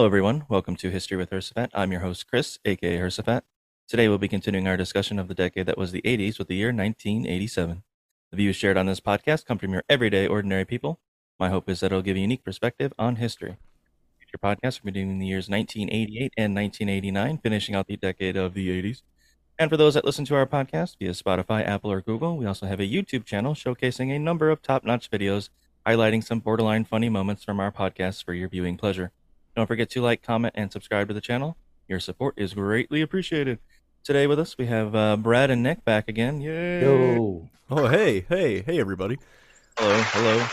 Hello, everyone. Welcome to History with Hersefat. I'm your host, Chris, aka Hersefat. Today, we'll be continuing our discussion of the decade that was the 80s with the year 1987. The views shared on this podcast come from your everyday, ordinary people. My hope is that it'll give a unique perspective on history. Future podcasts will be doing the years 1988 and 1989, finishing out the decade of the 80s. And for those that listen to our podcast via Spotify, Apple, or Google, we also have a YouTube channel showcasing a number of top notch videos highlighting some borderline funny moments from our podcasts for your viewing pleasure. Don't forget to like, comment, and subscribe to the channel. Your support is greatly appreciated. Today with us, we have uh, Brad and Nick back again. Yay! Yo. Oh, hey, hey, hey, everybody. Hello, hello.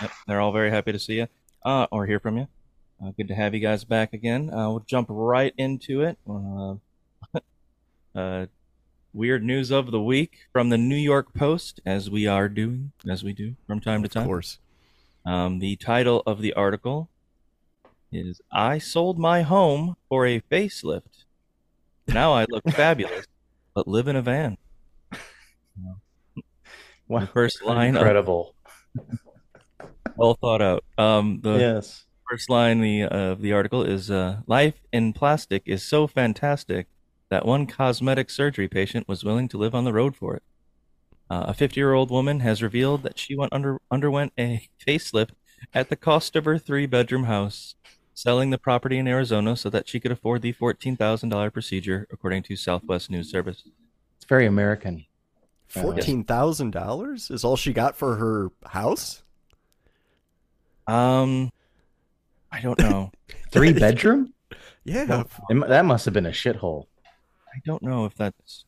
Yep, they're all very happy to see you uh, or hear from you. Uh, good to have you guys back again. Uh, we'll jump right into it. Uh, uh, weird news of the week from the New York Post, as we are doing, as we do from time to time. Of course. Um, the title of the article is I sold my home for a facelift. Now I look fabulous, but live in a van. Wow. The first line of, Incredible. well thought out. Um, the yes. first line the, of the article is uh, Life in plastic is so fantastic that one cosmetic surgery patient was willing to live on the road for it. Uh, a 50 year old woman has revealed that she went under, underwent a facelift at the cost of her three bedroom house, selling the property in Arizona so that she could afford the $14,000 procedure, according to Southwest News Service. It's very American. Fourteen thousand dollars is all she got for her house. Um, I don't know. Three bedroom? Yeah, It mu- that must have been a shithole. I don't know if that's.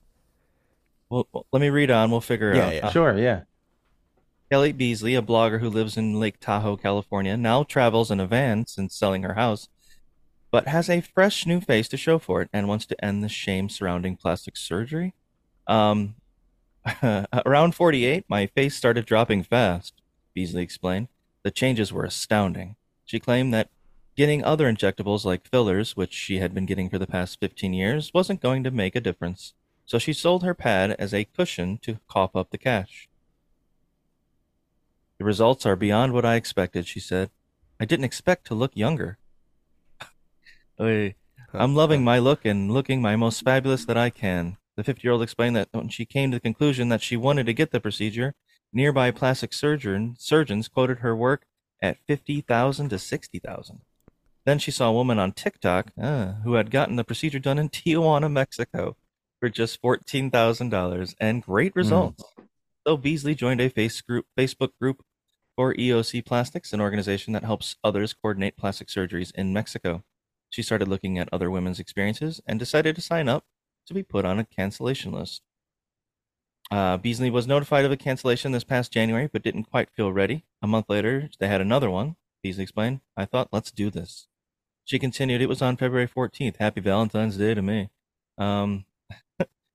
Well, well, let me read on. We'll figure it Yeah, out. yeah. Uh, Sure, yeah. Kelly Beasley, a blogger who lives in Lake Tahoe, California, now travels in a van since selling her house, but has a fresh new face to show for it and wants to end the shame surrounding plastic surgery. Um, around 48, my face started dropping fast, Beasley explained. The changes were astounding. She claimed that getting other injectables like fillers, which she had been getting for the past 15 years, wasn't going to make a difference. So she sold her pad as a cushion to cough up the cash. The results are beyond what I expected, she said. I didn't expect to look younger. I'm loving my look and looking my most fabulous that I can. The 50 year old explained that when she came to the conclusion that she wanted to get the procedure, nearby plastic surgeon, surgeons quoted her work at 50000 to 60000 Then she saw a woman on TikTok uh, who had gotten the procedure done in Tijuana, Mexico for just $14,000 and great results. So Beasley joined a face group, Facebook group for EOC Plastics, an organization that helps others coordinate plastic surgeries in Mexico. She started looking at other women's experiences and decided to sign up to be put on a cancellation list. Uh, Beasley was notified of a cancellation this past January, but didn't quite feel ready. A month later, they had another one. Beasley explained, I thought, let's do this. She continued, it was on February 14th. Happy Valentine's Day to me. Um,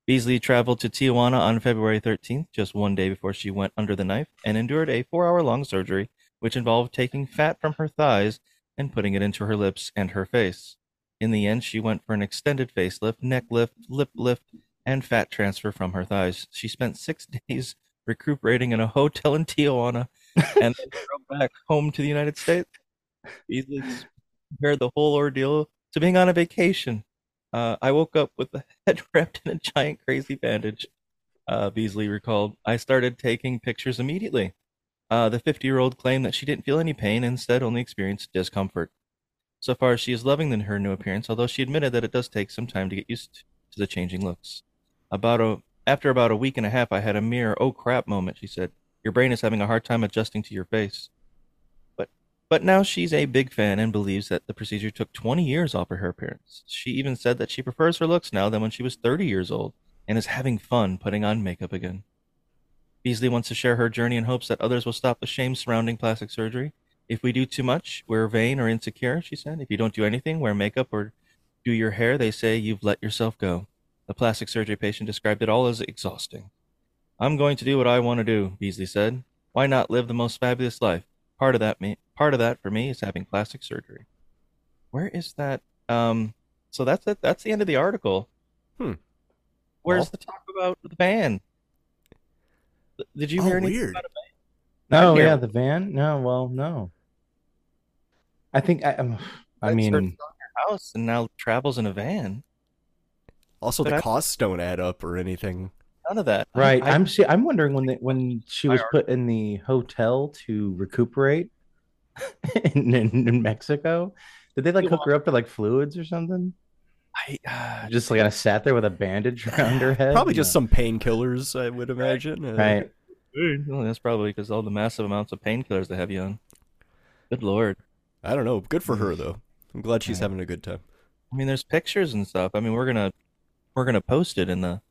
Beasley traveled to Tijuana on February 13th, just one day before she went under the knife, and endured a four hour long surgery, which involved taking fat from her thighs and putting it into her lips and her face. In the end, she went for an extended facelift, neck lift, lip lift, and fat transfer from her thighs. She spent six days recuperating in a hotel in Tijuana and then drove back home to the United States. Beasley compared the whole ordeal to being on a vacation. Uh, I woke up with the head wrapped in a giant crazy bandage. Uh, Beasley recalled. I started taking pictures immediately. Uh, the 50 year old claimed that she didn't feel any pain, instead, only experienced discomfort. So far, she is loving her new appearance, although she admitted that it does take some time to get used to the changing looks. About a after about a week and a half, I had a mere oh crap moment. She said, "Your brain is having a hard time adjusting to your face." But now she's a big fan and believes that the procedure took 20 years off of her appearance. She even said that she prefers her looks now than when she was 30 years old and is having fun putting on makeup again. Beasley wants to share her journey and hopes that others will stop the shame surrounding plastic surgery. If we do too much, we're vain or insecure, she said. If you don't do anything, wear makeup or do your hair, they say you've let yourself go. The plastic surgery patient described it all as exhausting. I'm going to do what I want to do, Beasley said. Why not live the most fabulous life? Part of that me part of that for me is having plastic surgery. Where is that? Um so that's it. That's the end of the article. Hmm. Where's Well- the talk about the van? Did you Oh, hear anything weird. about it? No, Not yeah, the van. No, well, no. I think I. um, I It's mean, her house and now travels in a van. Also, But the I- costs don't add up or anything. None of that. Right? I, I'm see, I'm wondering when the, when she was put in the hotel to recuperate in, in, in Mexico. Did they like hook her up to like fluids or something? I, uh, Just like kind of sat there with a bandage around her head. Probably just No. some painkillers, I would imagine. Uh, right. well, that's probably because all the massive amounts of painkillers they have you on. Good lord. I don't know. Good for her though. I'm glad she's Right. having a good time. I mean, there's pictures and stuff. I mean, we're gonna we're gonna post it in the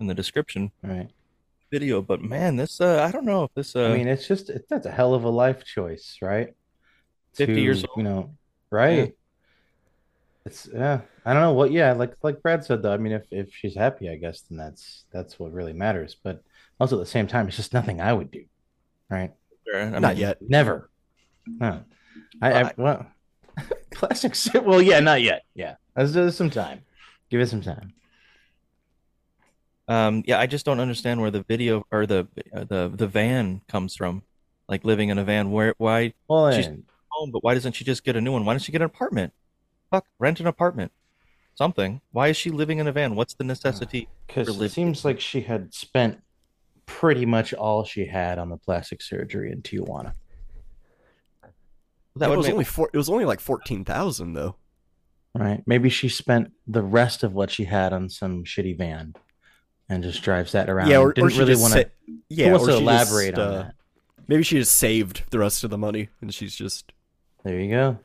in the description Right. video. But man, this uh, I don't know if this uh, I mean, it's just it, that's a hell of a life choice, right? 50 years old You know, right? It's yeah. I don't know what. Yeah, like like Brad said though. I mean, if if she's happy, I guess then that's that's what really matters. But also at the same time, it's just nothing I would do, right? sure, I Not mean, yet. Never. No. I, I well, plastic. Well, yeah, not yet. Yeah, there's, there's some time. Give it some time. Um, yeah, I just don't understand where the video or the uh, the the van comes from. Like living in a van. Where why Well, She's- home? But why doesn't she just get a new one? Why doesn't she get an apartment? Fuck, rent an apartment. Something. Why is she living in a van? What's the necessity? because for it seems like she had spent pretty much all she had on the plastic surgery in Tijuana. That it was make only four. It was only like fourteen thousand though. Right. Maybe she spent the rest of what she had on some shitty van and just drives that around. Yeah, or, Didn't or she really just want sa- to yeah, wants or to she elaborate just, on uh, that. Maybe she just saved the rest of the money, and she's just There you go.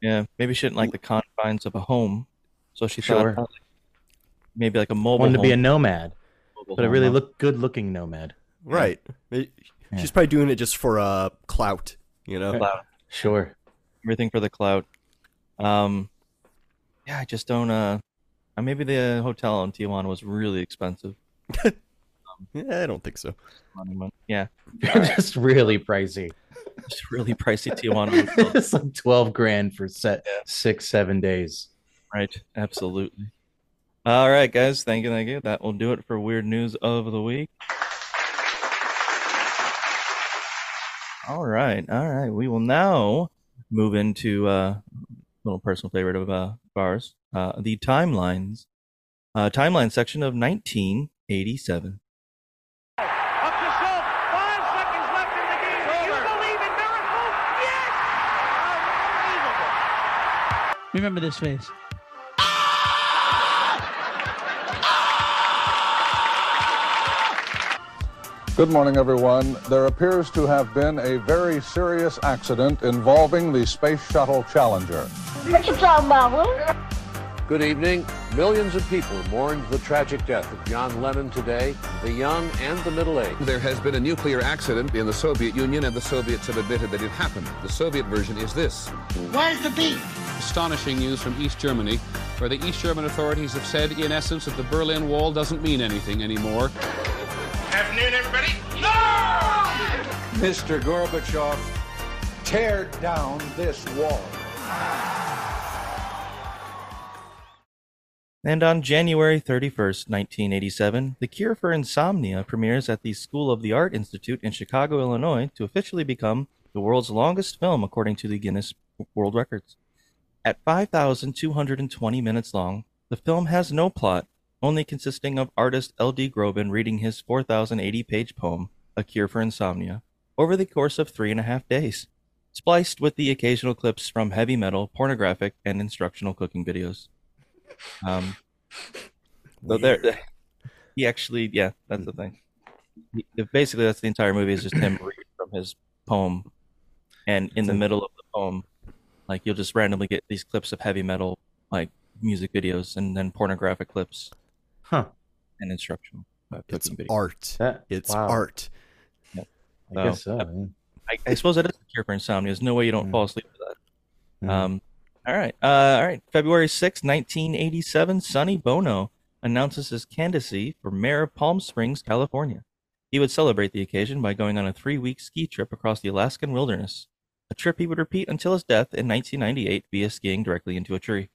Yeah, maybe she didn't like the confines of a home, so she Sure. thought uh, maybe like a mobile Wanted to be a nomad, mobile but a really look good looking nomad. right. Yeah. She's probably doing it just for uh clout, you know. Clout. Sure. everything for the clout. Um, yeah, I just don't. Uh, uh, maybe the hotel in Tijuana was really expensive. Yeah, I don't think so. Money, money. Yeah, just really pricey. it's really pricey Tijuana. it's like 12 grand for set six, seven days. Right, absolutely. All right, guys, thank you, thank you. That will do it for weird news of the week. All right, all right. We will now move into uh, a little personal favorite of uh, ours, uh, the timelines, uh, timeline section of 1987. Up to Schultz. Five seconds left in the game. Do you believe in miracles? Yes! Unbelievable. Remember this face. Good morning, everyone. There appears to have been a very serious accident involving the Space Shuttle Challenger. What you talking about, Will? Good evening. Millions of people mourned the tragic death of John Lennon today, the young and the middle-aged. There has been a nuclear accident in the Soviet Union, and the Soviets have admitted that it happened. The Soviet version is this. Where's the beat? Astonishing news from East Germany, where the East German authorities have said, in essence, that the Berlin Wall doesn't mean anything anymore. Afternoon, everybody. No! Mr. Gorbachev, tear down this wall. And on January 31st, 1987, The Cure for Insomnia premieres at the School of the Art Institute in Chicago, Illinois, to officially become the world's longest film according to the Guinness World Records. At 5,220 minutes long, the film has no plot, only consisting of artist L.D. Groban reading his 4,080 page poem, A Cure for Insomnia, over the course of three and a half days, spliced with the occasional clips from heavy metal, pornographic, and instructional cooking videos. Um, so there, he actually, yeah, that's the thing. He- basically, that's the entire movie is just him reading from his poem, and in the middle of the poem, like you'll just randomly get these clips of heavy metal, like music videos, and then pornographic clips, Huh. and instructional. Uh, It's videos. art. That- It's wow. art. I guess so. yeah. I, I suppose that is a cure for insomnia. There's no way you don't fall asleep to that. Um, all right. Uh, all right. February sixth, 1987, Sonny Bono announces his candidacy for mayor of Palm Springs, California. He would celebrate the occasion by going on a three week ski trip across the Alaskan wilderness, a trip he would repeat until his death in 1998 via skiing directly into a tree.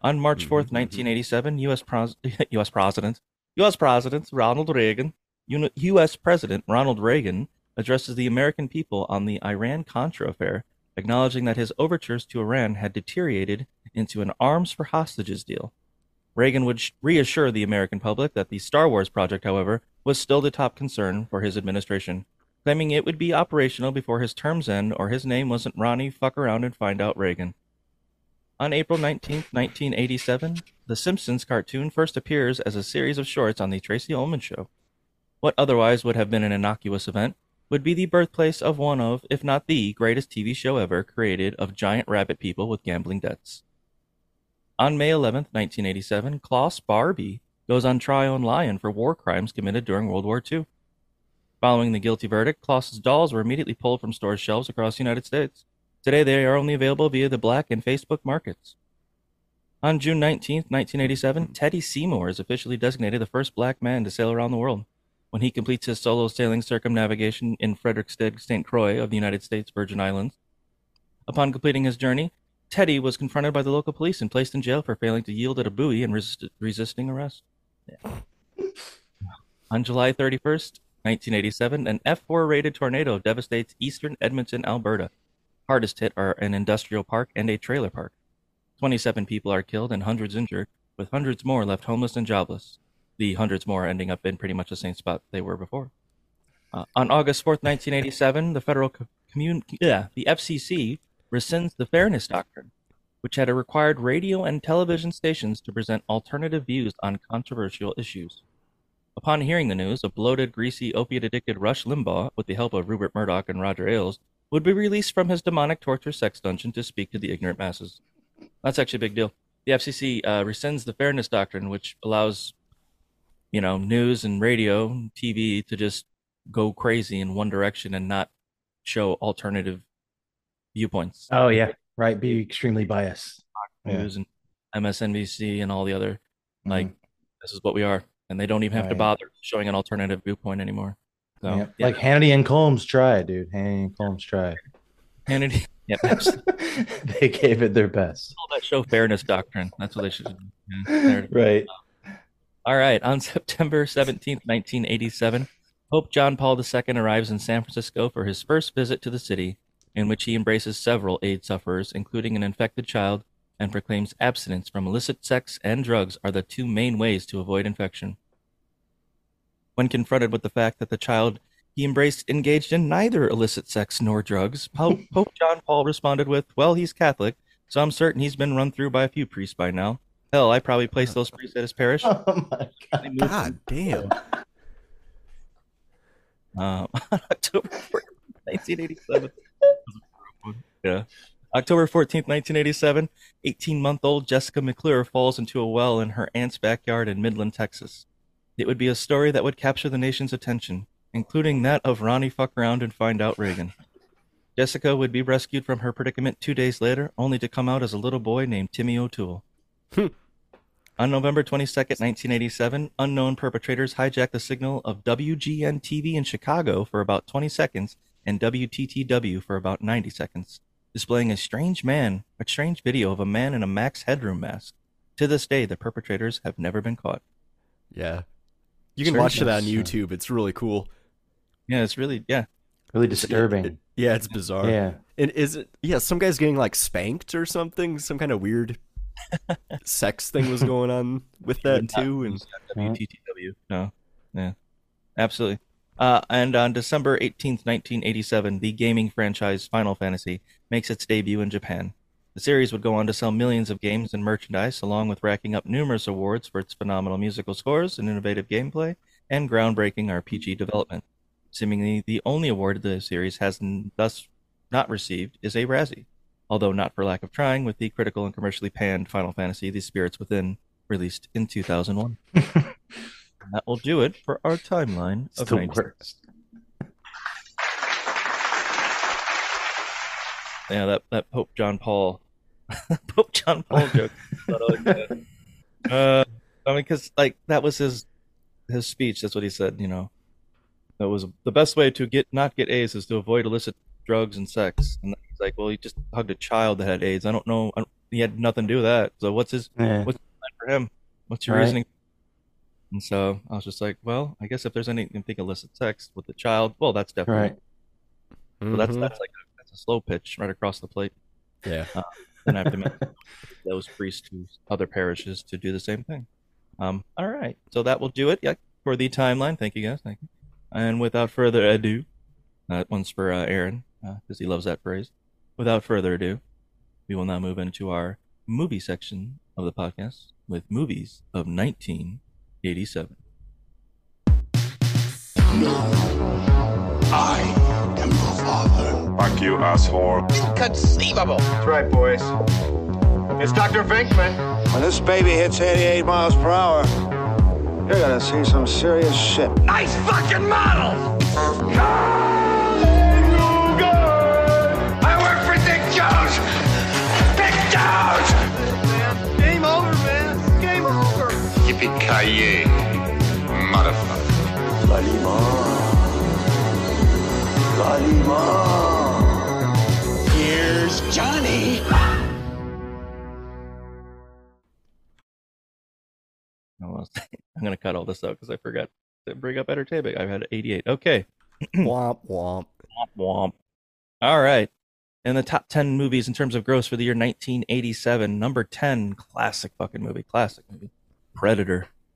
On March 4th, 1987, U.S. Pros- U.S. President U.S. President Ronald Reagan U.S. President Ronald Reagan addresses the American people on the Iran Contra affair, acknowledging that his overtures to Iran had deteriorated into an arms for hostages deal. Reagan would reassure the American public that the Star Wars project, however, was still the top concern for his administration, claiming it would be operational before his term's end or his name wasn't Ronnie Fuck Around and Find Out Reagan. On April 19, 1987, The Simpsons cartoon first appears as a series of shorts on The Tracey Ullman Show. What otherwise would have been an innocuous event would be the birthplace of one of, if not the greatest TV show ever created of giant rabbit people with gambling debts. On May 11, 1987, Klaus Barbie goes on trial in Lyon for war crimes committed during World War II. Following the guilty verdict, Klaus's dolls were immediately pulled from store shelves across the United States. Today, they are only available via the black and Facebook markets. On June 19, 1987, Teddy Seymour is officially designated the first black man to sail around the world when he completes his solo sailing circumnavigation in Frederiksted, St. Croix of the United States Virgin Islands. Upon completing his journey, Teddy was confronted by the local police and placed in jail for failing to yield at a buoy and resist- resisting arrest. On July 31st, 1987, an F4 rated tornado devastates eastern Edmonton, Alberta. Hardest hit are an industrial park and a trailer park. 27 people are killed and hundreds injured, with hundreds more left homeless and jobless. The hundreds more ending up in pretty much the same spot they were before. Uh, on August 4th, 1987, the federal co- commun- yeah, the FCC rescinds the Fairness Doctrine, which had required radio and television stations to present alternative views on controversial issues. Upon hearing the news, a bloated, greasy, opiate-addicted Rush Limbaugh, with the help of Rupert Murdoch and Roger Ailes, would be released from his demonic torture sex dungeon to speak to the ignorant masses. That's actually a big deal. The FCC uh, rescinds the Fairness Doctrine, which allows, you know, news and radio, TV to just go crazy in one direction and not show alternative viewpoints. Oh yeah, right. Be extremely biased. Yeah. News and MSNBC and all the other mm-hmm. like this is what we are, and they don't even have to bother showing an alternative viewpoint anymore. So Yep. yeah. Like Hannity and Colmes tried, dude. Hannity and Colmes tried. Hannity, yep, they gave it their best. Call that show Fairness Doctrine. That's what they should do. Yeah, there it is. Right. All right. On September 17th, 1987, Pope John Paul II arrives in San Francisco for his first visit to the city, in which he embraces several AIDS sufferers, including an infected child, and proclaims abstinence from illicit sex and drugs are the two main ways to avoid infection. When confronted with the fact that the child he embraced engaged in neither illicit sex nor drugs, Pope, Pope John Paul responded with, Well, he's Catholic, so I'm certain he's been run through by a few priests by now. Hell, I probably placed those priests at his parish. Oh my god. God damn. Um, October 14th, 1987. yeah. October 14th, 1987, 18 month old Jessica McClure falls into a well in her aunt's backyard in Midland, Texas. It would be a story that would capture the nation's attention, including that of Ronnie Fuck Around and Find Out Reagan. Jessica would be rescued from her predicament two days later, only to come out as a little boy named Timmy O'Toole. Hmm. On November 22nd, 1987, unknown perpetrators hijacked the signal of WGN TV in Chicago for about 20 seconds and WTTW for about 90 seconds, displaying a strange man, a strange video of a man in a Max Headroom mask. To this day, the perpetrators have never been caught. Yeah. You can very watch it on YouTube. It's really cool. Yeah, it's really yeah. Really disturbing. Yeah, it's bizarre. Yeah. And is it yeah, some guy's getting like spanked or something? Some kind of weird sex thing was going on with that too and WTTW. No. Yeah. Absolutely. Uh, and on December 18th, 1987, the gaming franchise Final Fantasy makes its debut in Japan. The series would go on to sell millions of games and merchandise, along with racking up numerous awards for its phenomenal musical scores and innovative gameplay and groundbreaking RPG development. Seemingly, the only award the series has thus not received is a Razzie, although not for lack of trying, with the critical and commercially panned Final Fantasy The Spirits Within, released in 2001. And that will do it for our timeline It's of the 19 worst. Yeah, that, that Pope John Paul, Pope John Paul joke. I uh, I mean, because like that was his his speech. That's what he said. You know, that was the best way to get not get AIDS is to avoid illicit drugs and sex. And he's like, well, he just hugged a child that had AIDS. I don't know. I don't, he had nothing to do with that. So what's his Yeah. what's the plan for him? What's your Right. reasoning? And so I was just like, well, I guess if there's anything think illicit sex with the child, well, that's definitely Right. so that's Mhm. that's like a, that's a slow pitch right across the plate. Yeah. Uh, then I have to mention those priests to other parishes to do the same thing. Um, all right, so that will do it. Yeah, for the timeline. Thank you guys. Thank you. And without further ado, that one's for uh, Aaron because he loves that phrase. Without further ado, we will now move into our movie section of the podcast with movies of 1987. I am your father. Fuck you, asshole. Inconceivable. That's right, boys. It's Dr. Venkman. When this baby hits 88 miles per hour, you're gonna see some serious shit. Nice fucking model. Yippee-ki-yay, motherfucker. Here's Johnny. Oh, I'm gonna cut all this out because I forgot to bring up entertainment. I've had 88. Okay. womp womp. Womp womp. All right. In the top 10 movies in terms of gross for the year 1987, number 10, classic fucking movie, classic movie, Predator.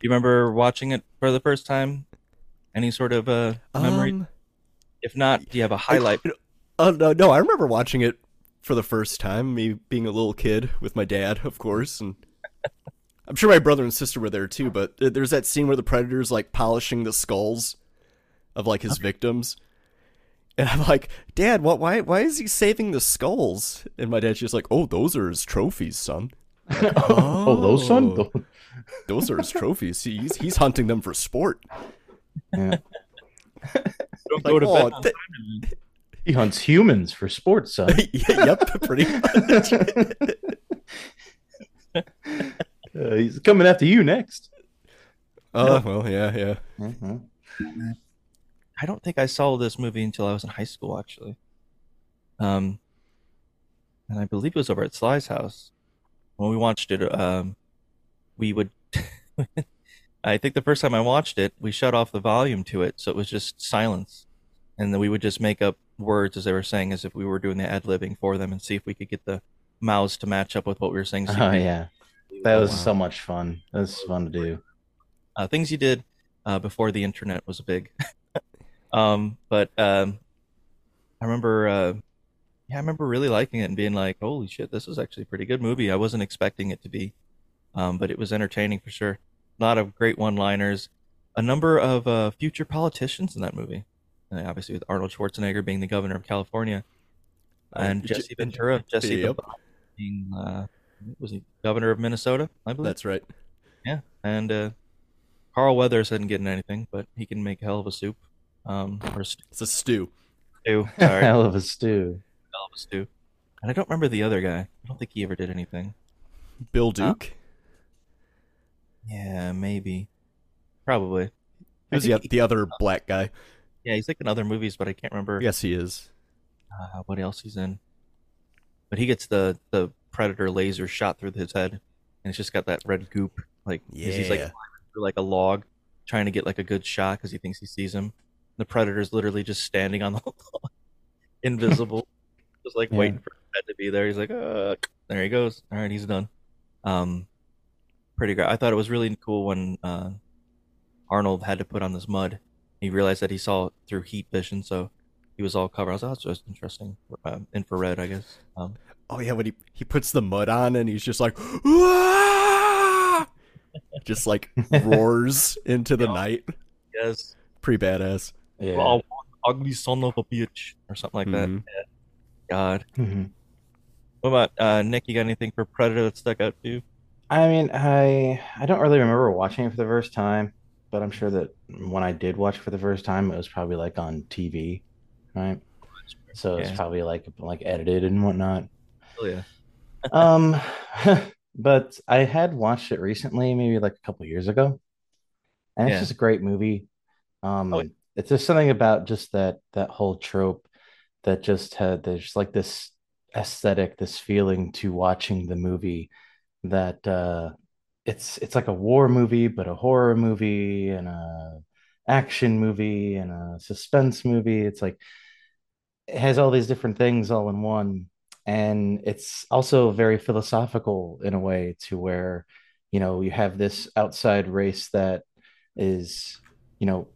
Do you remember watching it for the first time? Any sort of uh, memory? Um, if not, do you have a highlight? Uh, no, no, I remember watching it for the first time, me being a little kid with my dad, of course, and I'm sure my brother and sister were there too. But there's that scene where the predator's like polishing the skulls of like his victims, and I'm like, Dad, what? Why? Why is he saving the skulls? And my dad's just like, Oh, those are his trophies, son. Oh, those son? those are his trophies. He's he's hunting them for sport. Yeah. Don't Like, go to "Oh, bed. on th- time." He hunts humans for sports, son. Yeah, yep, pretty much. Uh, he's coming after you next. Oh well, yeah, yeah. Mhm. I don't think I saw this movie until I was in high school, actually. Um, and I believe it was over at Sly's house when we watched it. Um, we would, I think the first time I watched it, we shut off the volume to it, so it was just silence, and then we would just make up words as they were saying, as if we were doing the ad libbing for them, and see if we could get the mouths to match up with what we were saying. so Oh yeah, that was so much fun. That was fun to do. uh, things you did uh, before the internet was big. um, but um, I remember, uh, yeah, I remember really liking it and being like, "Holy shit, this is actually a pretty good movie." I wasn't expecting it to be, um, but it was entertaining for sure. A lot of great one-liners, a number of uh, future politicians in that movie. uh, obviously with Arnold Schwarzenegger being the governor of California, Uh, and J- Jesse Ventura, Jesse Yep. being uh, was he governor of Minnesota? I believe That's right. Yeah, and uh, Carl Weathers isn't getting anything, but he can make a hell of a soup. Um, or stew. It's a stew. stew. Sorry, Hell of a stew. hell of a stew. And I don't remember the other guy. I don't think he ever did anything. Bill Duke. Yeah, maybe, probably. Who's the, he- the other black guy? Yeah, he's like in other movies, but I can't remember. Yes, he is. uh, what else he's in. But he gets the the predator laser shot through his head, and it's just got that red goop. Like 'cause he's like Yeah. through like a log, trying to get like a good shot because he thinks he sees him. The predator's literally just standing on the log, invisible, just like Yeah. waiting for his head to be there. He's like, uh, there he goes. All right, he's done. Um, pretty great. I thought it was really cool when uh, Arnold had to put on this mud. He realized that he saw it through heat vision, so he was all covered. I was like, oh, that's just interesting. Um, infrared, I guess. Um, Oh yeah, when he he puts the mud on and he's just like, just like roars into the night. yes. Pretty badass. Yeah. Oh, ugly son of a bitch, or something like that. Mhm. Yeah. God. Mhm. What about uh, Nick? You got anything for Predator that stuck out to you? I mean, I I don't really remember watching it for the first time, but I'm sure that when I did watch it for the first time, it was probably like on TV, right? So it's Yeah. probably like like edited and whatnot. Oh yeah. Um, but I had watched it recently, maybe like a couple years ago, and it's just a great movie. Um, Oh, it's just something about just that that whole trope that just had there's like this aesthetic, this feeling to watching the movie that uh it's it's like a war movie, but a horror movie and a action movie and a suspense movie. It's like it has all these different things all in one. And it's also very philosophical in a way to where, you know, you have this outside race that is, you know,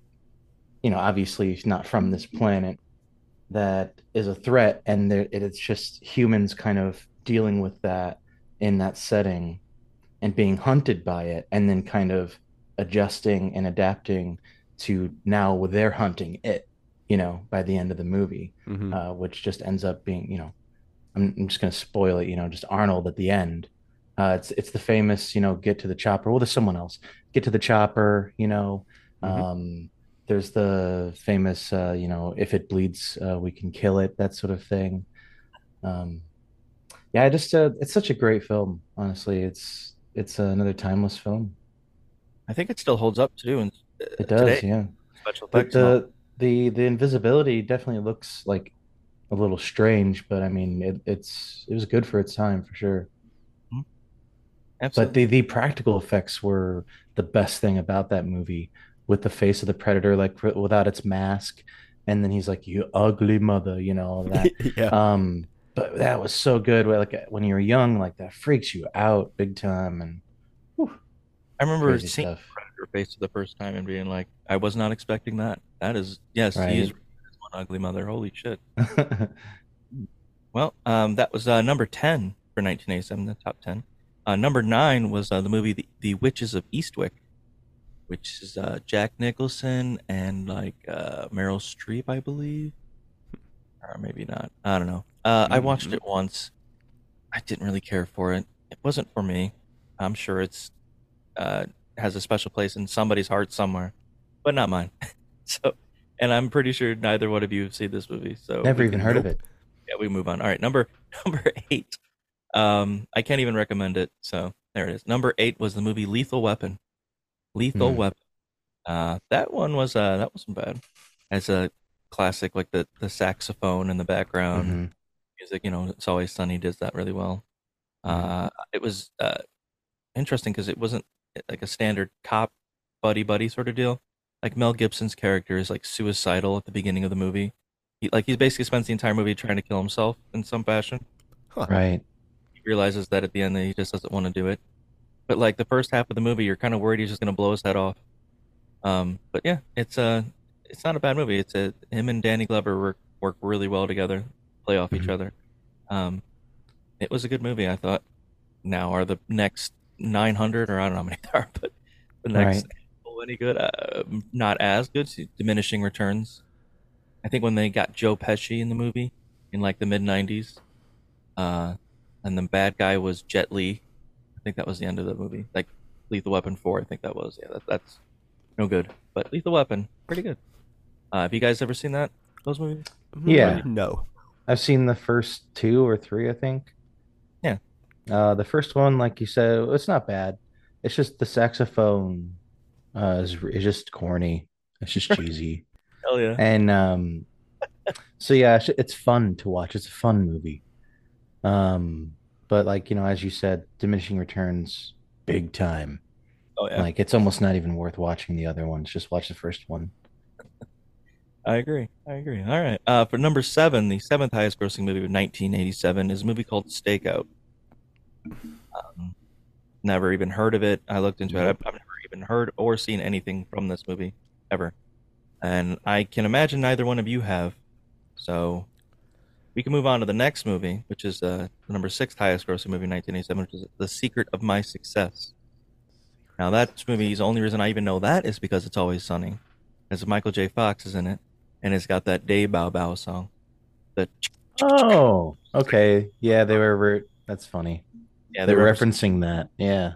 you know, obviously not from this planet that is a threat, and it's just humans kind of dealing with that in that setting and being hunted by it, and then kind of adjusting and adapting to now they're hunting it, you know, by the end of the movie, Mhm. uh, which just ends up being, you know, I'm, I'm just going to spoil it, you know, just Arnold at the end. Uh, it's it's the famous, you know, get to the chopper. Well, there's someone else. Get to the chopper, you know. Mhm. Um, there's the famous, uh, you know, if it bleeds, uh, we can kill it, that sort of thing. Um, yeah, I just uh, it's such a great film. Honestly, it's it's another timeless film. I think it still holds up too. And It does, today, yeah. Special But effects. the the the invisibility definitely looks like a little strange, but I mean, it, it's it was good for its time for sure. But Absolutely. the the practical effects were the best thing about that movie, with the face of the predator like without its mask, and then he's like, "You ugly mother," you know all that. yeah. Um, but that was so good. Like when you were young, like that freaks you out big time, and I remember seeing stuff. Predator face for the first time and being like, I was not expecting that. That is, yes, he is one ugly mother. Holy shit. Well, um, that was uh, number 10 for 1987, the top 10. Uh, number 9 was uh, the movie the, the Witches of Eastwick, which is uh, Jack Nicholson and like uh, Meryl Streep, I believe. Or maybe not. I don't know. Uh, I watched Mhm. it once. I didn't really care for it. It wasn't for me. I'm sure it's uh, has a special place in somebody's heart somewhere, but not mine. so, and I'm pretty sure neither one of you have seen this movie. So never even heard of it. yeah, we move on. All right, number number eight. Um, I can't even recommend it. So there it is. Number eight was the movie Lethal Weapon. Lethal Hmm. Weapon. Uh, that one was uh that wasn't bad. As a classic, like the the saxophone in the background Mhm. Music. You know, it's always sunny does that really well. Uh, it was uh interesting because it wasn't eh, like a standard cop buddy buddy sort of deal. Like Mel Gibson's character is like suicidal at the beginning of the movie. He, like he basically spends the entire movie trying to kill himself in some fashion. Right. He realizes that at the end that he just doesn't want to do it. But like the first half of the movie, you're kind of worried he's just gonna blow his head off. Um, but yeah, it's uh it's not a bad movie. It's a him and Danny Glover work work really well together, play off each Mhm. other. Um, it was a good movie. I thought. Now are the next 900 or I don't know how many there are, but the next Right. well, any good? Uh, not as good. See, Diminishing returns. I think when they got Joe Pesci in the movie in like the mid '90s, uh, and the bad guy was Jet Li. I think that was the end of the movie. Like Lethal Weapon Four, I think that was. Yeah, that, that's no good. But Lethal Weapon, pretty good. Uh, have you guys ever seen that? Those movies? Yeah. No. I've seen the first two or three, I think. Yeah. Uh, the first one, like you said, it's not bad. It's just the saxophone uh, is, is just corny. It's just cheesy. Hell yeah. And um, so yeah, it's- it's fun to watch. It's a fun movie. Um, but like you know, as you said, diminishing returns, big time. Oh yeah. Like it's almost not even worth watching the other ones. Just watch the first one. I agree. I agree. All right. Uh, for number seven, the seventh highest grossing movie of 1987 is a movie called Stakeout. Um, never even heard of it. I looked into it. I've, I've never even heard or seen anything from this movie ever. And I can imagine neither one of you have. So we can move on to the next movie, which is uh, the number six highest grossing movie in 1987, which is The Secret of My Success. Now, that movie, the only reason I even know that is because it's always sunny. As Michael J. Fox is in it, and it's got that Day Bow Bow song. The Oh, okay. Yeah, they were. Re- that's funny. Yeah, they they were were- referencing that. Yeah.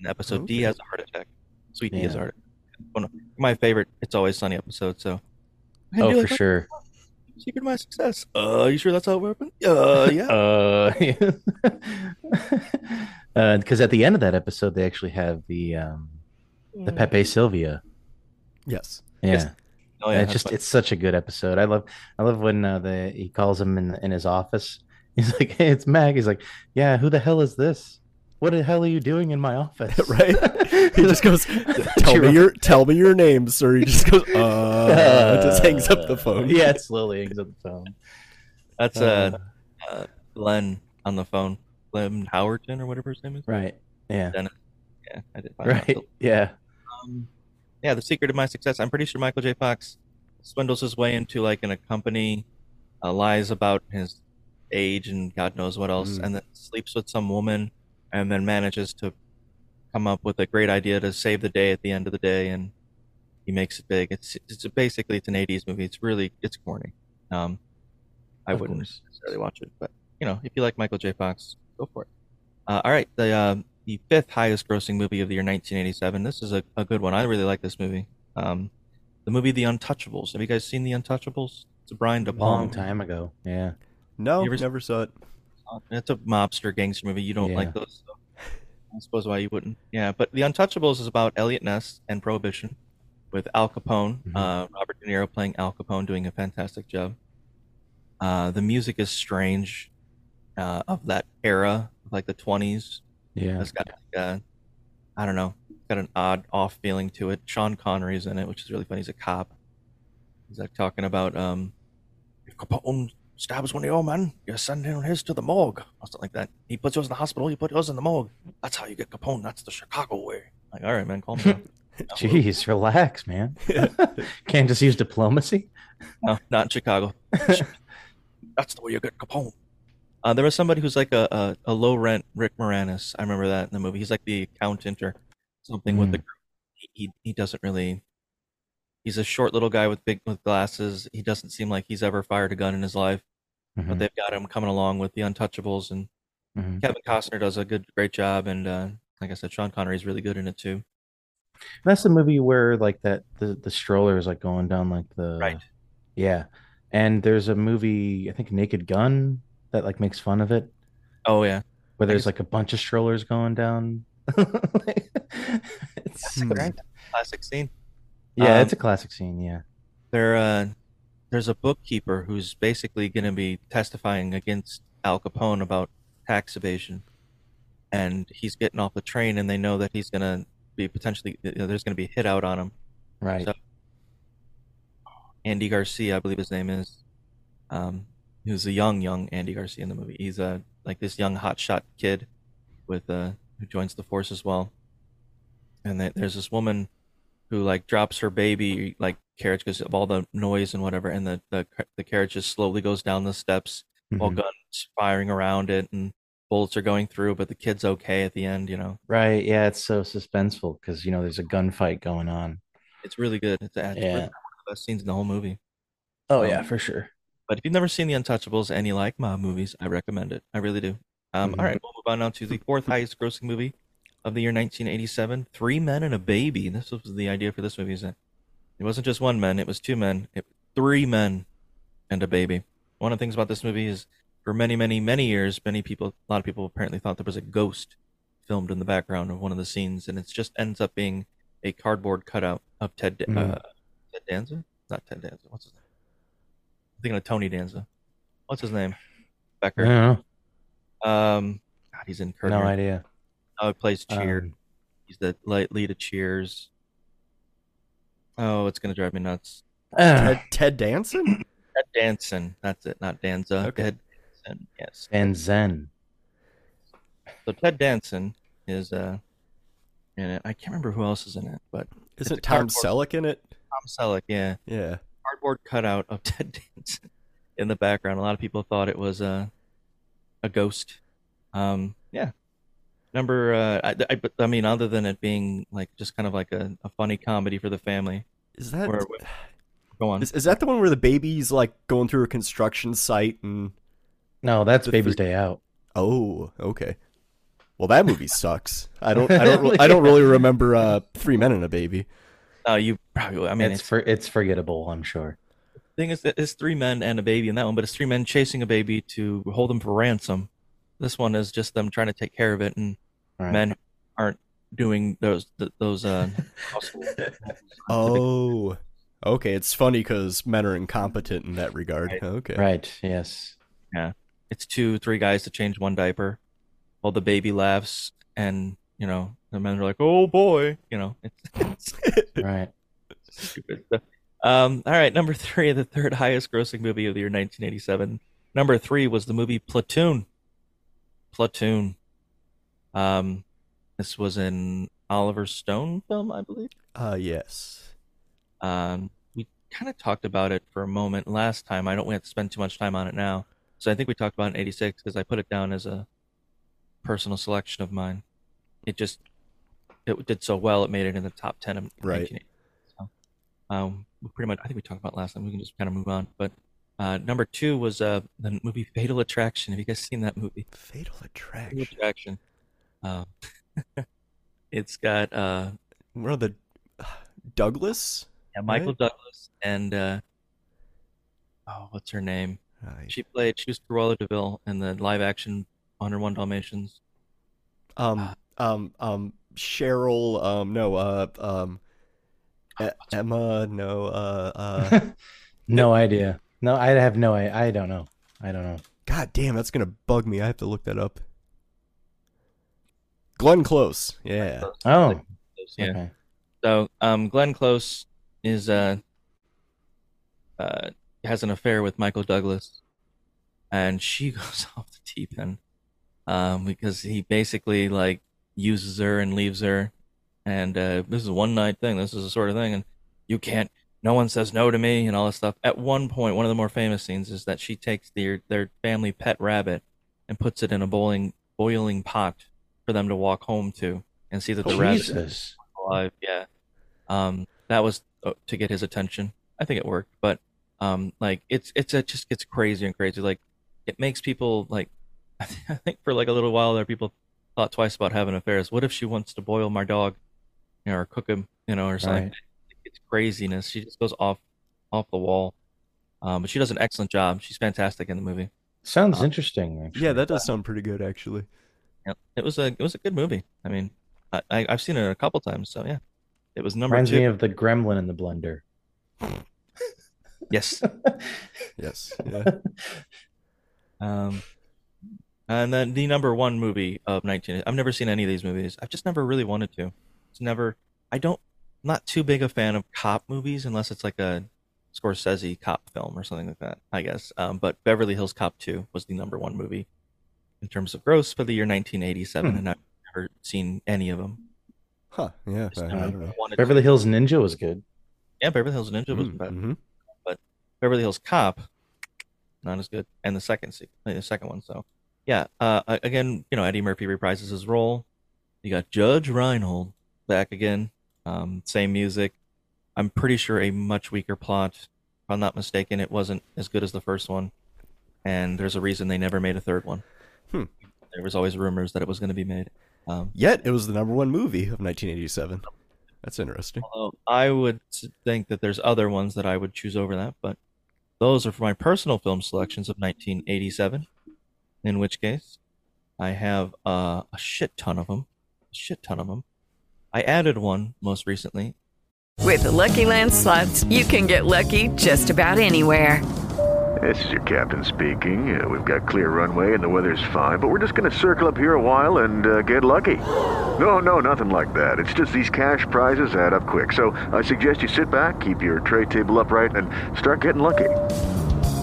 in episode Dee has a heart attack. Sweet Dee has a heart attack. One of my favorite It's Always Sunny episode, so. Oh, for like sure. Secret of My Success. Uh, you sure that's how it happened? Uh, yeah. Uh, because at the end of that episode, they actually have the um, the Pepe Sylvia. Yes. Yeah. Yes. Oh, yeah, it's just fun. it's such a good episode. I love I love when uh, the he calls him in in his office. He's like, "Hey, it's Mag." He's like, "Yeah, who the hell is this? What the hell are you doing in my office?" right? He just goes, "Tell me your tell me your name, sir." He just goes, "Uh," just hangs up the phone. Yeah, it slowly hangs up the phone. That's uh, uh, Glenn on the phone. Glenn Howerton or whatever his name is. Right. Yeah. Dennis. Yeah, I did. Right. Yeah. Um, yeah, the secret of my success. I'm pretty sure Michael J. Fox swindles his way into like in a company, uh, lies about his age and God knows what else, Mm. and then sleeps with some woman, and then manages to come up with a great idea to save the day at the end of the day, and he makes it big. It's it's basically it's an '80s movie. It's really it's corny. Um, I Of wouldn't course. necessarily watch it, but you know, if you like Michael J. Fox, go for it. Uh, all right, the uh, the fifth highest grossing movie of the year 1987. This is a, a good one. I really like this movie. Um, the movie The Untouchables. Have you guys seen The Untouchables? It's a Brian De Palma. Long time ago. Yeah. No, You ever- never saw it. It's a mobster gangster movie. You don't Yeah. like those. So I suppose why you wouldn't. Yeah, but The Untouchables is about Eliot Ness and Prohibition with Al Capone. Mhm. Uh, Robert De Niro playing Al Capone, doing a fantastic job. Uh, the music is strange uh, of that era, like the 20s. Yeah. It's got like a, I don't know, it's got an odd off feeling to it. Sean Connery's in it, which is really funny. He's a cop. He's like talking about um, if Capone stabs one of your men, you send him his to the morgue or something like that. He puts yours in the hospital, you put yours in the morgue. That's how you get Capone. That's the Chicago way. Like, all right, man, calm down. Jeez, relax, man. Can't just use diplomacy. No, not in Chicago. That's the way you get Capone. Uh, there was somebody who's like a, a, a low rent Rick Moranis. I remember that in the movie. He's like the accountant or something with the Mm. group. He, he he doesn't really. He's a short little guy with big with glasses. He doesn't seem like he's ever fired a gun in his life. But Mhm. they've got him coming along with the Untouchables, and Mhm. Kevin Costner does a good great job. And uh, like I said, Sean Connery is really good in it too. That's the movie where like that the the stroller is like going down like the Right. Yeah. And there's a movie, I think Naked Gun, that like makes fun of it, Oh yeah, where there's like a bunch of strollers going down. it's That's a great classic scene. Yeah, Um, it's a classic scene, yeah. there uh there's a bookkeeper who's basically going to be testifying against Al Capone about tax evasion and he's getting off the train and they know that he's going to be potentially you know, there's going to be a hit out on him Right. so Andy Garcia I believe his name is um who's a young young Andy Garcia in the movie he's a like this young hotshot kid with uh who joins the force as well and then there's this woman who like drops her baby like carriage because of all the noise and whatever, and the the, the carriage just slowly goes down the steps while Mhm. guns firing around it and bullets are going through, but the kid's okay at the end. You know, Right. Yeah, it's so suspenseful because you know there's a gunfight going on. it's really good. It's, it's Yeah. really one of the best scenes in the whole movie. Oh Um, yeah, for sure. But if you've never seen The Untouchables and you like mob movies, I recommend it. I really do. Um, Mhm. All right, we'll move on now to the fourth highest grossing movie of the year 1987 Three Men and a Baby. This was the idea for this movie. Is that it wasn't just one man, it was two men, it, three men and a baby. One of the things about this movie is for many, many, many years, many people, a lot of people apparently thought there was a ghost filmed in the background of one of the scenes, and it just ends up being a cardboard cutout of Ted, Mhm. uh, Ted Danza? Not Ted Danza. What's his name? I'm thinking of Tony Danza. What's his name? Becker. I don't Um, God, he's in Curb No idea. Oh, he plays Cheer. Um, he's the light lead of Cheers. Oh, it's gonna drive me nuts. Ted, Ted Danson? Ted Danson. That's it, not Danza. Okay. Ted Danson. Yes. and Zen. So Ted Danson is uh in it. I can't remember who else is in it, but Isn't Tom cardboard- Selleck in it? Tom Selleck, yeah. Yeah. Cardboard cutout of Ted Danson in the background. A lot of people thought it was a a ghost. Um, yeah. Number, uh, I, I, I mean, other than it being like just kind of like a, a funny comedy for the family. Is that Where- go on. Is, is that the one where the baby's like going through a construction site and No, that's The Baby's three- Day Out. oh, okay. Well, that movie sucks. I don't I don't I don't really remember uh Three Men and a Baby. Oh, you probably. I mean, it's it's, for it's forgettable. I'm sure. thing is, it's three men and a baby in that one, but it's three men chasing a baby to hold them for ransom. This one is just them trying to take care of it, and Right. men aren't doing those those uh. Oh, okay. It's funny because men are incompetent in that regard. Right. Okay. Right. Yes. Yeah, it's two, three guys to change one diaper, while the baby laughs, and you know the men are like, "Oh boy," you know. It's, it's Right. stupid. So, um, all right, number three, the third highest grossing movie of the year 1987. Number three was the movie Platoon. Platoon. Um, this was an Oliver Stone film, I believe. Uh, yes. Um, we kind of talked about it for a moment last time. I don't want to spend too much time on it now. So I think we talked about it in 86 because I put it down as a personal selection of mine. It just, it did so well, it made it in the top 10 of Right. So, um, we pretty much, I think we talked about last time. We can just kind of move on. But uh, number two was uh, the movie Fatal Attraction. Have you guys seen that movie? Fatal Fatal Attraction. Attraction. Um, it's got uh, One of the Douglas. Yeah, Michael Right? Douglas and uh oh, what's her name? Right. She played she was Cruella de Vil in the live action 101 Dalmatians. Um, um, um, Cheryl. Um, no. Uh, um, E- Emma. No. Uh, uh. no idea. No, I have no. I I don't know. I don't know. God damn, that's gonna bug me. I have to look that up. Glenn Close. Yeah. Oh. Yeah. Okay. So, um Glenn Close is uh uh has an affair with Michael Douglas and she goes off the deep end um because he basically like uses her and leaves her and uh this is a one night thing. This is the sort of thing and you can't no one says no to me and all this stuff. At one point, one of the more famous scenes is that she takes their their family pet rabbit and puts it in a boiling boiling pot for them to walk home to and see that the rabbit is alive. Yeah. Um, that was uh, to get his attention. I think it worked, but um, like it's it's it just gets crazier and crazier. Like it makes people like I think for like a little while there, people thought twice about having affairs. What if she wants to boil my dog, you know, or cook him, you know, or something? Right. It's craziness. She just goes off off the wall. Um, but she does an excellent job. She's fantastic in the movie. Sounds Uh, interesting. Actually. Yeah, that does sound pretty good, actually. Yeah, it was a it was a good movie. I mean, I, I I've seen it a couple times, so yeah, it was number reminds two. me of the Gremlin in the blender. Yes. Yes. Yeah. Um, and then the number one movie of 19. I've never seen any of these movies. I've just never really wanted to. It's never. I don't. Not too big a fan of cop movies unless it's like a Scorsese cop film or something like that. I guess. Um, but Beverly Hills Cop 2 was the number one movie in terms of gross for the year 1987, Hmm. and I've never seen any of them. Huh. Yeah. I, I never don't know. wanted to. Beverly Hills Ninja was good. Yeah, Beverly Hills Ninja wasn't bad. Mm-hmm. but Beverly Hills Cop, not as good. And the second uh, the second one. So yeah, uh, again, you know, Eddie Murphy reprises his role. You got Judge Reinhold back again. Um, same music. I'm pretty sure a much weaker plot, If I'm not mistaken, it wasn't as good as the first one, and there's a reason they never made a third one. Hmm. There was always rumors that it was going to be made. Um, Yet it was the number one movie of 1987. That's interesting. I would think that there's other ones that I would choose over that, but those are for my personal film selections of 1987. In which case, I have uh, a shit ton of them, a shit ton of them. I added one most recently. With the Lucky Land slots, you can get lucky just about anywhere. This is your captain speaking. Uh, we've got clear runway and the weather's fine, but we're just going to circle up here a while and uh, get lucky. No, no, nothing like that. It's just these cash prizes add up quick. So I suggest you sit back, keep your tray table upright, and start getting lucky.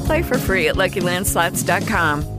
Play for free at LuckyLandSlots.com.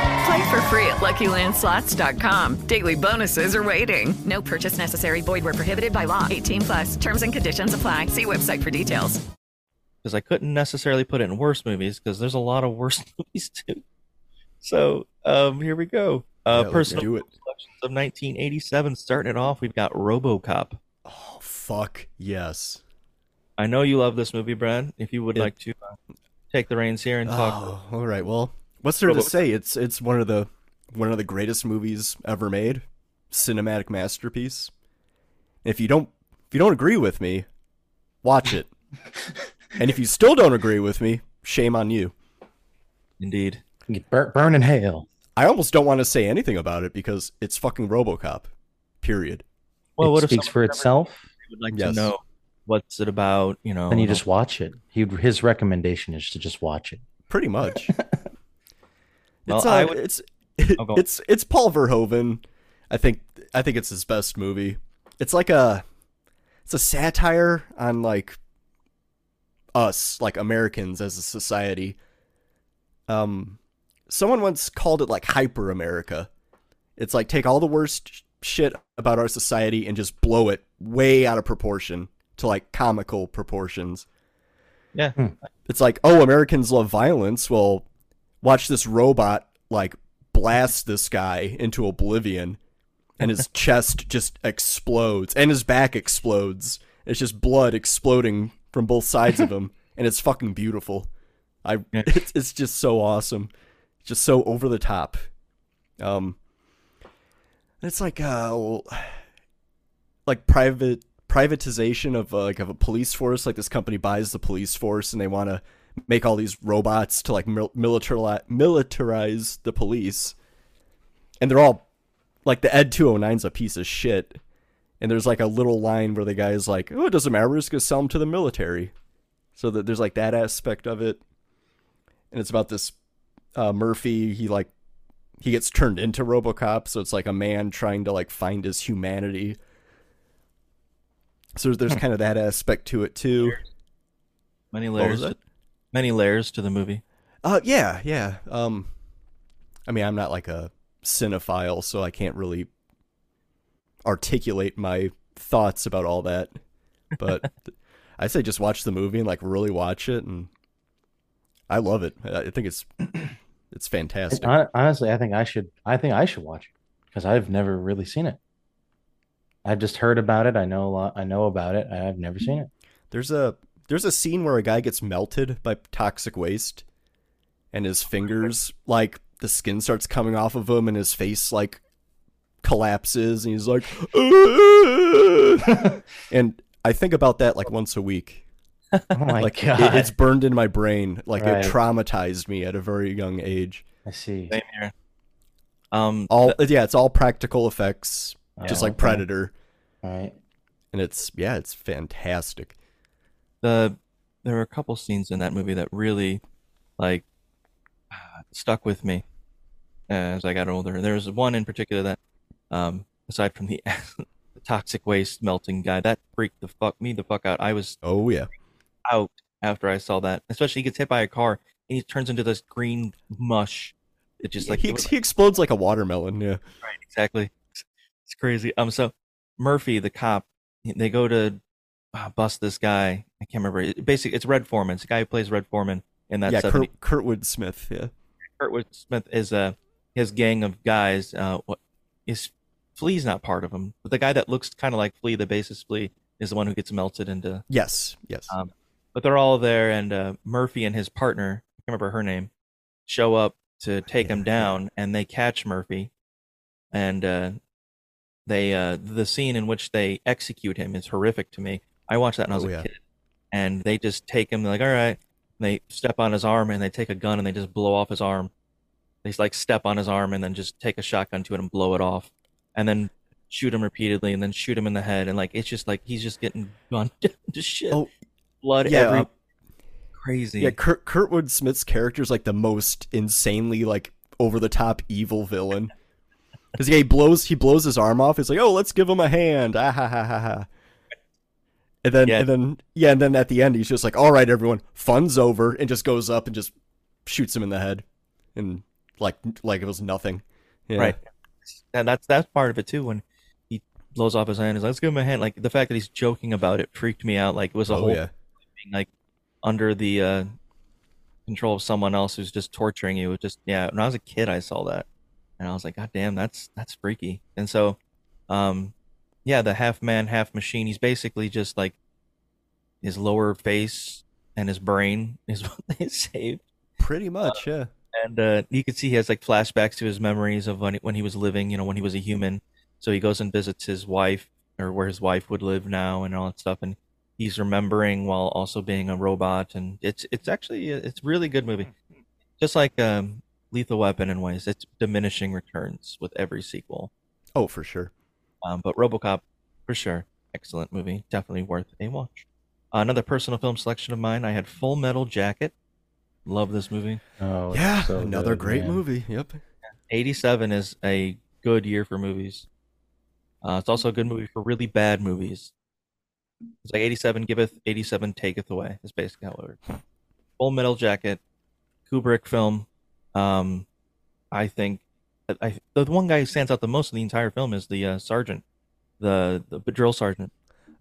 Play for free at LuckyLandSlots.com. Daily bonuses are waiting. No purchase necessary. Void where prohibited by law. 18 plus. Terms and conditions apply. See website for details. because I couldn't necessarily put it in worst movies because there's a lot of worst movies too. So um, here we go. Uh, Yeah, personal do it. selections of 1987. Starting it off, we've got RoboCop. Oh fuck yes. I know you love this movie, Brad. If you would It- like to uh, take the reins here and talk. Oh, all right. Well, what's there to say? It's it's one of the one of the greatest movies ever made, cinematic masterpiece. If you don't if you don't agree with me, watch it. and if you still don't agree with me, shame on you. Indeed. Burn, burn in hell. I almost don't want to say anything about it because it's fucking RoboCop. Period. Well, it what speaks for someone never- itself. would like Yes. to know what's it about? You know, Then you just watch it. He his recommendation is to just watch it. Pretty much. Well, it's uh, would- it's Oh, go on. it's it's Paul Verhoeven. I think I think it's his best movie. It's like a it's a satire on like us, like Americans as a society. Um someone once called it like hyper America. It's like take all the worst shit about our society and just blow it way out of proportion to like comical proportions. Yeah. It's like, oh, Americans love violence. Well, watch this robot like blast this guy into oblivion and his chest just explodes and his back explodes. It's just blood exploding from both sides of him and it's fucking beautiful. I it's, it's just so awesome. Just so over the top. Um it's like uh like private privatization of uh, like of a police force like this company buys the police force and they want to make all these robots to like mil- militarize militarize the police. And they're all like the ed 209's a piece of shit. And there's like a little line where the guy's like oh it doesn't matter we're just gonna sell them to the military? So that there's like that aspect of it. And it's about this uh, murphy he like he gets turned into robocop so it's like a man trying to like find his humanity. So there's kind of that aspect to it too. Many What was layers. That? Many layers to the movie. Uh, yeah, yeah. Um, I mean, I'm not like a cinephile, so I can't really articulate my thoughts about all that. But I say just watch the movie and like really watch it, and I love it. I I think it's it's fantastic. Hon- Honestly, I think I should. I think I should watch it because I've never really seen it. I've just heard about it. I know a lot. I know about it. I've never seen it. There's a there's a scene where a guy gets melted by toxic waste, and his fingers like the skin starts coming off of him, and his face like collapses, and he's like, and I think about that like once a week. Oh my like it- god! it's burned in my brain. Like Right. it traumatized me at a very young age. I see. Same here. Um, All yeah, it's all practical effects, just Oh, like okay. Predator, All right. and it's yeah, it's fantastic. The there were a couple scenes in that movie that really like stuck with me as I got older. There was one in particular that, um, aside from the, the toxic waste melting guy, that freaked the fuck me the fuck out. I was Oh yeah, out after I saw that. Especially he gets hit by a car and he turns into this green mush. It just like he, it was- he explodes like a watermelon. Yeah. Right, exactly. It's, it's crazy. Um, so Murphy, the cop, they go to uh, bust this guy. I can't remember. It, basically, it's Red Foreman. It's the guy who plays Red Foreman in that. yeah, 70 Kurt, Kurtwood Smith. Yeah. Kurtwood Smith is a his gang of guys. Uh, what is Flea's not part of him, but the guy that looks kind of like Flea, the bassist Flea, is the one who gets melted into. Yes. Yes. Um, but they're all there, and uh, Murphy and his partner, I can't remember her name, show up to take him down, and they catch Murphy, and uh, they uh, the scene in which they execute him is horrific to me. I watched that when I was Oh, a yeah. kid, and they just take him. They're like, all right, and they step on his arm, and they take a gun and they just blow off his arm. They like step on his arm and then just take a shotgun to it and blow it off, and then shoot him repeatedly, and then shoot him in the head, and like it's just like he's just getting gunned to shit. Oh, blood yeah, every uh, crazy. Yeah, Kurt, Kurtwood Smith's character is like the most insanely like over the top evil villain. Because yeah, he blows he blows his arm off. He's like, oh, let's give him a hand. Ah ha ha ha ha. And then Yeah. and then yeah, and then at the end he's just like, all right, everyone, fun's over, and just goes up and just shoots him in the head, and like like it was nothing. Yeah. Right. And that's that's part of it too. When he blows off his hand, he's like, "Let's give him a hand." Like the fact that he's joking about it freaked me out. Like it was a Oh, whole yeah. being like under the uh, control of someone else who's just torturing you. It was just yeah. When I was a kid, I saw that, and I was like, "God damn, that's that's freaky." And so, um, yeah, the half man, half machine. He's basically just like his lower face and his brain is what they saved. Pretty much, yeah. and uh, you can see he has like flashbacks to his memories of when when he was living, you know, when he was a human. So he goes and visits his wife or where his wife would live now and all that stuff, and he's remembering while also being a robot. And it's it's actually it's a really good movie, just like um, Lethal Weapon in ways. It's diminishing returns with every sequel. Oh, for sure. Um, but RoboCop, for sure, excellent movie, definitely worth a watch. another personal film selection of mine, I had Full Metal Jacket. Love this movie. Oh, Yeah, so another good, great man. movie. Yep. 87 is a good year for movies. Uh, it's also a good movie for really bad movies. It's like 87 giveth, 87 taketh away. Is basically how it works. Full Metal Jacket, Kubrick film. Um, I think I, I the one guy who stands out the most in the entire film is the uh, sergeant, the the drill sergeant.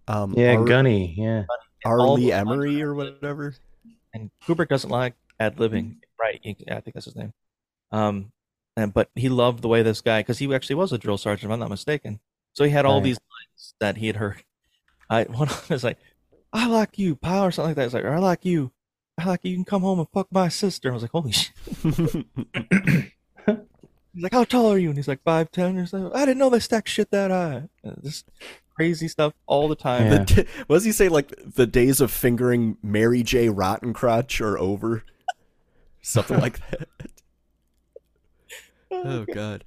Um, Yeah, Ar- Gunny. Yeah. R. Lee Emery or whatever. and Kubrick doesn't like ad libbing, right? I think that's his name. Um, and but he loved the way this guy, because he actually was a drill sergeant, if I'm not mistaken. So he had all Right. these lines that he had heard. I one of them is like, "I like you, pal," or something like that. It's like, "I like you, I like you. You can come home and fuck my sister." I was like, "Holy shit!" He's like, "How tall are you?" And he's like, five ten or something. I didn't know they stacked shit that high. This crazy stuff all the time. Yeah. The what does he say? Like the days of fingering Mary J. Rotten Rottencrotch are over. Something like that. Oh god.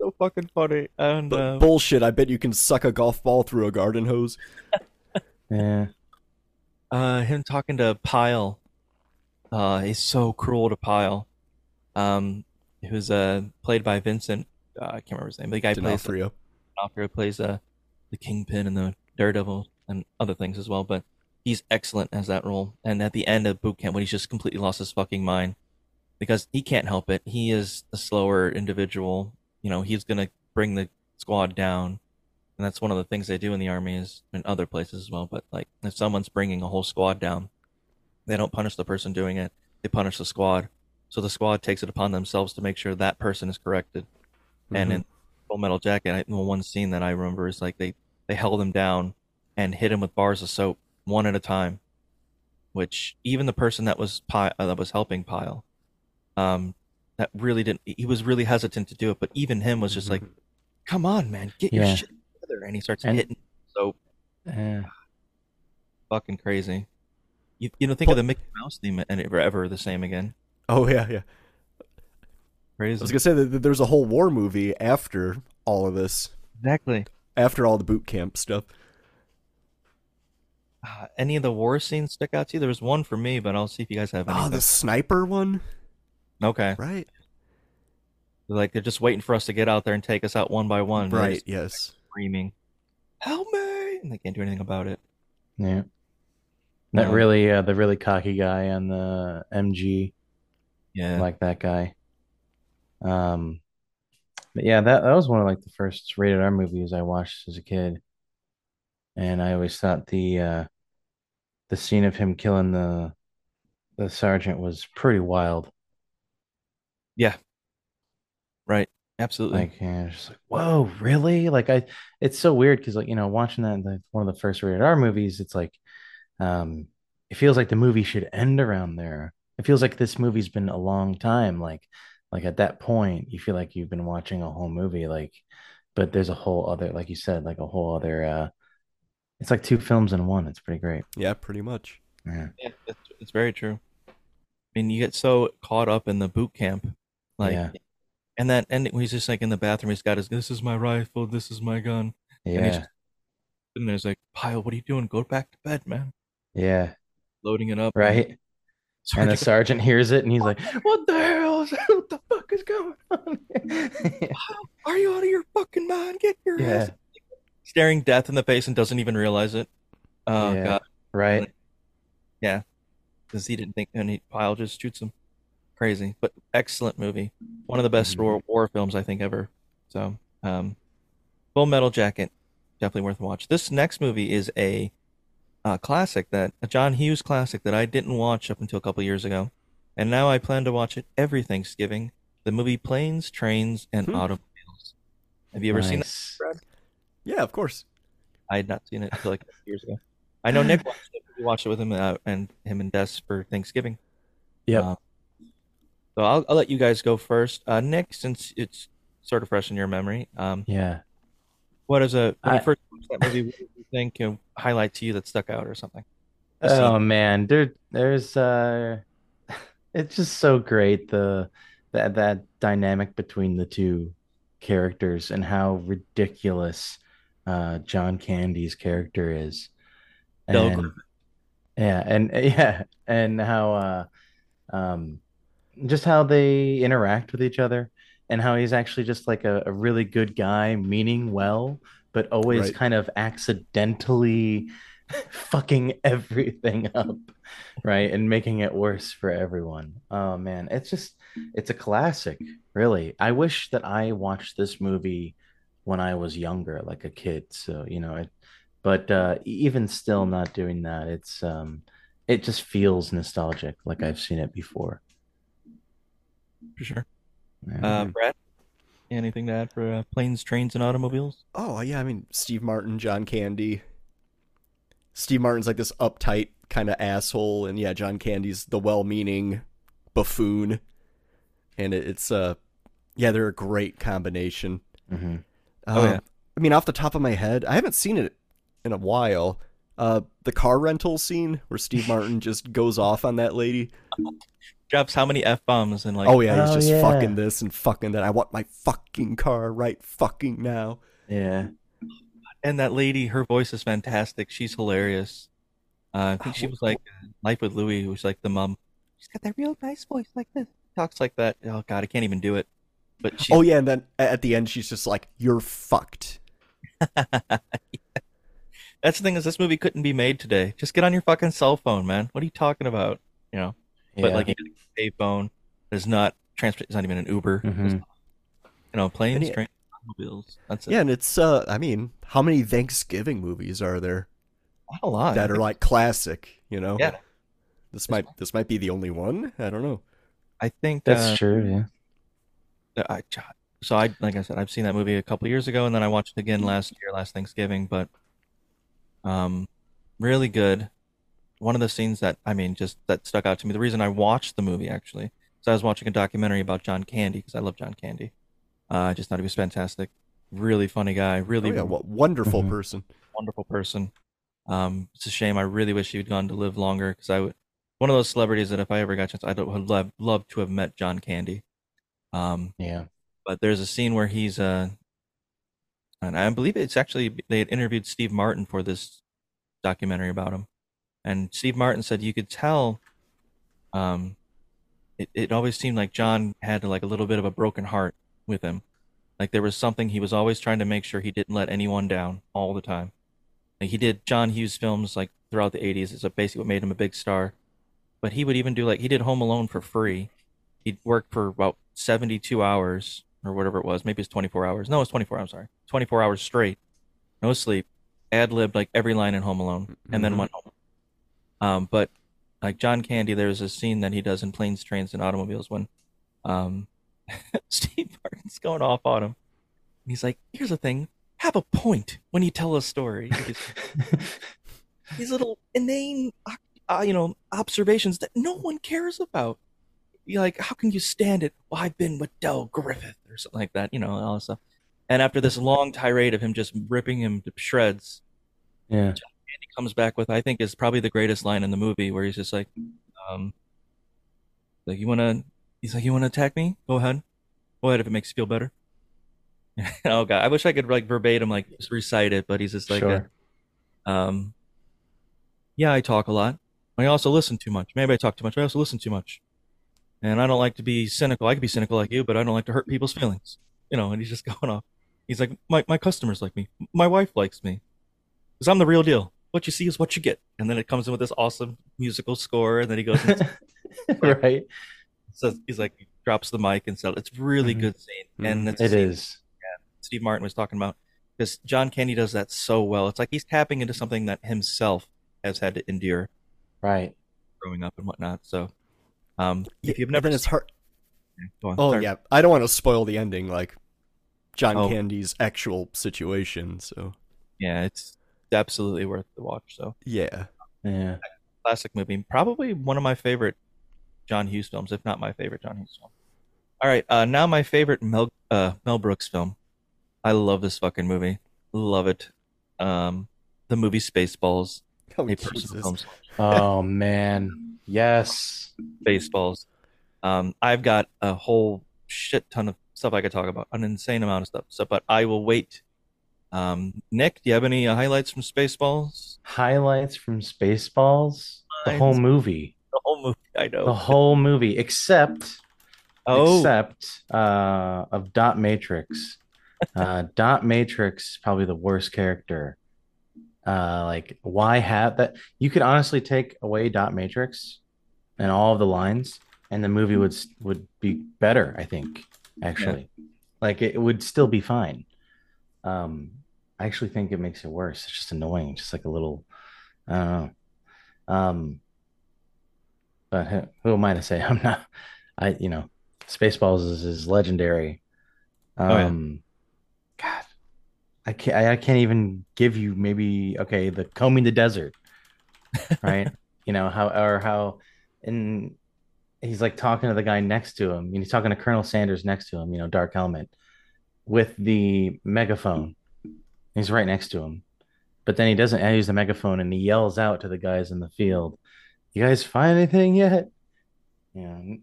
so fucking funny. And But uh, bullshit. I bet you can suck a golf ball through a garden hose. Yeah. uh him talking to Pyle uh he's so cruel to Pyle um who's uh played by Vincent uh, I can't remember his name the guy plays D'Onofrio. D'Onofrio plays uh the Kingpin and the Daredevil and other things as well but he's excellent as that role and at the end of boot camp when he's just completely lost his fucking mind because he can't help it he is the slower individual you know he's gonna bring the squad down and that's one of the things they do in the army is in other places as well. But like if someone's bringing a whole squad down, they don't punish the person doing it; they punish the squad. So the squad takes it upon themselves to make sure that person is corrected. And Mhm. in Full Metal Jacket, I, the one scene that I remember is like they they held him down and hit him with bars of soap one at a time, which even the person that was uh, that was helping Pyle, um, that really didn't. He was really hesitant to do it, but even him was just like, "Come on, man, get your shit together." And he starts And- hitting soap Yeah. fucking crazy. You you don't think of the Mickey Mouse theme and it ever the same again? Oh yeah, yeah. Crazy. I was gonna say that that there's a whole war movie after all of this, exactly. after all the boot camp stuff. Uh, any of the war scenes stick out to you? There was one for me, but I'll see if you guys have any. Oh, the sniper one, okay, right? like they're just waiting for us to get out there and take us out one by one. Right. just Yes. screaming, "Help me!" and they can't do anything about it. Yeah. That Uh, really, uh, the really cocky guy on the MG. Yeah. I like that guy. Um, but yeah, that that was one of like the first rated R movies I watched as a kid, and I always thought the uh, the scene of him killing the the sergeant was pretty wild. Yeah. Right. Absolutely. Like, yeah, just like, whoa, really? Like, I, it's so weird because, like, you know, watching that, one of the first rated R movies, it's like, um, it feels like the movie should end around there. It feels like this movie's been a long time. Like, like at that point, you feel like you've been watching a whole movie. Like, but there's a whole other, like you said, like a whole other. uh It's like two films in one. It's pretty great. Yeah, pretty much. Yeah. Yeah, it's, it's very true. I mean, you get so caught up in the boot camp, like, Yeah. and that ending he's just like in the bathroom, he's got his, this is my rifle, this is my gun, and he's Yeah. just, and there's like, Pyle, what are you doing? Go back to bed, man. Yeah. Loading it up, Right. And the Sergeant- sergeant hears it and he's like, "What the hell? is- What the fuck is going on?" Are you out of your fucking mind? Get your Yeah. ass. Staring death in the face and doesn't even realize it. Oh Yeah, god. right. Yeah. Because he didn't think any Pyle just shoots him. Crazy. But excellent movie. One of the best Mm-hmm. war, war films I think ever. So um Full Metal Jacket. Definitely worth a watch. This next movie is a uh, classic that a John Hughes classic that I didn't watch up until a couple years ago. And now I plan to watch it every Thanksgiving. The movie Planes, Trains, and Hmm. Automobiles. Have you ever seen that, Brad? Yeah, of course. I had not seen it until like years ago. I know Nick watched it. We watched it with him uh, and him and Des for Thanksgiving. Yeah. Uh, so I'll, I'll let you guys go first. Uh, Nick, since it's sort of fresh in your memory, um, Yeah. What is a when I- you first watched that movie? What did you think? You know, highlight to you that stuck out or something? Oh man, there there's uh it's just so great the that that dynamic between the two characters and how ridiculous uh John Candy's character is. And yeah, and yeah, and how uh um just how they interact with each other and how he's actually just like a, a really good guy meaning well but always Right. kind of accidentally fucking everything up right and making it worse for everyone. Oh man. It's just it's a classic really. I wish that i watched this movie when i was younger like a kid so you know it but uh even still not doing that. It's um it just feels nostalgic like i've seen it before. For sure. Yeah. Uh, Brad, anything to add for uh, Planes, Trains, and Automobiles? Oh yeah, I mean Steve Martin, John Candy. Steve Martin's like this uptight kind of asshole, and yeah, John Candy's the well-meaning buffoon, and it, it's uh, yeah, they're a great combination. Mhm. Oh, Um, yeah. I mean, off the top of my head, I haven't seen it in a while. Uh, the car rental scene where Steve Martin just goes off on that lady. Drops how many f bombs and like? oh yeah, he's Oh, just yeah. fucking this and fucking that. I want my fucking car right fucking now. yeah And that lady, her voice is fantastic. She's hilarious. Uh, I think she was like uh, Life with Louie, who's like the mom. She's got that real nice voice like this. Talks like that. Oh god, I can't even do it. But she's Oh yeah, and then at the end she's just like, "You're fucked." That's the thing is this movie couldn't be made today. Just get on your fucking cell phone, man. What are you talking about? You know. But Yeah. like you get a phone. There's not transport. It's not even an Uber. There's Mhm. not- you know, planes, yeah- trains, automobiles. That's it. Yeah, and it's uh, I mean, how many Thanksgiving movies are there Not a lot. that are like classic? You know. Yeah. This might this might be the only one. I don't know. I think that's uh, true yeah I so I like I said I've seen that movie a couple years ago and then I watched it again last year last Thanksgiving but um really good one of the scenes that I mean just that stuck out to me the reason I watched the movie actually so I was watching a documentary about John Candy because I love John Candy uh, I just thought he was fantastic really funny guy really Oh, yeah, what wonderful Mhm. person. wonderful person um it's a shame I really wish he had gone to live longer because I would one of those celebrities that if I ever got a chance I'd would love love to have met John Candy um yeah but there's a scene where he's uh and I believe it's actually they had interviewed Steve Martin for this documentary about him. And Steve Martin said you could tell um it, it always seemed like John had like a little bit of a broken heart with him. Like there was something he was always trying to make sure he didn't let anyone down all the time. Like he did John Hughes films like throughout the 80s. It's basically what made him a big star. But he would even do like he did Home Alone for free. He worked for about 72 hours or whatever it was. Maybe it's 24 hours. No, it's 24. I'm sorry, 24 hours straight, no sleep. Ad libbed like every line in Home Alone, and then Mhm. went home. Um, but like John Candy, there's a scene that he does in Planes, Trains, and Automobiles when um, Steve Martin's going off on him. And he's like, "Here's the thing: have a point when you tell a story." These- little inane, uh, you know, observations that no one cares about. You're like, how can you stand it? Well, I've been with Del Griffith or something like that, you know, all this stuff. And after this long tirade of him just ripping him to shreds, Yeah. He comes back with I think is probably the greatest line in the movie where he's just like, um, like you want to, he's like, you want to attack me? Go ahead, go ahead if it makes you feel better. oh god, I wish I could like verbatim like just recite it, but he's just like, Sure. uh, um, yeah, I talk a lot. I also listen too much. Maybe I talk too much. But I also listen too much, and I don't like to be cynical. I could be cynical like you, but I don't like to hurt people's feelings. You know, and he's just going off. He's like, my my customers like me. My wife likes me because I'm the real deal. What you see is what you get. And then it comes in with this awesome musical score, and then he goes, into, right. so he's like, drops the mic and so it's a really Mhm. good scene. And it's a It scene is. yeah, Steve Martin was talking about because John Candy does that so well. It's like he's tapping into something that himself has had to endure Right. growing up and whatnot. So, um, if you've never, then it's hard. Go on, Oh sorry. yeah, I don't want to spoil the ending, like John Oh. Candy's actual situation. So yeah, it's absolutely worth the watch. So, yeah, Yeah. classic movie, probably one of my favorite John Hughes films, if not my favorite John Hughes film. All right, uh, now my favorite Mel uh, Mel Brooks film. I love this fucking movie. Love it. Um, the movie Spaceballs. Oh, a Jesus. Oh man. Yes. Spaceballs. Um, I've got a whole shit ton of stuff I could talk about, an insane amount of stuff. So, but I will wait. Um, Nick, do you have any uh, highlights from Spaceballs? Highlights from Spaceballs. The whole movie. The whole movie. I know. The whole movie, except Oh. except uh of Dot Matrix. Uh Dot Matrix probably the worst character. Uh like why have that you could honestly take away Dot Matrix and all of the lines and the movie would would be better, I think, actually. Like it, would still be fine. Um I actually think it makes it worse. It's just annoying, just like a little I don't know. Um but who, who am I to say? I'm not. I you know, Spaceballs is, is legendary. Oh, yeah. Um, God, I can't. I, I can't even give you maybe okay the combing the desert, right? you know how or how, and he's like talking to the guy next to him. And he's talking to Colonel Sandurz next to him. You know, dark helmet with the megaphone. He's right next to him, but then he doesn't use the megaphone and he yells out to the guys in the field you guys find anything yet? Know,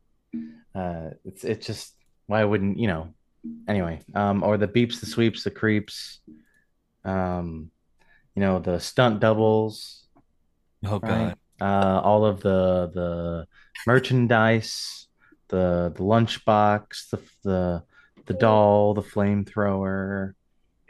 uh, it's it's just why wouldn't you know? Anyway, um, or the beeps, the sweeps, the creeps, um, you know, the stunt doubles. Oh right? Uh, all of the the merchandise, the the lunchbox, the the the doll, the flamethrower.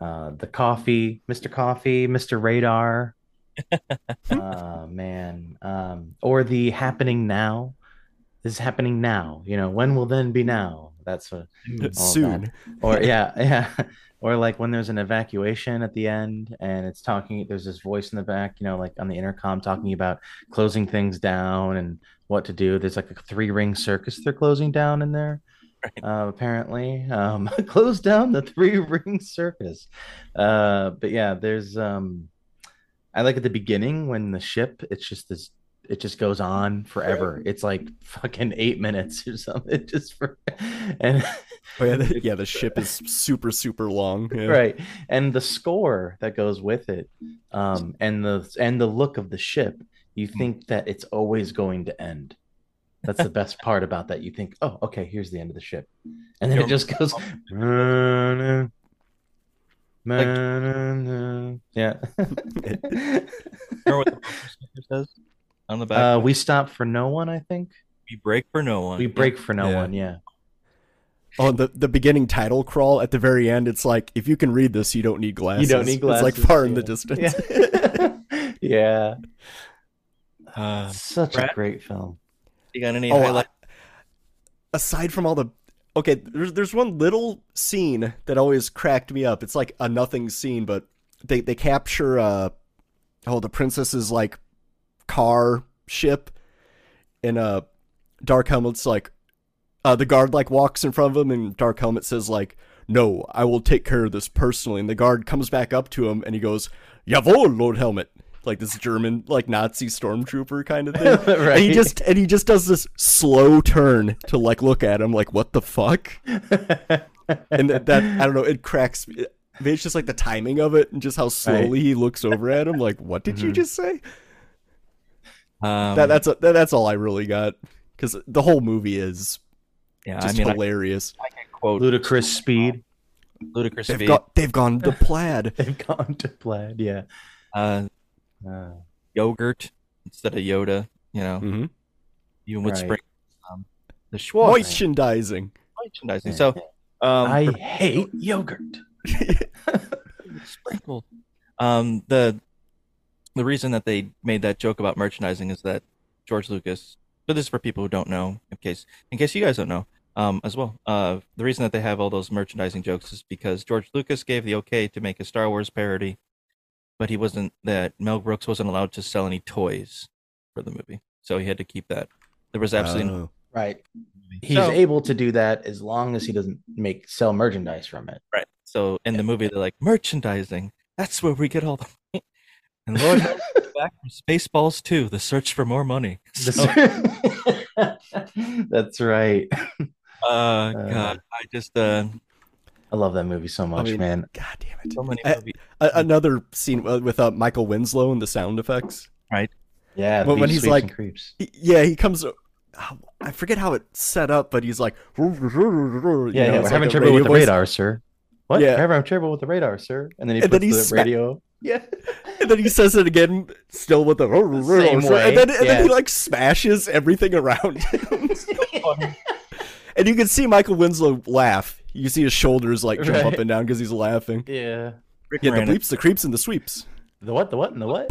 uh, the coffee, Mister Coffee, Mister Radar. uh, man, um, or the happening now. This is happening now. You know, when will then be now? That's a Soon. Soon. that. Or yeah, yeah. Or like when there's an evacuation at the end and it's talking, there's this voice in the back, you know, like on the intercom talking about closing things down and what to do. There's like a three ring circus they're closing down in there. Uh, apparently, um, close down the three ring circus. Uh, but yeah, there's um, I like at the beginning when the ship, it's just this, it just goes on forever. It's like fucking eight minutes or something. It just for, and Oh yeah, the, yeah. The ship is super super long. Yeah. right, and the score that goes with it, um, and the and the look of the ship, you think that it's always going to end. That's the best part about that. You think, oh, okay, here's the end of the ship, and then it just goes. Yeah. Remember what the bumper says on the back? Uh, we stop for no one. I think we break for no one. we break for no Yeah. one. Yeah. Oh, the the bebeginning title crawl at the very end. It's like if you can read this, you don't need glasses. You don't need glasses. It's like far in the distance. Yeah. yeah. Uh, Such Brad? a great film. You got any Oh, highlight? aside from all the okay there's there's one little scene that always cracked me up it's like a nothing scene but they they capture uh oh the princess's like car ship and uh dark helmet's like uh the guard like walks in front of him and dark helmet says like no i will take care of this personally and the guard comes back up to him and he goes jawohl lord helmet like this german like nazi stormtrooper kind of thing right. and he just and he just does this slow turn to like look at him like what the fuck and that, that i don't know it cracks me Maybe it's just like the timing of it and just how slowly he looks over at him like what did you Mhm. just say Um, that, that's that, that's all i really got because the whole movie is yeah, just I mean, I, hilarious I can quote Ludicrous speed. ludicrous they've speed. got they've gone to plaid They've gone to plaid. Yeah. uh, Uh, yogurt instead of Yoda. You know, mm-hmm. even with Right. spring, um, the schwa merchandising merchandising. So, um, I hate yogurt. sprinkled. Um, the the reason that they made that joke about merchandising is that George Lucas. But this is for people who don't know, in case in case you guys don't know, um, as well. Uh, the reason that they have all those merchandising jokes is because George Lucas gave the okay to make a Star Wars parody, but he wasn't that Mel Brooks wasn't allowed to sell any toys for the movie, so he had to keep that. There was absolutely Oh. Right. He's So- able to do that as long as he doesn't make sell merchandise from it. Right. So in the movie, they're like merchandising. That's where we get all the money. And Lord knows it's back from Spaceballs 2, the search for more money. So, That's right. uh, God, I just uh, I love that movie so much, mean, man. god damn it so many movies. A- another scene with uh, michael winslow and the sound effects Right. Yeah, when, when he's like creeps. yeah he comes oh, i forget how it's set up but he's like Yeah, know, yeah, we're like having trouble with the voice. radar, sir. What? Yeah. We're having trouble with the radar, sir. And then he And puts then he the sma- radio. Yeah. and then he says it again still with the, same way, and then and then he like smashes everything around him and you can see michael winslow laugh you see his shoulders like jump up and down because he's laughing Yeah. Rick yeah the bleeps the creeps and the sweeps The what? The what? And the what?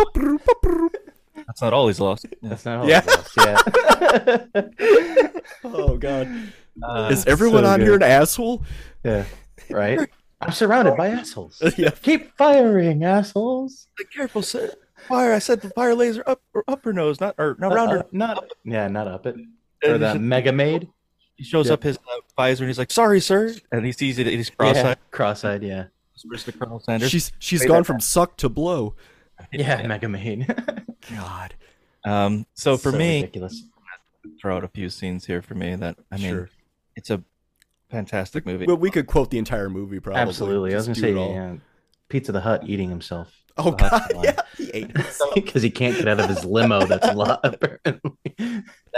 That's not all he's lost. Yeah. That's not all. Yeah. it was, yeah. oh god Uh, is everyone so on good. here an asshole yeah. Right. I'm surrounded by assholes. yeah Keep firing, assholes. careful, sir. Fire! I said the fire laser up or upper nose, not or no Uh, rounder. uh, not. Yeah, not up it. Uh, Or the Mega Maid. He shows Yeah. up his uh, visor and he's like, "Sorry, sir," and he sees it. and He's cross-eyed. Yeah, cross-eyed. Yeah. Whispers to Colonel Sandurz. she's she's Say gone that- from suck to blow Yeah, Mega Maid. god Um, so for me, ridiculous. throw out a few scenes here for me that I mean, Sure. it's a fantastic movie. well we could quote the entire movie probably Absolutely. I was gonna say, yeah, Pizza the Hut eating himself. oh god yeah he ate because he can't get out of his limo. That's a lot apparently.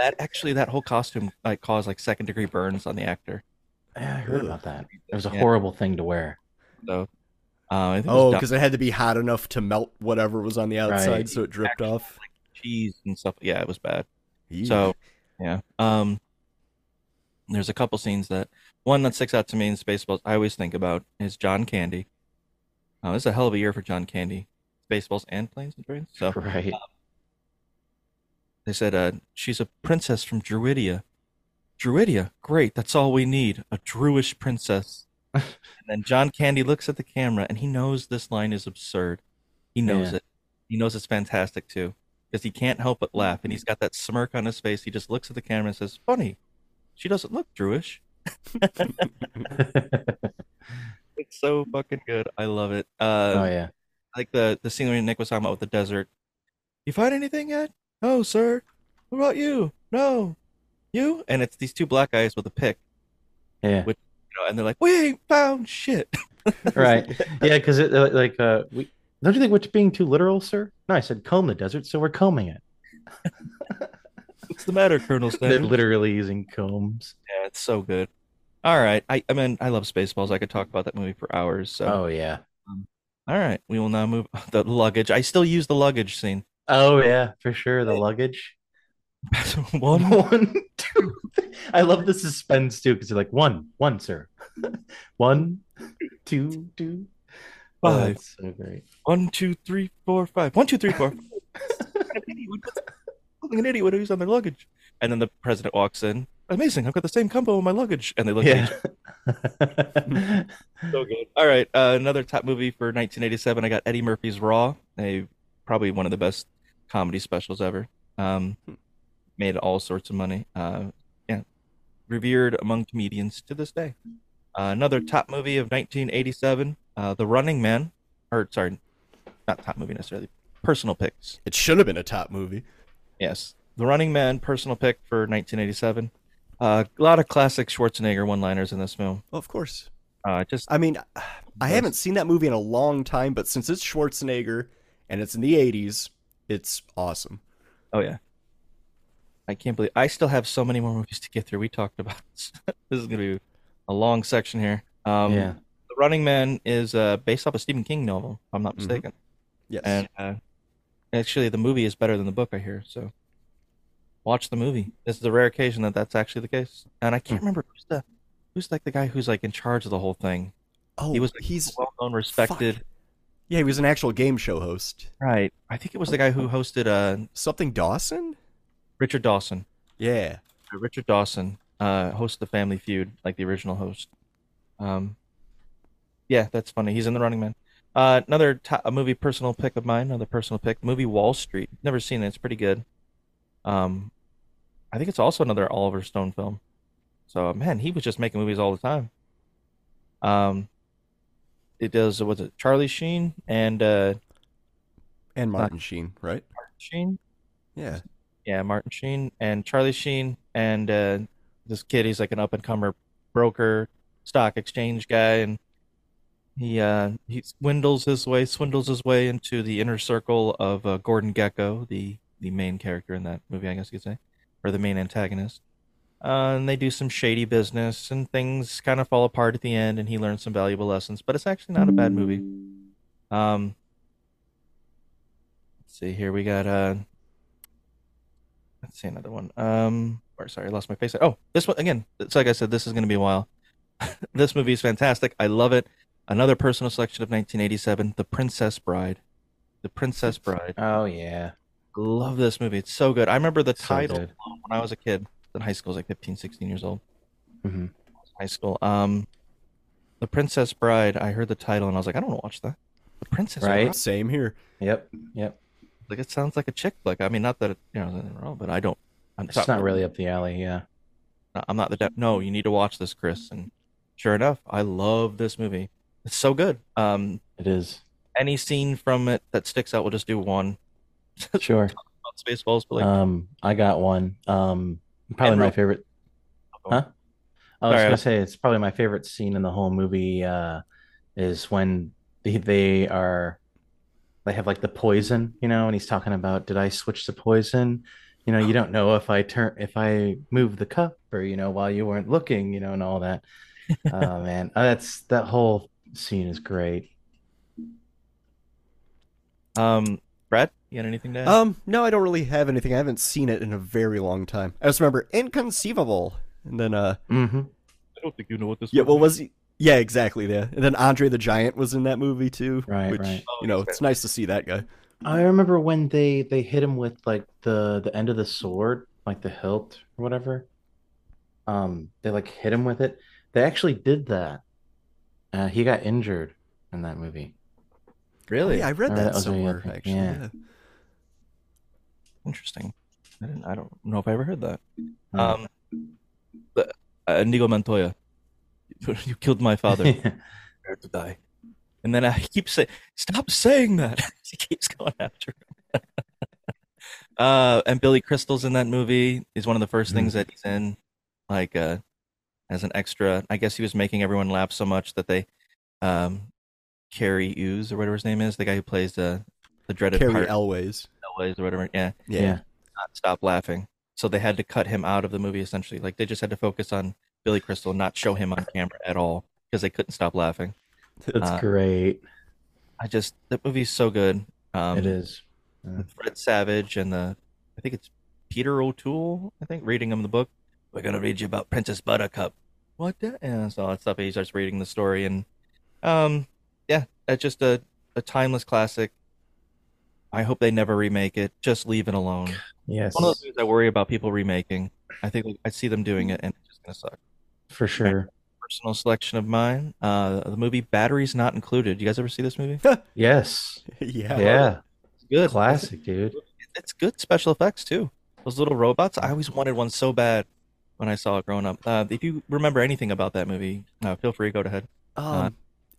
That actually, that whole costume like caused like second degree burns on the actor. Yeah, I heard about that. It was a Yeah. horrible thing to wear. So, uh, I think Oh, because it had to be hot enough to melt whatever was on the outside, Right. so it dripped Actually, off. cheese and stuff. Yeah, it was bad. Eek. So, yeah. Um, there's a couple scenes that one that sticks out to me in Spaceballs. I always think about is John Candy. Uh, this is a hell of a year for John Candy, Spaceballs and Planes and Trains. So Right. They said uh, she's a princess from Druidia. Druidia, great. That's all we need. A Druish princess. and then John Candy looks at the camera and he knows this line is absurd. He knows Yeah. it. He knows it's fantastic too. Because he can't help but laugh. And he's got that smirk on his face. He just looks at the camera and says, Funny. She doesn't look Druish. it's so fucking good. I love it. Uh, Oh yeah. like the the scene where Nick was talking about with the desert. You find anything yet? No, sir. What about you? No. You? And it's these two black guys with a pick. Yeah. Which, you know, and they're like, we ain't found shit. right. Yeah, because it uh, like uh, we don't you think we're being too literal, sir? No, I said comb the desert, so we're combing it. What's the matter, Colonel They're literally using combs. Yeah, it's so good. All right. I, I mean, I love Spaceballs. I could talk about that movie for hours. So, Oh yeah. all right. We will now move the luggage. I still use the luggage scene. Oh yeah, for sure. The luggage. One, one, two. I love the suspense too, because you're like one, one, sir. one, two, two. Oh, Five. that's so great. One, two, three, four, five. One, two, three, four. an idiot would put- like an idiot would use on their luggage. And then the president walks in. Amazing! I've got the same combo in my luggage. And they look Yeah. at each other. So good. All right, uh, another top movie for 1987. I got Eddie Murphy's Raw. A probably one of the best comedy specials ever. Um, made all sorts of money. Uh, yeah, revered among comedians to this day. Uh, another top movie of 1987, uh, The Running Man. Or sorry, not top movie necessarily. Personal picks. It should have been a top movie. Yes, The Running Man. Personal pick for 1987. Uh, a lot of classic Schwarzenegger one-liners in this film. Well, of course. Uh, just I mean, I haven't seen that movie in a long time, but since it's Schwarzenegger and it's in the 80s, it's awesome. Oh yeah. I can't believe I still have so many more movies to get through. We talked about this. this is gonna be a long section here. Um, Yeah. The Running Man is uh, based off a Stephen King novel, if I'm not Mhm. mistaken. Yes. And uh, actually, the movie is better than the book. I hear so. Watch the movie. This is a rare occasion that that's actually the case. And I can't Hmm. remember who's the who's like the guy who's like in charge of the whole thing. oh, he was like, he's well known, respected. Yeah, he was an actual game show host. Right. I think it was the guy who hosted uh, Something Dawson? Richard Dawson. Yeah. Uh, Richard Dawson uh, hosts the Family Feud, like the original host. Um, yeah, that's funny. He's in the Running Man. Uh, another to- a movie personal pick of mine, another personal pick, movie Wall Street. Never seen it. It's pretty good. Um, I think it's also another Oliver Stone film. So man, he was just making movies all the time. Um, it does was it Charlie Sheen and uh, And Martin Sheen, right? Sheen? Yeah. Yeah, Martin Sheen and Charlie Sheen and uh, this kid. He's like an up and comer broker, stock exchange guy, and he uh, he swindles his way, swindles his way into the inner circle of uh, Gordon Gekko, the the main character in that movie, I guess you could say, or the main antagonist. Uh, and they do some shady business, and things kind of fall apart at the end, and he learns some valuable lessons. But it's actually not a bad movie. Um, let's see here. We got uh, let's see another one. Um, or sorry, I lost my face. Oh, this one again. It's like I said, this is going to be a while. this movie is fantastic. I love it. Another personal selection of 1987, The Princess Bride. The Princess Bride. Oh yeah. Love this movie. It's so good. I remember the So title good. when I was a kid. In high school, I was like 15, 16 years old. Mhm. High school. Um, The Princess Bride. I heard the title and I was like, I don't want to watch that. The Princess Right. Bride. Same here. Yep. Yep. Like it sounds like a chick flick. I mean, not that it, you know, there's anything wrong, but I don't. I'm It's not really up the alley. Yeah. I'm not the de- no. You need to watch this, Chris. And sure enough, I love this movie. It's so good. Um, It is. any scene from it that sticks out, we'll just do one. Sure. Spaceballs, but like, Um, I got one. Um, probably my favorite. Huh? I was Sorry, gonna say it's probably my favorite scene in the whole movie. Uh, is when they, they are, they have like the poison, you know, and he's talking about, did I switch to poison? You know, you don't know if I turn, if I move the cup, or you know, while you weren't looking, you know, and all that. oh man, Uh, that's that whole scene is great. um, Brad, you got anything to add? Um, no, I don't really have anything. I haven't seen it in a very long time. I just remember Inconceivable. And then, uh, Mm-hmm. I don't think you know what this. yeah, what was he? Yeah, exactly. Yeah. And then Andre the Giant was in that movie too. Right, which, right. You know, it's nice to see that guy. I remember when they they hit him with like the the end of the sword, like the hilt or whatever. Um, they like hit him with it. They actually did that. Uh, he got injured in that movie. Really? Yeah, I read Or that was a- somewhere, yeah. Yeah. Interesting. I didn't. I don't know if I ever heard that. Hmm. Um, but, uh, Inigo Montoya, you killed my father. Prepare to die. And then I keep saying, "Stop saying that." he keeps going after him. uh, and Billy Crystal's in that movie. Is one of the first things that he's in, like uh, as an extra. I guess he was making everyone laugh so much that they, um, Carrie Hughes or whatever his name is, the guy who plays the the dreaded Carrie pirate. Elways. Elways or whatever. Yeah. Yeah. Yeah. Not stop laughing. So they had to cut him out of the movie essentially. Like they just had to focus on Billy Crystal, not show him on camera at all because they couldn't stop laughing. That's Uh, great. I just that movie's so good. Um, It is. with Fred Savage and the I think it's Peter O'Toole. I think reading him the book. We're gonna read you about Princess Buttercup. What? The? Yeah, so all that stuff. He starts reading the story and, um, yeah, it's just a a timeless classic. I hope they never remake it. Just leave it alone. Yes. One of those things I worry about people remaking. I think I see them doing it and it's just gonna suck. For sure. Personal selection of mine. Uh, the movie Batteries Not Included. You guys ever see this movie? Yes. yeah. Yeah. It's good. Classic, dude. It's good special effects too. Those little robots. I always wanted one so bad when I saw it growing up. Uh, if you remember anything about that movie, uh, feel free. Go ahead. Um, Uh,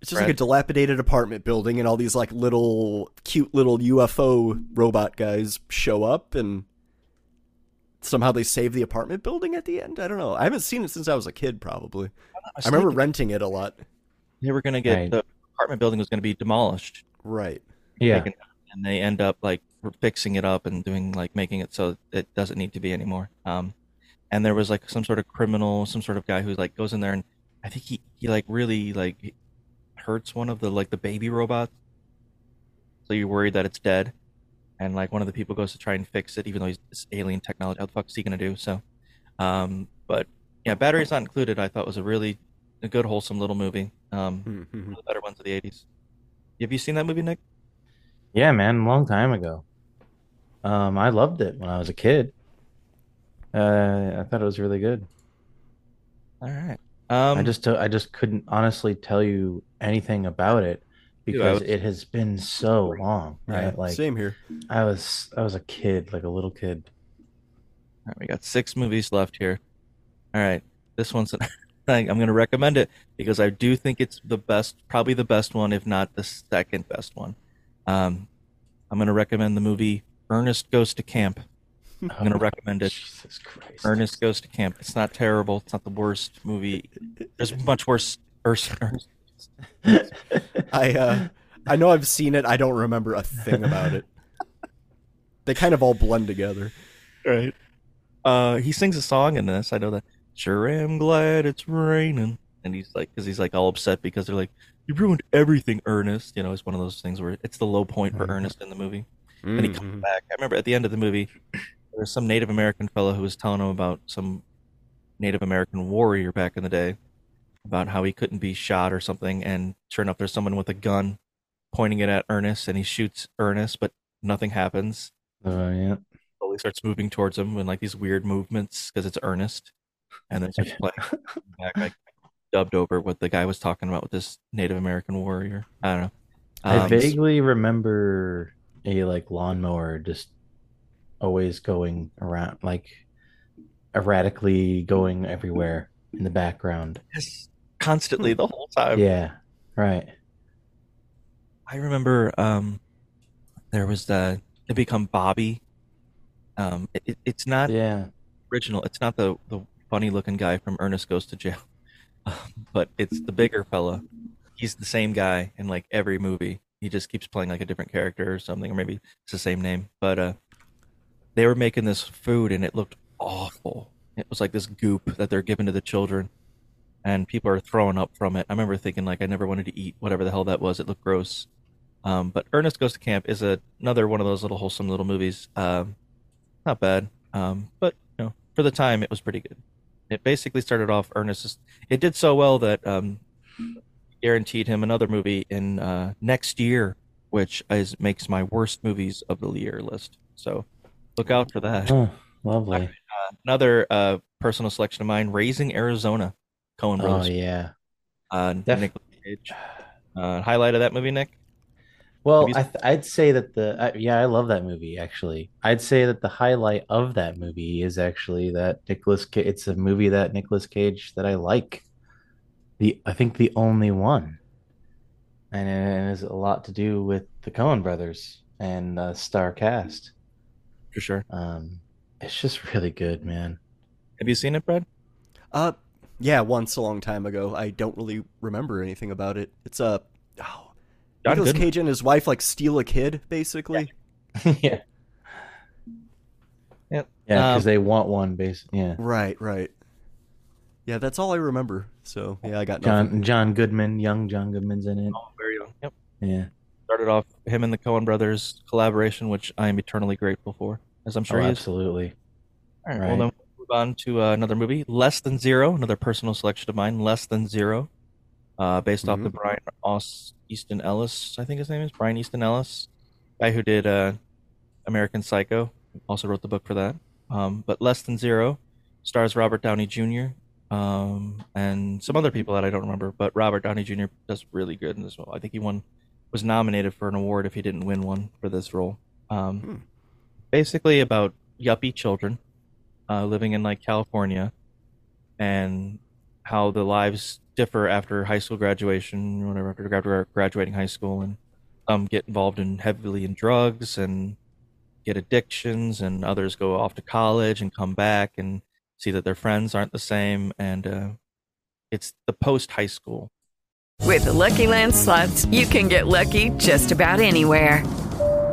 it's just like a dilapidated apartment building, and all these like little cute little UFO robot guys show up, and somehow they save the apartment building at the end. I don't know. I haven't seen it since I was a kid, probably. I remember renting it a lot. They were gonna get Right. the apartment building was gonna be demolished. Right. Yeah. taken and they end up like fixing it up and doing like making it so it doesn't need to be anymore. Um, and there was like some sort of criminal, some sort of guy who like goes in there and I think he he like really like hurts one of the like the baby robots. So you're worried that it's dead, and like one of the people goes to try and fix it, even though he's this alien technology. How the fuck is he gonna do? So, um, but yeah, batteries not included. I thought was a really a good wholesome little movie. Um, one of the better ones of the '80s. Have you seen that movie, Nick? Yeah, man, a long time ago. Um, I loved it when I was a kid. Uh, I thought it was really good. All right. Um, I just I just couldn't honestly tell you anything about it because was- it has been so long, Yeah, right? Like same here. I was I was a kid, like a little kid. All right, we got six movies left here. All right, this one's I'm going to recommend it because I do think it's the best, probably the best one, if not the second best one. Um, I'm going to recommend the movie Ernest Goes to Camp. I'm going to recommend it. Jesus Christ. Ernest Goes to Camp. It's not terrible. It's not the worst movie. There's much worse. Ernest, Ernest. I uh, I know I've seen it. I don't remember a thing about it. They kind of all blend together. Right. Uh, he sings a song in this. I know that. Sure am glad it's raining. And he's like, because he's like all upset because they're like, you ruined everything, Ernest. You know, it's one of those things where it's the low point for Ernest in the movie. And he comes Mhm. back. I remember at the end of the movie, there was some Native American fellow who was telling him about some Native American warrior back in the day, about how he couldn't be shot or something. And sure enough, there's someone with a gun pointing it at Ernest, and he shoots Ernest, but nothing happens Oh yeah. slowly starts moving towards him in like these weird movements because it's Ernest, and then starts playing back like dubbed over what the guy was talking about with this Native American warrior. I don't know. I Um, vaguely remember a like lawnmower just always going around, like erratically going everywhere in the background. Yes, constantly the whole time. Yeah, right. I remember um, there was the it become Bobby. Um, it, it- it's not Yeah. original. It's not the the funny looking guy from Ernest Goes to Jail, but it's the bigger fella. He's the same guy in like every movie. He just keeps playing like a different character or something, or maybe it's the same name. But uh, they were making this food and it looked awful. It was like this goop that they're giving to the children, and people are throwing up from it. I remember thinking like I never wanted to eat whatever the hell that was. It looked gross. Um, but Ernest Goes to Camp is a, another one of those little wholesome little movies. Um, not bad. Um, but you know, for the time, it was pretty good. It basically started off Ernest. is- It did so well that um, guaranteed him another movie in uh, next year, which is makes my worst movies of the year list. So look out for that. Oh, lovely. Uh, another uh, personal selection of mine, Raising Arizona, Coen Oh Brothers. yeah. Uh, Def- Nicolas Cage. Uh, highlight of that movie, Nick? Well, Have you I th- I'd say that the I, yeah, I love that movie actually. I'd say that the highlight of that movie is actually that Nicolas Cage. It's a movie that Nicolas Cage that I like. The I think the only one, and it has a lot to do with the Coen brothers and uh, star cast. For sure. Um, it's just really good, man. Have you seen it, Brad? Uh, yeah, once a long time ago. I don't really remember anything about it. It's a oh, John Nicolas Goodman. Cage and his wife like steal a kid, basically. yeah, Yep. yeah, because Um, they want one, basically. Yeah, Right, right. Yeah, that's all I remember. So yeah, I got nothing. John John Goodman, young John Goodman's in it. Oh, very young. Yep. Yeah, Started off him and the Coen brothers collaboration, which I am eternally grateful for, as I'm sure oh, he is. absolutely. All right, Right. well then we'll move on to uh, another movie, Less Than Zero, another personal selection of mine, Less Than Zero, uh, based off the Mhm. Brian Easton Ellis, I think his name is Brian Easton Ellis, guy who did uh, American Psycho, also wrote the book for that. Um, but Less Than Zero stars Robert Downey Jr. Um, and some other people that I don't remember, but Robert Downey Jr. does really good in this role. I think he won, was nominated for an award if he didn't win one for this role. Um, Basically about yuppie children uh, living in like California and how the lives differ after high school graduation, whatever, after graduating high school, and some get involved in heavily in drugs and get addictions, and others go off to college and come back and see that their friends aren't the same, and uh, it's the post high school. With the Lucky Land slots, you can get lucky just about anywhere.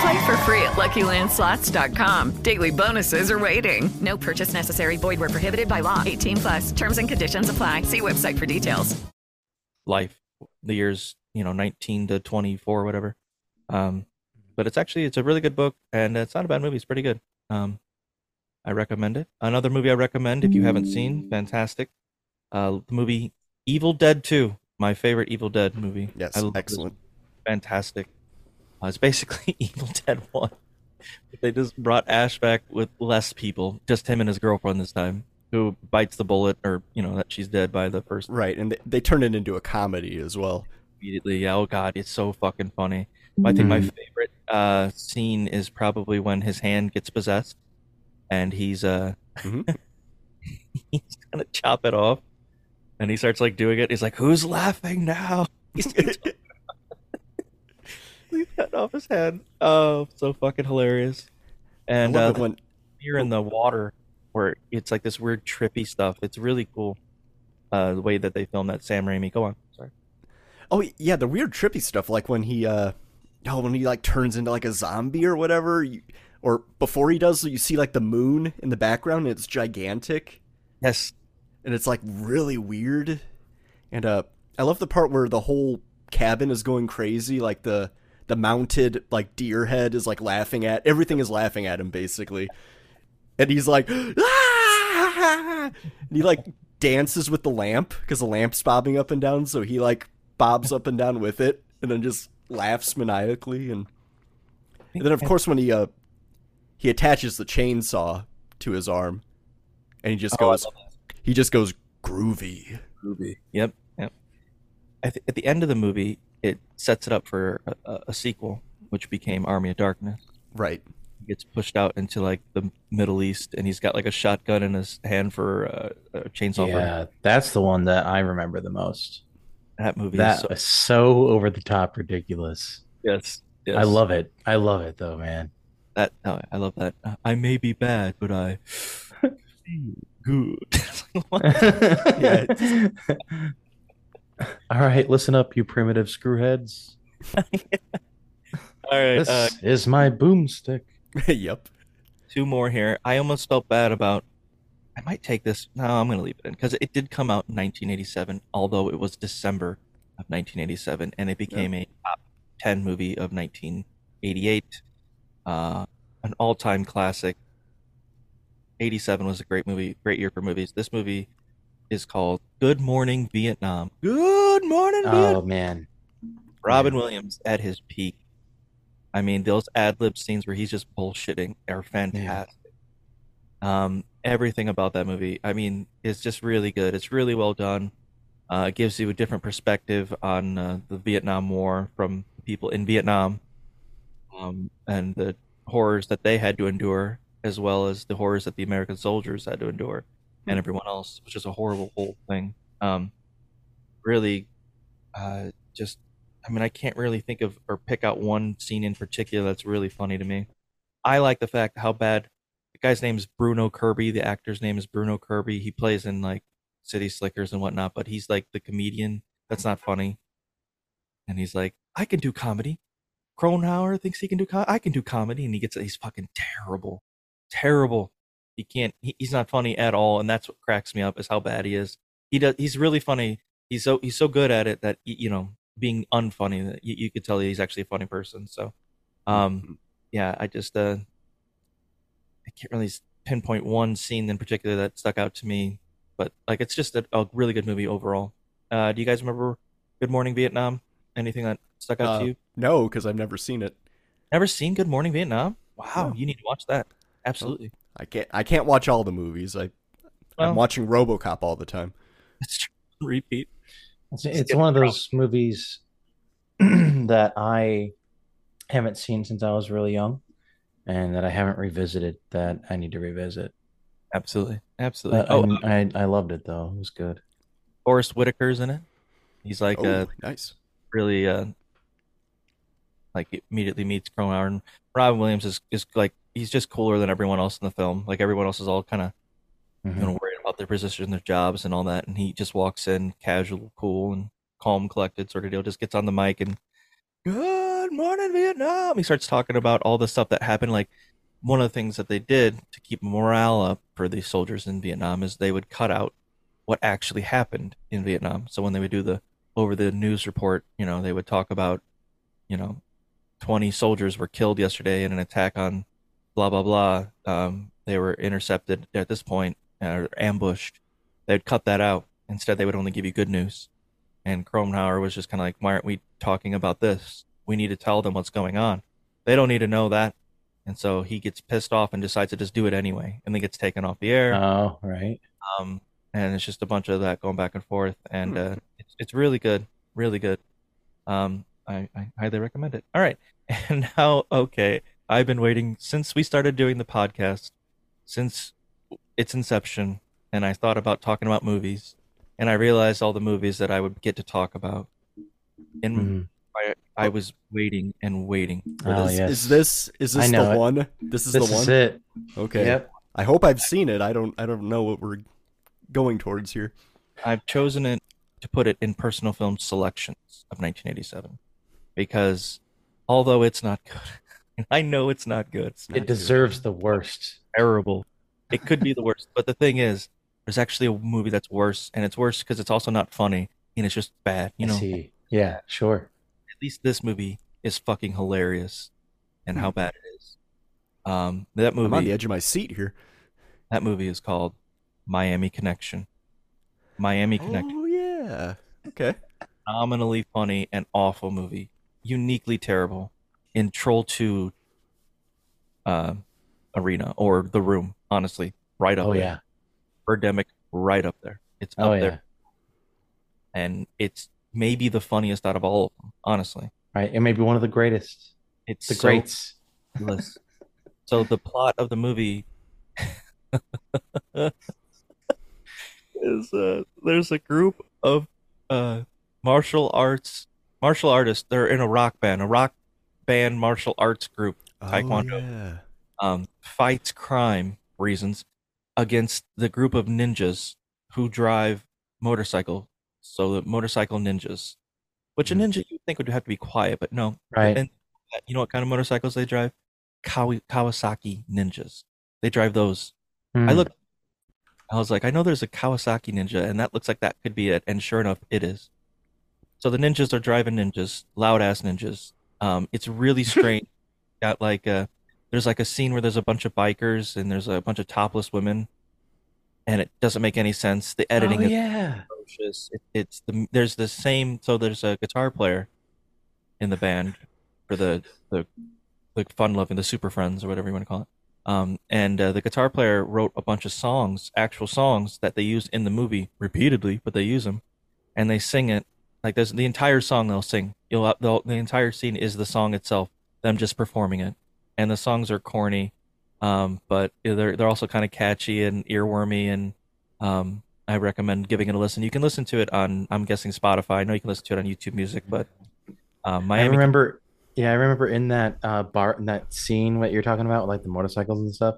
Play for free at LuckyLandSlots.com. Daily bonuses are waiting. No purchase necessary. Void where prohibited by law. 18 plus. Terms and conditions apply. See website for details. life the years you know 19 to 24 whatever um but it's actually it's a really good book and it's not a bad movie it's pretty good um i recommend it another movie i recommend if you haven't seen fantastic uh the movie evil dead 2 my favorite evil dead movie Yes, I love this excellent. movie. fantastic uh, it's basically evil dead 1 they just brought ash back with less people just him and his girlfriend this time who bites the bullet or you know that she's dead by the first Right, and they, they turned it into a comedy as well. immediately. Yeah, oh god, it's so fucking funny. I think my Mhm. favorite uh, scene is probably when his hand gets possessed, and he's uh he's gonna chop it off, and he starts like doing it. He's like, "Who's laughing now?" He's, he's cutting off his head. Oh, so fucking hilarious. And uh, love it the when- you're in the water where it's like this weird trippy stuff. It's really cool. Uh, the way that they film that Sam Raimi. Go on. Sorry. Oh yeah, the weird trippy stuff like when he uh oh when he like turns into like a zombie or whatever you, or before he does you see like the moon in the background and it's gigantic. Yes. And it's like really weird. And uh I love the part where the whole cabin is going crazy like the the mounted like deer head is like laughing at everything is laughing at him basically. And he's like "Ah!" and he like dances with the lamp because the lamp's bobbing up and down so he like bobs up and down with it and then just laughs maniacally and, and then of course when he uh he attaches the chainsaw to his arm and he just Oh, goes love he just goes groovy Groovy. Yep. Yep. At the, at the end of the movie, it sets it up for a, a, sequel, which became Army of Darkness. Right. He gets pushed out into like the Middle East, and he's got like a shotgun in his hand for uh, a chainsaw. for- Yeah, that's the one that I remember the most. That movie. That is so, so over the top ridiculous. yes. Yes. I love it. I love it though, man. That oh, I love that. I may be bad, but I good. Yeah. All right, listen up, you primitive screwheads. All right, This uh, is my boomstick. yep. two more here. I almost felt bad about. I might take this. No, I'm going to leave it in because it did come out in 1987, although it was December of 1987, and it became a top 10 movie of 1988. Uh, an all-time classic. 87 was a great movie, great year for movies. This movie is called Good Morning Vietnam. Good Morning Vietnam. Oh man. Robin Williams at his peak. I mean, those ad lib scenes where he's just bullshitting are fantastic. Um, everything about that movie, I mean, is just really good. It's really well done. Uh, it gives you a different perspective on uh, the Vietnam War from people in Vietnam, um, and the horrors that they had to endure, as well as the horrors that the American soldiers had to endure, and everyone else, which is a horrible whole thing. Um, really, uh, just I mean, I can't really think of or pick out one scene in particular that's really funny to me. I like the fact how bad the guy's name is Bruno Kirby. The actor's name is Bruno Kirby. He plays in like City Slickers and whatnot, but he's like the comedian that's not funny. And he's like, I can do comedy. Cronauer thinks he can do. I can do comedy, and he gets. He's fucking terrible, terrible. He can't. He, he's not funny at all, and that's what cracks me up is how bad he is. He does. He's really funny. He's so he's so good at it that you know being unfunny that you, you could tell he's actually a funny person. So, um, yeah, I just uh, I can't really pinpoint one scene in particular that stuck out to me, but like it's just a, a really good movie overall. Uh, do you guys remember Good Morning Vietnam? Anything that stuck out Uh, to you? No, because I've never seen it. Never seen Good Morning Vietnam? Wow, No. you need to watch that. Absolutely. I can't. I can't watch all the movies. I, Well- I'm watching RoboCop all the time. Repeat. It's, it's one of those movies that I haven't seen since I was really young, and that I haven't revisited. That I need to revisit. Absolutely, absolutely. Uh, oh, and uh, I I loved it though. It was good. Forest Whitaker's in it. He's like Oh, uh, nice. really uh, like immediately meets Cronauer and Robin Williams is is like he's just cooler than everyone else in the film. Like everyone else is all kind of you know mm-hmm. worried about their position, their jobs, and all that, and he just walks in casual, cool, and calm, collected sort of deal. Just gets on the mic and good morning Vietnam. He starts talking about all the stuff that happened. Like one of the things that they did to keep morale up for the soldiers in Vietnam is they would cut out what actually happened in Vietnam. So when they would do the over the news report, you know, they would talk about, you know, 20 soldiers were killed yesterday in an attack on blah blah blah. Um, they were intercepted at this point or ambushed. They'd cut that out. Instead, they would only give you good news. And Cronauer was just kind of like, why aren't we talking about this? We need to tell them what's going on. They don't need to know that. And so he gets pissed off and decides to just do it anyway, and then gets taken off the air. Oh right. Um, and it's just a bunch of that going back and forth, and Hmm. uh, it's it's really good, really good. Um, I, I highly recommend it. All right, and now okay, I've been waiting since we started doing the podcast, since its inception, and I thought about talking about movies, and I realized all the movies that I would get to talk about, and Mhm. I I was waiting and waiting for Oh, this. yes. Is this is this know the it. one? This is This the one. is it. Okay. Yep. I hope I've seen it. I don't. I don't know what we're going towards here. I've chosen it to put it in personal film selections of 1987 because although it's not good, I know it's not good. It deserves the worst. Terrible. It could be the worst, but the thing is, there's actually a movie that's worse, and it's worse because it's also not funny and it's just bad. You I know, see. Yeah, sure. at least this movie is fucking hilarious, and how bad it is. Um, that I'm on the edge of my seat here. That movie is called Miami Connection. Miami Connection. Oh yeah. Okay. phenomenally funny and awful movie. Uniquely terrible in Troll 2 uh, arena or The Room, honestly. Right up Oh there. yeah. Birdemic, right up there. It's up Oh yeah. there. And it's maybe the funniest out of all of them, honestly. Right. It may be one of the greatest. It's The so greats. so the plot of the movie is uh, there's a group of uh, martial arts martial artists. They're in a rock band, a rock band martial arts group, taekwondo, Oh, yeah. um, fights crime reasons against the group of ninjas who drive motorcycle. So the motorcycle ninjas, which a ninja you think would have to be quiet, but no. Right. And you know what kind of motorcycles they drive? Kawi- Kawasaki ninjas. They drive those. I look. I was like, I know there's a Kawasaki ninja, and that looks like that could be it. And sure enough, it is. So the ninjas are driving ninjas, loud ass ninjas. Um, it's really strange. Got like a, there's like a scene where there's a bunch of bikers and there's a bunch of topless women, and it doesn't make any sense. The editing Oh, is yeah. atrocious. It, it's the there's the same. So there's a guitar player in the band for the the the fun loving the super friends or whatever you want to call it. Um, and uh, the guitar player wrote a bunch of songs, actual songs that they use in the movie repeatedly, but they use them, and they sing it like there's the entire song they'll sing. You'll they'll, the entire scene is the song itself, them just performing it, and the songs are corny, um, but they're they're also kind of catchy and earwormy, and um, I recommend giving it a listen. You can listen to it on I'm guessing Spotify. I know you can listen to it on YouTube Music, but um, Miami I remember, yeah, I remember in that uh, bar, in that scene what you're talking about, like the motorcycles and stuff.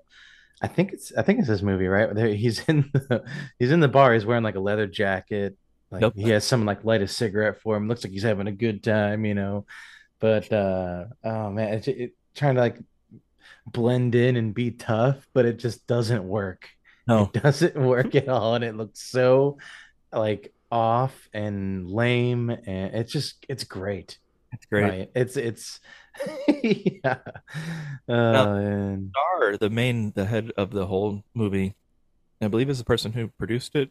I think it's, I think it's this movie, right? There, he's in the, he's in the bar. He's wearing like a leather jacket. Like Yep. he has someone like light a cigarette for him. Looks like he's having a good time, you know. But uh, oh man, it's it, trying to like blend in and be tough, but it just doesn't work. No. It doesn't work at all, and it looks so like off and lame, and it's just it's great. It's great. Right. It's it's yeah. Uh, and Star, the main, the head of the whole movie, I believe is the person who produced it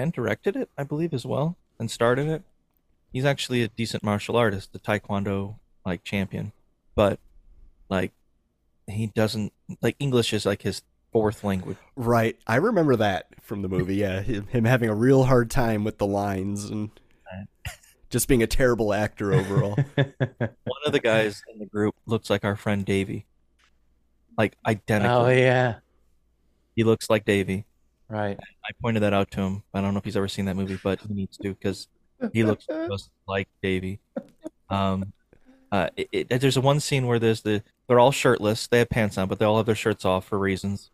and directed it, I believe as well, and starred in it. He's actually a decent martial artist, the Taekwondo like champion, but like he doesn't like English is like his fourth language. Right. I remember that from the movie. Yeah, him, him having a real hard time with the lines and just being a terrible actor overall. One of the guys in the group looks like our friend Davy, like identical. oh yeah, He looks like Davey. Right. I pointed that out to him. I don't know if he's ever seen that movie, but he needs to because he looks just like Davey. Um, uh, it, it, there's a one scene where there's the they're all shirtless. They have pants on, but they all have their shirts off for reasons.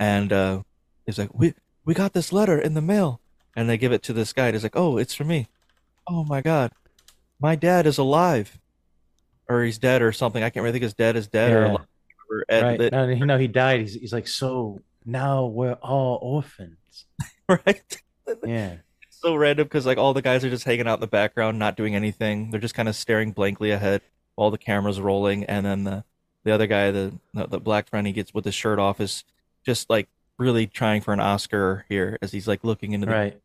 And uh, he's like, "We we got this letter in the mail," and they give it to this guy. And he's like, "Oh, it's for me." Oh my god, my dad is alive, or he's dead, or something. I can't really think his dad is dead or alive. Or, right. that- No, know he died. He's he's like so now we're all orphans. right? Yeah. so random because like all the guys are just hanging out in the background, not doing anything. They're just kind of staring blankly ahead while the camera's rolling, and then the the other guy, the the, the black friend, he gets with his shirt off, is just like really trying for an Oscar here as he's like looking into the. Right.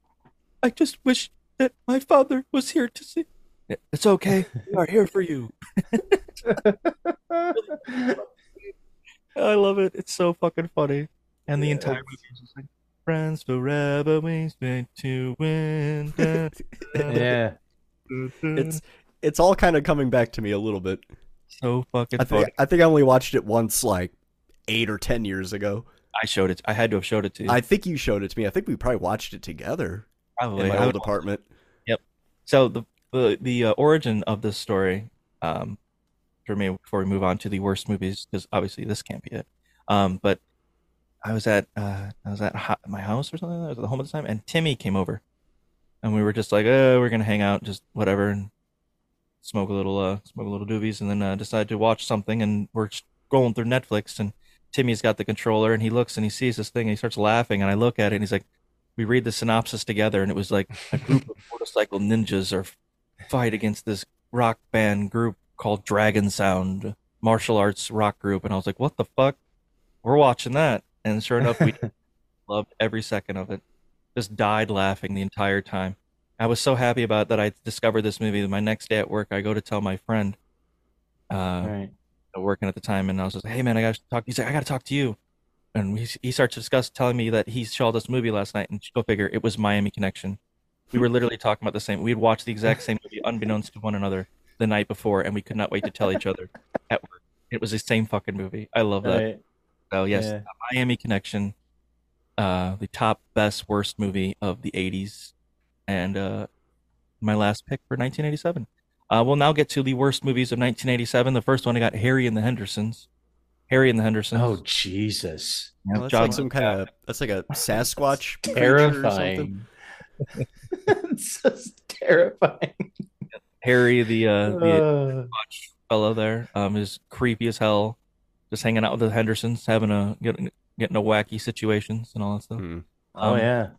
I just wish that my father was here to see. It's okay. We are here for you. I love it. It's so fucking funny. And the entire movie is just like friends forever, we meant to win. Da, da, Yeah. it's it's all kind of coming back to me a little bit. so fucking I think funny. I think I only watched it once, like eight or ten years ago. I showed it. I had to have showed it to you. I think you showed it to me. I think we probably watched it together Probably. in my I old apartment. Yep. So the the the uh, origin of this story, um, for me before we move on to the worst movies, because obviously this can't be it. Um, but I was at uh I was at ho- my house or something. I was at the home at the time, and Timmy came over, and we were just like, oh, we're gonna hang out, just whatever, and smoke a little uh smoke a little doobies, and then uh, decide to watch something, and we're scrolling through Netflix, and Timmy's got the controller, and he looks and he sees this thing, and he starts laughing, and I look at it, and he's like we read the synopsis together, and it was like a group of motorcycle ninjas are fight against this rock band group called Dragon Sound, martial arts rock group, and I was like, "What the fuck?" We're watching that, and sure enough, we loved every second of it. Just died laughing the entire time. I was so happy about that. I discovered this movie. My next day at work, I go to tell my friend, uh, Right. working at the time, and I was just like, "Hey man, I got to talk." He's like, "I got to talk to you," and he he starts to discuss telling me that he saw this movie last night, and go figure, it was Miami Connection. We were literally talking about the same. We had watched the exact same movie, unbeknownst to one another, the night before, and we could not wait to tell each other at work. It was the same fucking movie. I love that. Right. So yes, Yeah. Miami Connection, uh, the top best worst movie of the '80s, and uh, my last pick for 1987. Uh, we'll now get to the worst movies of 1987. The first one I got Harry and the Hendersons. Harry and the Hendersons. Oh Jesus! Yeah, Oh, that's John- like some kind of that's like a Sasquatch creature or something. Terrifying. it's just terrifying. Harry, the uh, the Uh. watch fellow there, um, is creepy as hell. Just hanging out with the Hendersons, having a getting getting a wacky situations and all that stuff. Oh Um, yeah.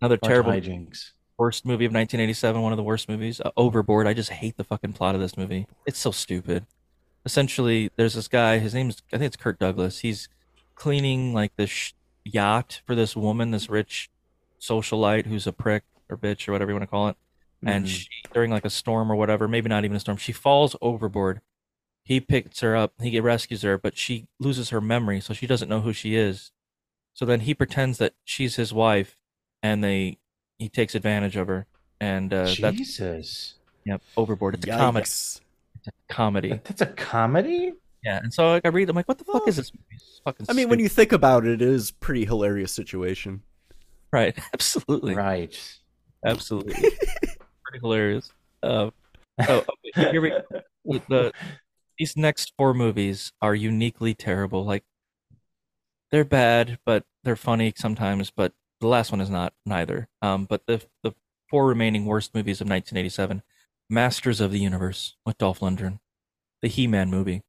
another Bunch terrible hijinks. worst movie of 1987. One of the worst movies. Uh, Overboard. I just hate the fucking plot of this movie. It's so stupid. Essentially, there's this guy. His name's I think it's Kurt Douglas. He's cleaning like this sh- yacht for this woman, this rich socialite who's a prick or bitch or whatever you want to call it. And Mhm. she during like a storm or whatever, maybe not even a storm, she falls overboard. He picks her up. He rescues her, but she loses her memory, so she doesn't know who she is. So then he pretends that she's his wife, and they he takes advantage of her, and uh, that's Jesus. yep overboard. It's a comedy. It's a comedy. That's a comedy. Yeah, and so like, I read, I'm like, what the fuck is this fucking. I mean, when you think about it, it is pretty hilarious situation. right, absolutely, Right. absolutely, pretty hilarious. Uh, oh, okay, here we the, the these next four movies are uniquely terrible. Like they're bad, but they're funny sometimes. But the last one is not neither. Um, but the the four remaining worst movies of 1987: Masters of the Universe with Dolph Lundgren, the He-Man movie.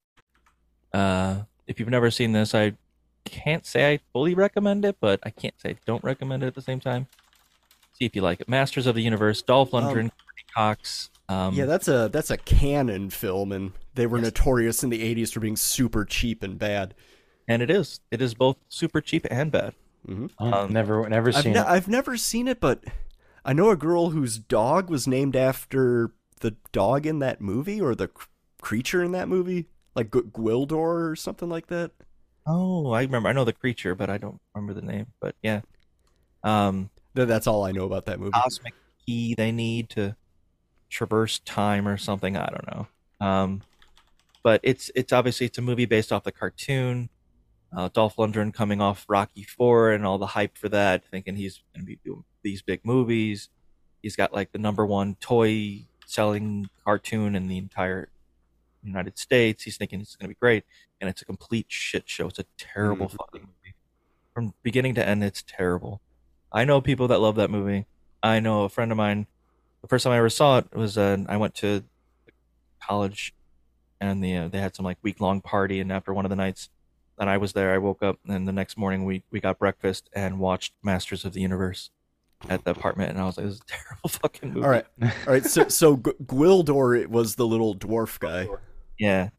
Uh, if you've never seen this, I can't say I fully recommend it, but I can't say I don't recommend it at the same time. See if you like it. Masters of the Universe, Dolph Lundgren, Courteney Cox. Um, yeah, that's a that's a Cannon film, and they were notorious in the '80s for being super cheap and bad. and it is. It is both super cheap and bad. Mm-hmm. Um, never, never I've, seen ne- it. I've never seen it, but I know a girl whose dog was named after the dog in that movie or the cr- creature in that movie, like G- Gwildor or something like that. Oh, I remember. I know the creature, but I don't remember the name. But yeah, um, Th- That's all I know about that movie. cosmic key they need to traverse time or something. I don't know. Um, but it's it's obviously it's a movie based off the cartoon. Uh, Dolph Lundgren coming off Rocky Four and all the hype for that, thinking he's going to be doing these big movies. He's got like the number one toy selling cartoon in the entire United States. He's thinking it's going to be great, and it's a complete shit show. It's a terrible Mhm. fucking movie from beginning to end. It's terrible. I know people that love that movie. I know a friend of mine. The first time I ever saw it was uh, I went to college, and the uh, they had some like week long party, and after one of the nights, and I was there. I woke up, and the next morning we we got breakfast and watched Masters of the Universe at the apartment, and I was like, "This is a terrible fucking movie." All right, all right. So, so G- Gwildor it was the little dwarf guy, Yeah.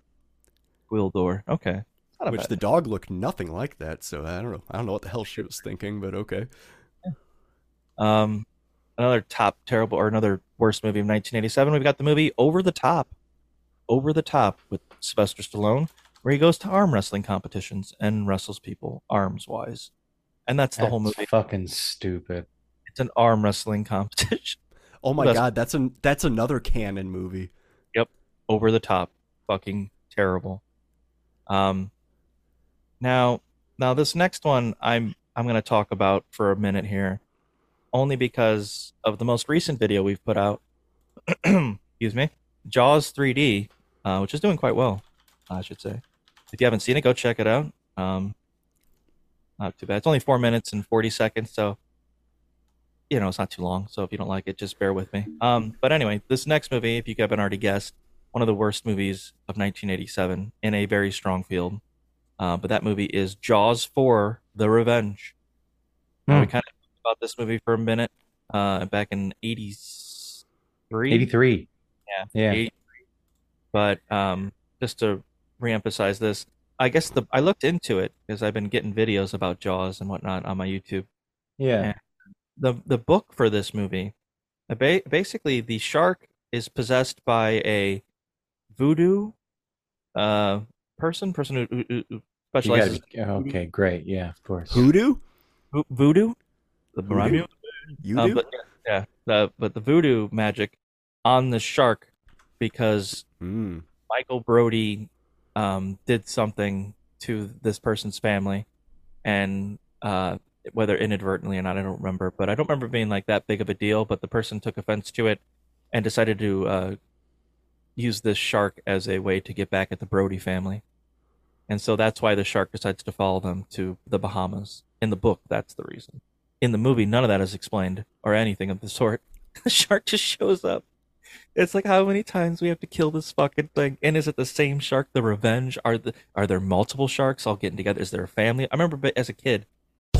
Gwildor. Okay. Not which the dog looked nothing like that. So I don't know. I don't know what the hell she was thinking, but okay. Um, another top terrible or another worst movie of 1987. We've got the movie Over the Top, Over the Top with Sylvester Stallone, where he goes to arm wrestling competitions and wrestles people arms wise, and that's the whole movie. Fucking stupid. It's an arm wrestling competition. Oh my That's- god, that's an that's another Cannon movie. Yep, over the top, fucking terrible. Um, now, now this next one I'm I'm gonna talk about for a minute here, only because of the most recent video we've put out. Excuse me, Jaws 3D, uh, which is doing quite well, I should say. If you haven't seen it, go check it out. Um, not too bad. It's only four minutes and forty seconds, so you know, it's not too long. So if you don't like it, just bear with me. Um, but anyway, this next movie, if you haven't already guessed, one of the worst movies of 1987 in a very strong field. Uh, but that movie is Jaws 4: The Revenge. Now, we Hmm. kind of about this movie for a minute uh, back in 83. 83. Yeah. Yeah. 83. But um, just to reemphasize this, I guess the I looked into it because I've been getting videos about Jaws and whatnot on my YouTube. Yeah. And the the book for this movie, uh, ba- basically the shark is possessed by a voodoo uh person, person who, who, who You gotta specializes be, okay, great. Yeah, of course. Voodoo. Vo- voodoo, the Voodoo? You Um, do? but yeah, the but the voodoo magic on the shark because Hmm. Michael Brody um, did something to this person's family, and uh, whether inadvertently or not, I don't remember. But I don't remember being like that big of a deal. But the person took offense to it and decided to uh, use this shark as a way to get back at the Brody family. and so that's why the shark decides to follow them to the Bahamas. In the book, that's the reason. In the movie, none of that is explained or anything of the sort. the shark just shows up. It's like how many times we have to kill this fucking thing, and is it the same shark? The revenge? Are the are there multiple sharks all getting together? Is there a family? I remember as a kid,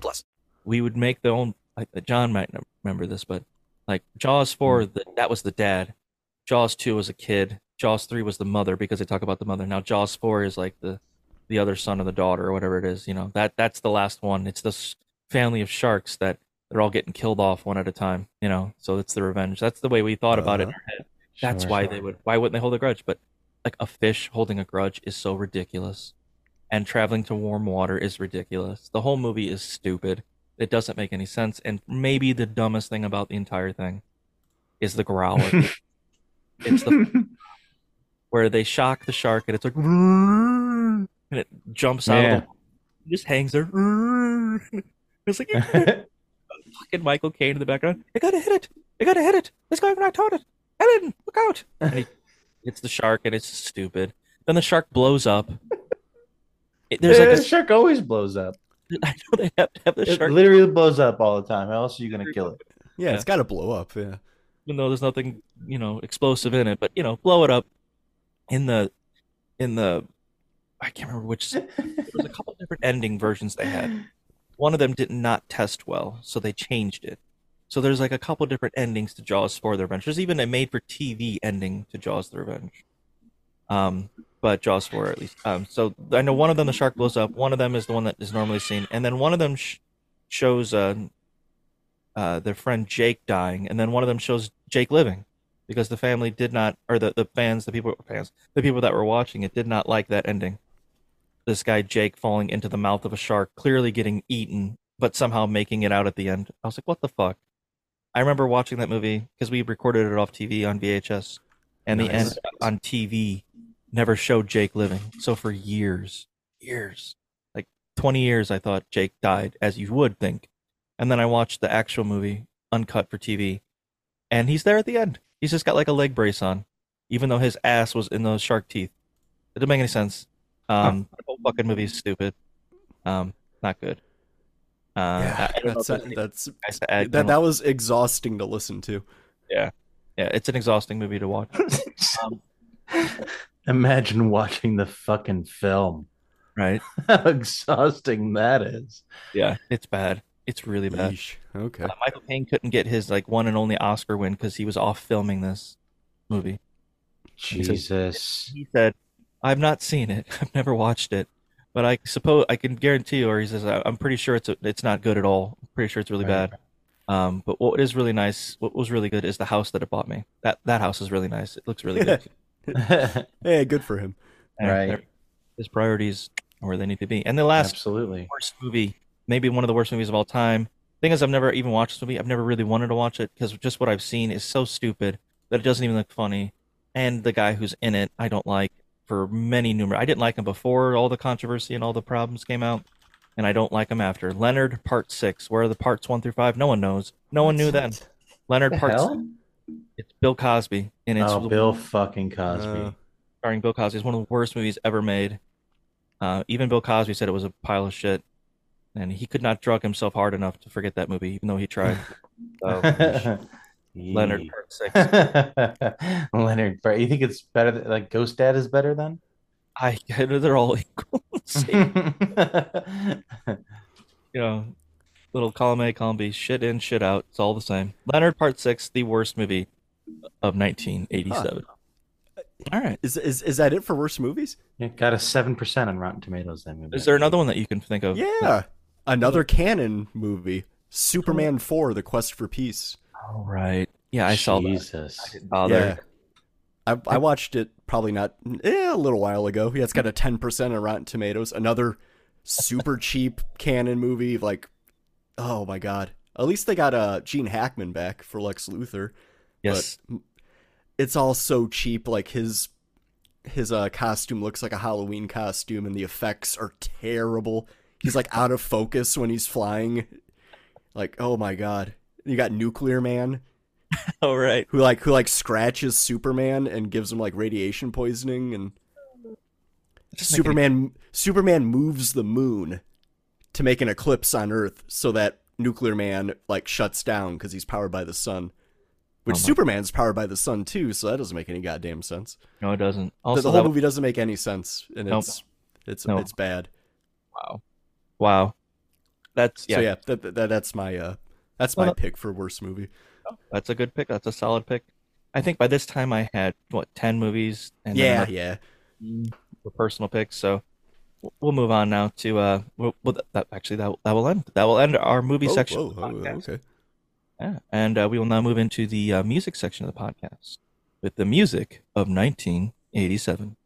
plus. we would make the own. Like John might remember this, but like Jaws four, hmm. the, that was the dad. Jaws two was a kid. Jaws three was the mother because they talk about the mother. Now Jaws four is like the the other son or the daughter or whatever it is. You know that that's the last one. It's this family of sharks that they're all getting killed off one at a time. You know, so it's the revenge. That's the way we thought about it in uh-huh. our head. That's Sure, why sure. they would. Why wouldn't they hold a grudge? But like a fish holding a grudge is so ridiculous, and traveling to warm water is ridiculous. The whole movie is stupid. It doesn't make any sense, and maybe the dumbest thing about the entire thing is the growler. it's the where they shock the shark and it's like and it jumps out Yeah. of the it just hangs there. It's like fucking Michael Caine in the background. I gotta hit it. I gotta hit it. This guy I taught it. Ellen, look out! And he hits the shark and it's stupid. Then the shark blows up. It- there's like the a shark always blows up. I know they have to have the It shark literally blows up all the time. How else are you gonna kill it? Yeah, it's got to blow up. Yeah. even though there's nothing you know explosive in it but you know blow it up in the in the i can't remember which there was a couple different ending versions they had one of them did not test well so they changed it so there's like a couple different endings to jaws for the revenge there's even a made for tv ending to jaws the revenge um but jaws 4 at least um so i know one of them the shark blows up one of them is the one that is normally seen and then one of them sh- shows uh uh, their friend Jake dying, and then one of them shows Jake living because the family did not, or the, the fans, the people fans, the people that were watching it did not like that ending. This guy Jake falling into the mouth of a shark, clearly getting eaten, but somehow making it out at the end. I was like, what the fuck? I remember watching that movie because we recorded it off TV on VHS, and the end on TV never showed Jake living. So for years, years, like 20 years, I thought Jake died, as you would think. And then I watched the actual movie uncut for TV, and he's there at the end. He's just got like a leg brace on, even though his ass was in those shark teeth. It didn't make any sense. Um, the whole fucking movie is stupid. Um, not good. Uh, Yeah, I- I don't that's if that's guys to add- that that was exhausting to listen to. yeah, yeah. It's an exhausting movie to watch. um, Imagine watching the fucking film. Right. How exhausting that is. Yeah, it's bad. It's really bad. Yeesh. Okay. Uh, Michael Caine couldn't get his like one and only Oscar win because he was off filming this movie. He said- Jesus. He said, "I've not seen it. I've never watched it, but I suppose I can guarantee you." Or he says, "I- "I'm pretty sure it's it's not good at all. I'm pretty sure it's really Right. bad." Um, but what is really nice, what was really good, is the house that it bought me. That that house is really nice. It looks really good. hey, good for him. And Right. they're- His priorities are where they need to be. And the last Absolutely. worst movie, maybe one of the worst movies of all time. Thing is, I've never even watched this movie. I've never really wanted to watch it because just what I've seen is so stupid that it doesn't even look funny. And the guy who's in it, I don't like for many numerous. I didn't like him before all the controversy and all the problems came out, and I don't like him after. Leonard Part Six. Where are the parts one through five? No one knows. No one knew then. Leonard The Part. It's Bill Cosby, and it's Oh, Bill fucking Cosby. Uh, starring Bill Cosby. It's one of the worst movies ever made. Uh, even Bill Cosby said it was a pile of shit, and he could not drug himself hard enough to forget that movie, even though he tried. So, Leonard Part Six. Leonard, Part- you think it's better? Than, like Ghost Dad is better than? I they're all equal. You know, little column A, column B, shit in, shit out. It's all the same. Leonard Part Six, the worst movie of 1987. All right. Is, is is that it for worst movies? Yeah, got a seven percent on Rotten Tomatoes. That movie. Is there another one that you can think of? Yeah. Another Cannon movie. Superman 4, The Quest for Peace. All right. Yeah, I saw that. Jesus. I didn't bother. I, I watched it probably not eh, a little while ago. Yeah, it's got a 10% on Rotten Tomatoes. Another super cheap Cannon movie. Like, oh my God. At least they got uh, Gene Hackman back for Lex Luthor. Yes. But it's all so cheap. Like his his uh, costume looks like a Halloween costume, and the effects are terrible. He's like out of focus when he's flying. Like, oh my god! You got Nuclear Man, All right. who like who like scratches Superman and gives him like radiation poisoning, and Just make it- Superman Superman moves the moon to make an eclipse on Earth so that Nuclear Man like shuts down because he's powered by the sun. Which Oh Superman's powered by the sun too, so that doesn't make any goddamn sense. No, it doesn't. The- Also, the whole that- movie doesn't make any sense, and Nope. it's it's Nope. it's bad. Wow. Wow. That's yeah. So yeah, that, that, that's my uh that's Well, my pick for worst movie. That's a good pick. That's a solid pick. I think by this time I had what ten movies and yeah, yeah. for personal picks. So we'll move on now to uh. Well, well, that, actually that that will end. That will end our movie Oh, section. whoa, of the oh, podcast. okay. Yeah, and uh, we will now move into the uh, music section of the podcast with the music of 1987.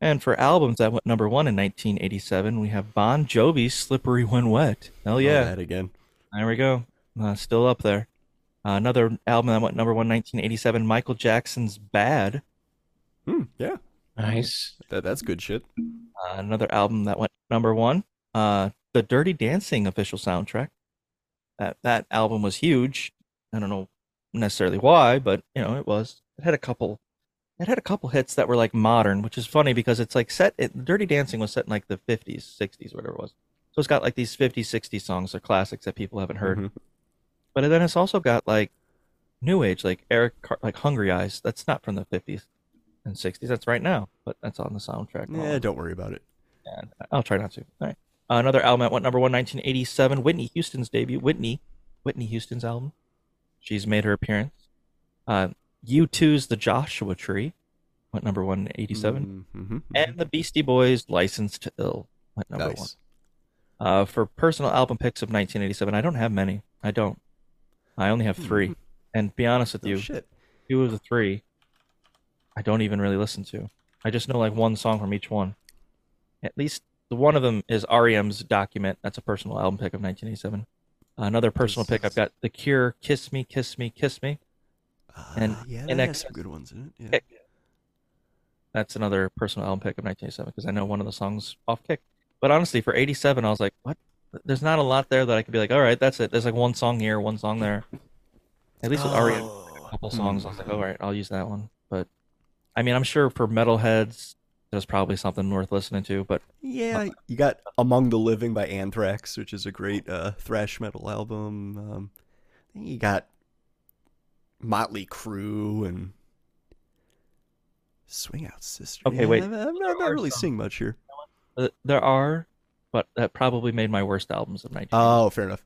And for albums that went number one in 1987, we have Bon Jovi's "Slippery When Wet." Hell Oh, yeah! that again. There we go. Uh, still up there. Uh, another album that went number one, 1987, Michael Jackson's "Bad." Hmm, yeah. Nice. That that's good shit. Uh, another album that went number one, uh, the Dirty Dancing official soundtrack. That that album was huge. I don't know necessarily why, but you know it was. It had a couple. It had a couple hits that were like modern, which is funny because it's like set. It, Dirty Dancing was set in like the 50s, 60s, whatever it was. So it's got like these 50s, 60s songs or classics that people haven't heard. Mhm. But then it's also got like new age, like Eric, Car- like Hungry Eyes. That's not from the 50s and 60s. That's right now, but that's on the soundtrack. Yeah, don't worry about it. And I'll try not to. All right. Uh, another album that went number one, 1987, Whitney Houston's debut. Whitney, Whitney Houston's album. She's made her appearance. Uh, U2's The Joshua Tree went number one in 87. Mm-hmm. And the Beastie Boys' Licensed to Ill went number one. Uh, for personal album picks of 1987, I don't have many. I don't. I only have three. And be honest with. No you, shit. two of the three, I don't even really listen to. I just know like one song from each one. At least the one of them is REM's Document. That's a personal album pick of 1987. Another personal pick, I've got The Cure, Kiss Me, Kiss Me, Kiss Me. And Uh, yeah, in that has INXS some good ones in it. Yeah. Kick. That's another personal album pick of 1987 because I know one of the songs off kick. But honestly, for 87, I was like, what? There's not a lot there that I could be like, all right, that's it. There's like one song here, one song there. At least with REM, a couple songs, I was like, all right, I'll use that one. But I mean, I'm sure for metalheads, there's probably something worth listening to. But Yeah, you got Among the Living by Anthrax, which is a great uh, thrash metal album. Um, you got Motley Crue and Swing Out Sister. Okay, Yeah, wait. I'm, I'm not, not really seeing much here. uh, there are, but that probably made my worst albums of 19. Oh, fair enough.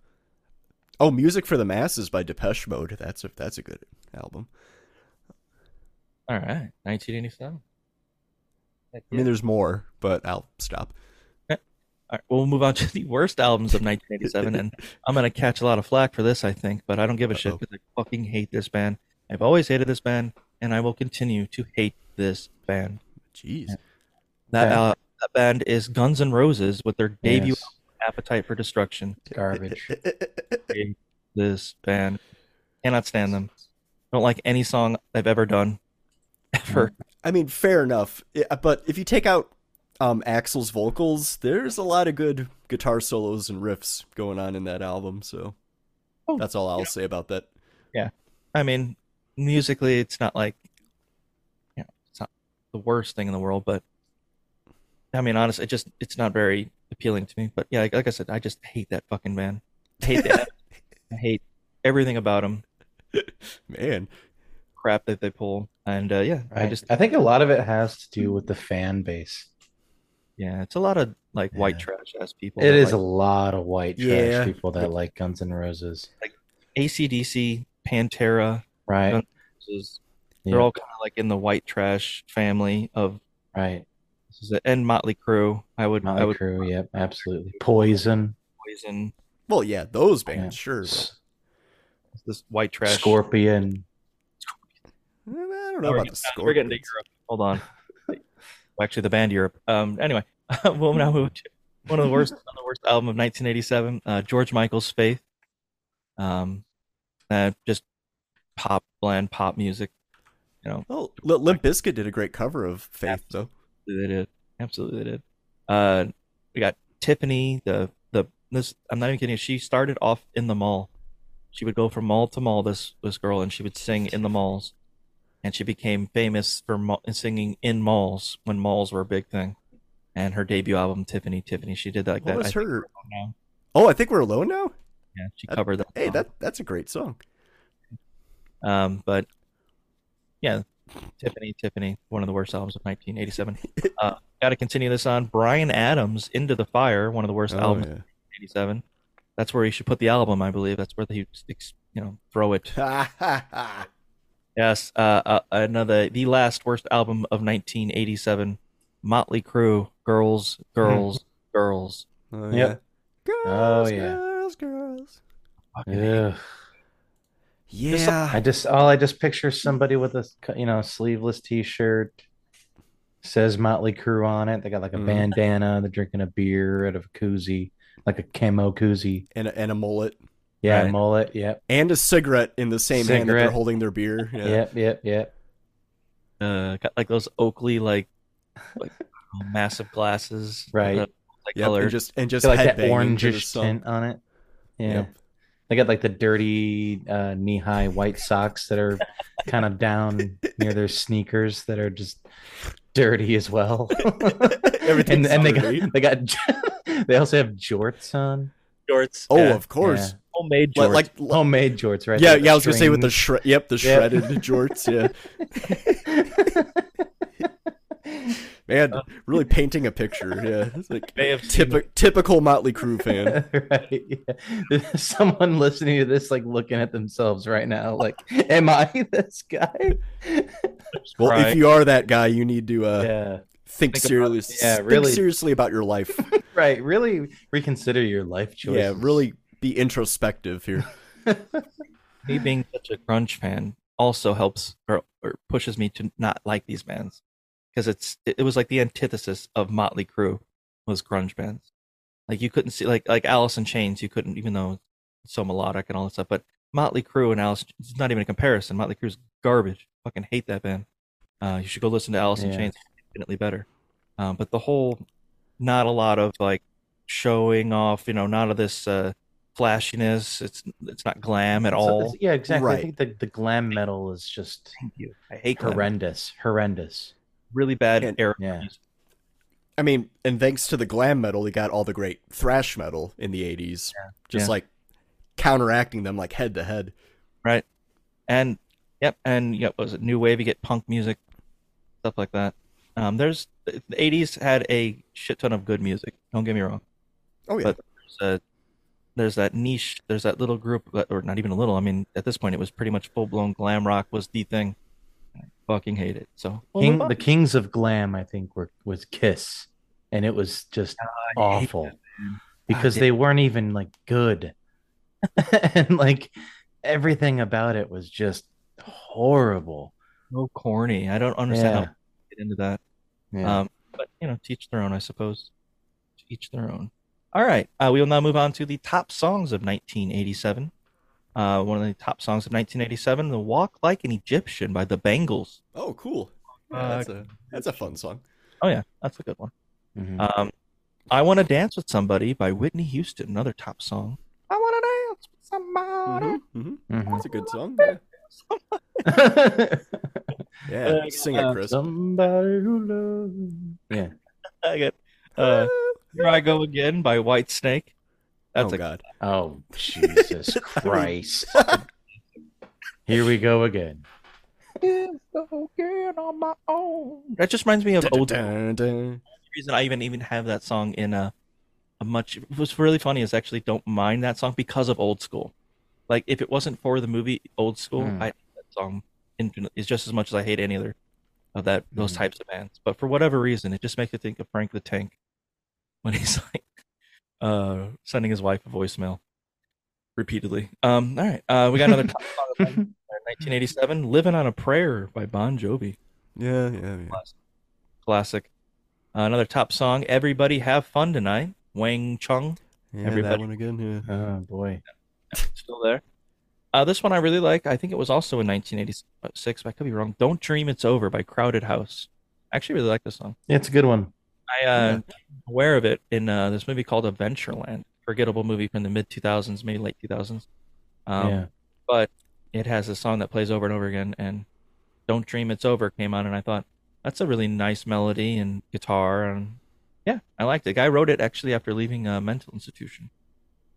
Oh, Music for the Masses by Depeche Mode. That's a that's a good album. all right, 1987. I mean, there's more, but I'll stop. All right, we'll move on to the worst albums of 1987, and I'm gonna catch a lot of flack for this, I think, but I don't give a shit because I fucking hate this band. I've always hated this band, and I will continue to hate this band. Jeez, That Okay. uh, that band is Guns N' Roses with their debut Yes. album, Appetite for Destruction. Garbage. This band. Cannot stand them. Don't like any song they've ever done. Ever. I mean, fair enough. But if you take out um, Axl's vocals, there's a lot of good guitar solos and riffs going on in that album. So that's all I'll say about that. Yeah. I mean, musically, it's not like, you know, it's not the worst thing in the world, but I mean, honestly, it just, it's not very appealing to me. But yeah, like, like I said, I just hate that fucking band. I hate that. I hate everything about them. Man. Crap that they pull. And uh, yeah, I just, I think a lot of it has to do with the fan base. Yeah, it's a lot of like white trash ass people. It is that is a lot of white trash Yeah. people that like Guns N' Roses. Like ACDC, Pantera, Right. Guns N' Roses. They're Yeah. all kind of like in the white trash family of right. This is it. and Motley Crue. I would, I Motley would Crue, yep, absolutely. Poison, poison. Well, yeah, those bands, sure. but- This white trash. Scorpion. Eh, I don't know about the We're getting to Europe. Hold on. Well, actually, the band Europe. Um. Anyway, we'll now move to one of the worst, one of the worst album of 1987. Uh, George Michael's Faith. Um, uh, just pop bland pop music. You know, Oh, Li- Limp Bizkit did a great cover of Faith, though. they did. Absolutely, they did. Uh, we got Tiffany. The the this. I'm not even kidding. She started off in the mall. She would go from mall to mall. This this girl, and she would sing in the malls, and she became famous for ma- singing in malls when malls were a big thing. And her debut album, Tiffany, Tiffany, she did like What that. was I her? We're Alone Now. Oh, I think we're alone now. Yeah, she That- covered that. Hey, song. that that's a great song. Um, but yeah, Tiffany, Tiffany, one of the worst albums of 1987. uh, Got to continue this on. Bryan Adams, Into the Fire, one of the worst Oh, albums yeah. of 1987. That's where you should put the album, I believe. That's where he, you know, throw it. yes, uh, uh, another the last worst album of 1987. Motley Crue, Girls, Girls, Girls. Oh, Yep. Oh yeah. Girls, girls. Ugh. Yeah. I just all I just picture somebody with a you know sleeveless t-shirt says Motley Crue on it. They got like a Mhm. bandana. They're drinking a beer out of a koozie, like a camo koozie. and a, and a mullet. Yeah, Right. mullet. Yep. And a cigarette in the same hand that they're holding their beer. Yeah. Yep. Yep. Yep. Uh, got like those Oakley like, like massive glasses. Right. uh, like Yep, color. and just and just like that headbanging orangish tint on it. Yeah. Yep. They got like the dirty uh, knee-high white socks that are kind of down near their sneakers that are just dirty as well. and and they got they got they also have jorts on. Jorts. Oh, yeah. of course. Homemade jorts. like Homemade jorts, right? yeah, Like yeah. I was gonna say with the strings. shred. Yep, the Yep. shredded jorts. Yeah. Man, really painting a picture. Yeah, it's like May have typi- typical Motley Crue fan. right. Yeah. Someone listening to this like looking at themselves right now, like, am I this guy? Well, Right. if you are that guy, you need to uh, Yeah. Think, Think seriously. yeah, think really. seriously about your life. Right. Really reconsider your life choices. yeah, really be introspective here. me being such a grunge fan also helps or, or pushes me to not like these bands because it's it, it was like the antithesis of Motley Crue was grunge bands. Like you couldn't see like like Alice in Chains, you couldn't even though it's so melodic and all that stuff. But Motley Crue and Alice, it's not even a comparison. Motley Crue's garbage. Fucking hate that band. Uh, you should go listen to Alice in Chains. Infinitely better. Um, but the whole, not a lot of like showing off. You know, not of this uh, flashiness. It's it's not glam at So all. it's- yeah, exactly. I think the, the glam metal is just Thank you. I hate glam. horrendous. Horrendous. Really bad And- era. Yeah. I mean, and thanks to the glam metal, he got all the great thrash metal in the '80s. Just Yeah. like counteracting them, like head to head. right? And yep, and yep, was it new wave? You get punk music, stuff like that. Um, there's the '80s had a shit ton of good music. Don't get me wrong, Oh yeah, but there's a there's that niche. There's that little group, that- or not even a little. I mean, at this point, it was pretty much full blown glam rock was the thing. I fucking hate it. So we'll King, move the kings of glam, I think, were was Kiss, and it was just I awful because God they weren't even like good, and like everything about it was just horrible. so corny. I don't understand Yeah. How to get into that. Yeah. Um, but you know, teach their own, I suppose. Each their own. All right. Uh, we will now move on to the top songs of 1987. Uh, one of the top songs of 1987, "The Walk Like an Egyptian" by the Bangles. Oh, cool. Yeah, Uh, that's a that's a fun song. Oh yeah, that's a good one. Mhm. Um, "I Want to Dance with Somebody" by Whitney Houston, another top song. I want to dance with somebody. hmm Mhm. That's a good song. Yeah, yeah Uh, sing it, Chris. Somebody who loves. Yeah. I get uh, "Here I Go Again" by Whitesnake. That's oh a God. Oh Jesus Christ! Here we go again. again on my own. That just reminds me of old. Dun, dun. reason I even even have that song in a a much. What's really funny is actually don't mind that song because of old school. Like if it wasn't for the movie Old School, Mm. I that song infinite is just as much as I hate any other of that those Mm. types of bands. But for whatever reason, it just makes me think of Frank the Tank when he's like uh sending his wife a voicemail repeatedly. Um, all right, uh, we got another top song of 1987, "Living on a Prayer" by Bon Jovi. Yeah, yeah, yeah. Classic. Uh, another top song, "Everybody Have Fun Tonight," Wang Chung. Yeah, Everybody- that one again. Yeah. Oh boy. Still there. Uh, this one I really like. I think it was also in 1986, but I could be wrong. "Don't Dream It's Over" by Crowded House. I actually really like this song. Yeah, it's a good one. I uh, aware of it in uh, this movie called Adventureland, forgettable movie from the mid 2000s, maybe late 2000s. Um, Yeah. But it has a song that plays over and over again, and "Don't Dream It's Over" came on, and I thought that's a really nice melody and guitar, and yeah, I liked it. The guy wrote it actually after leaving a mental institution.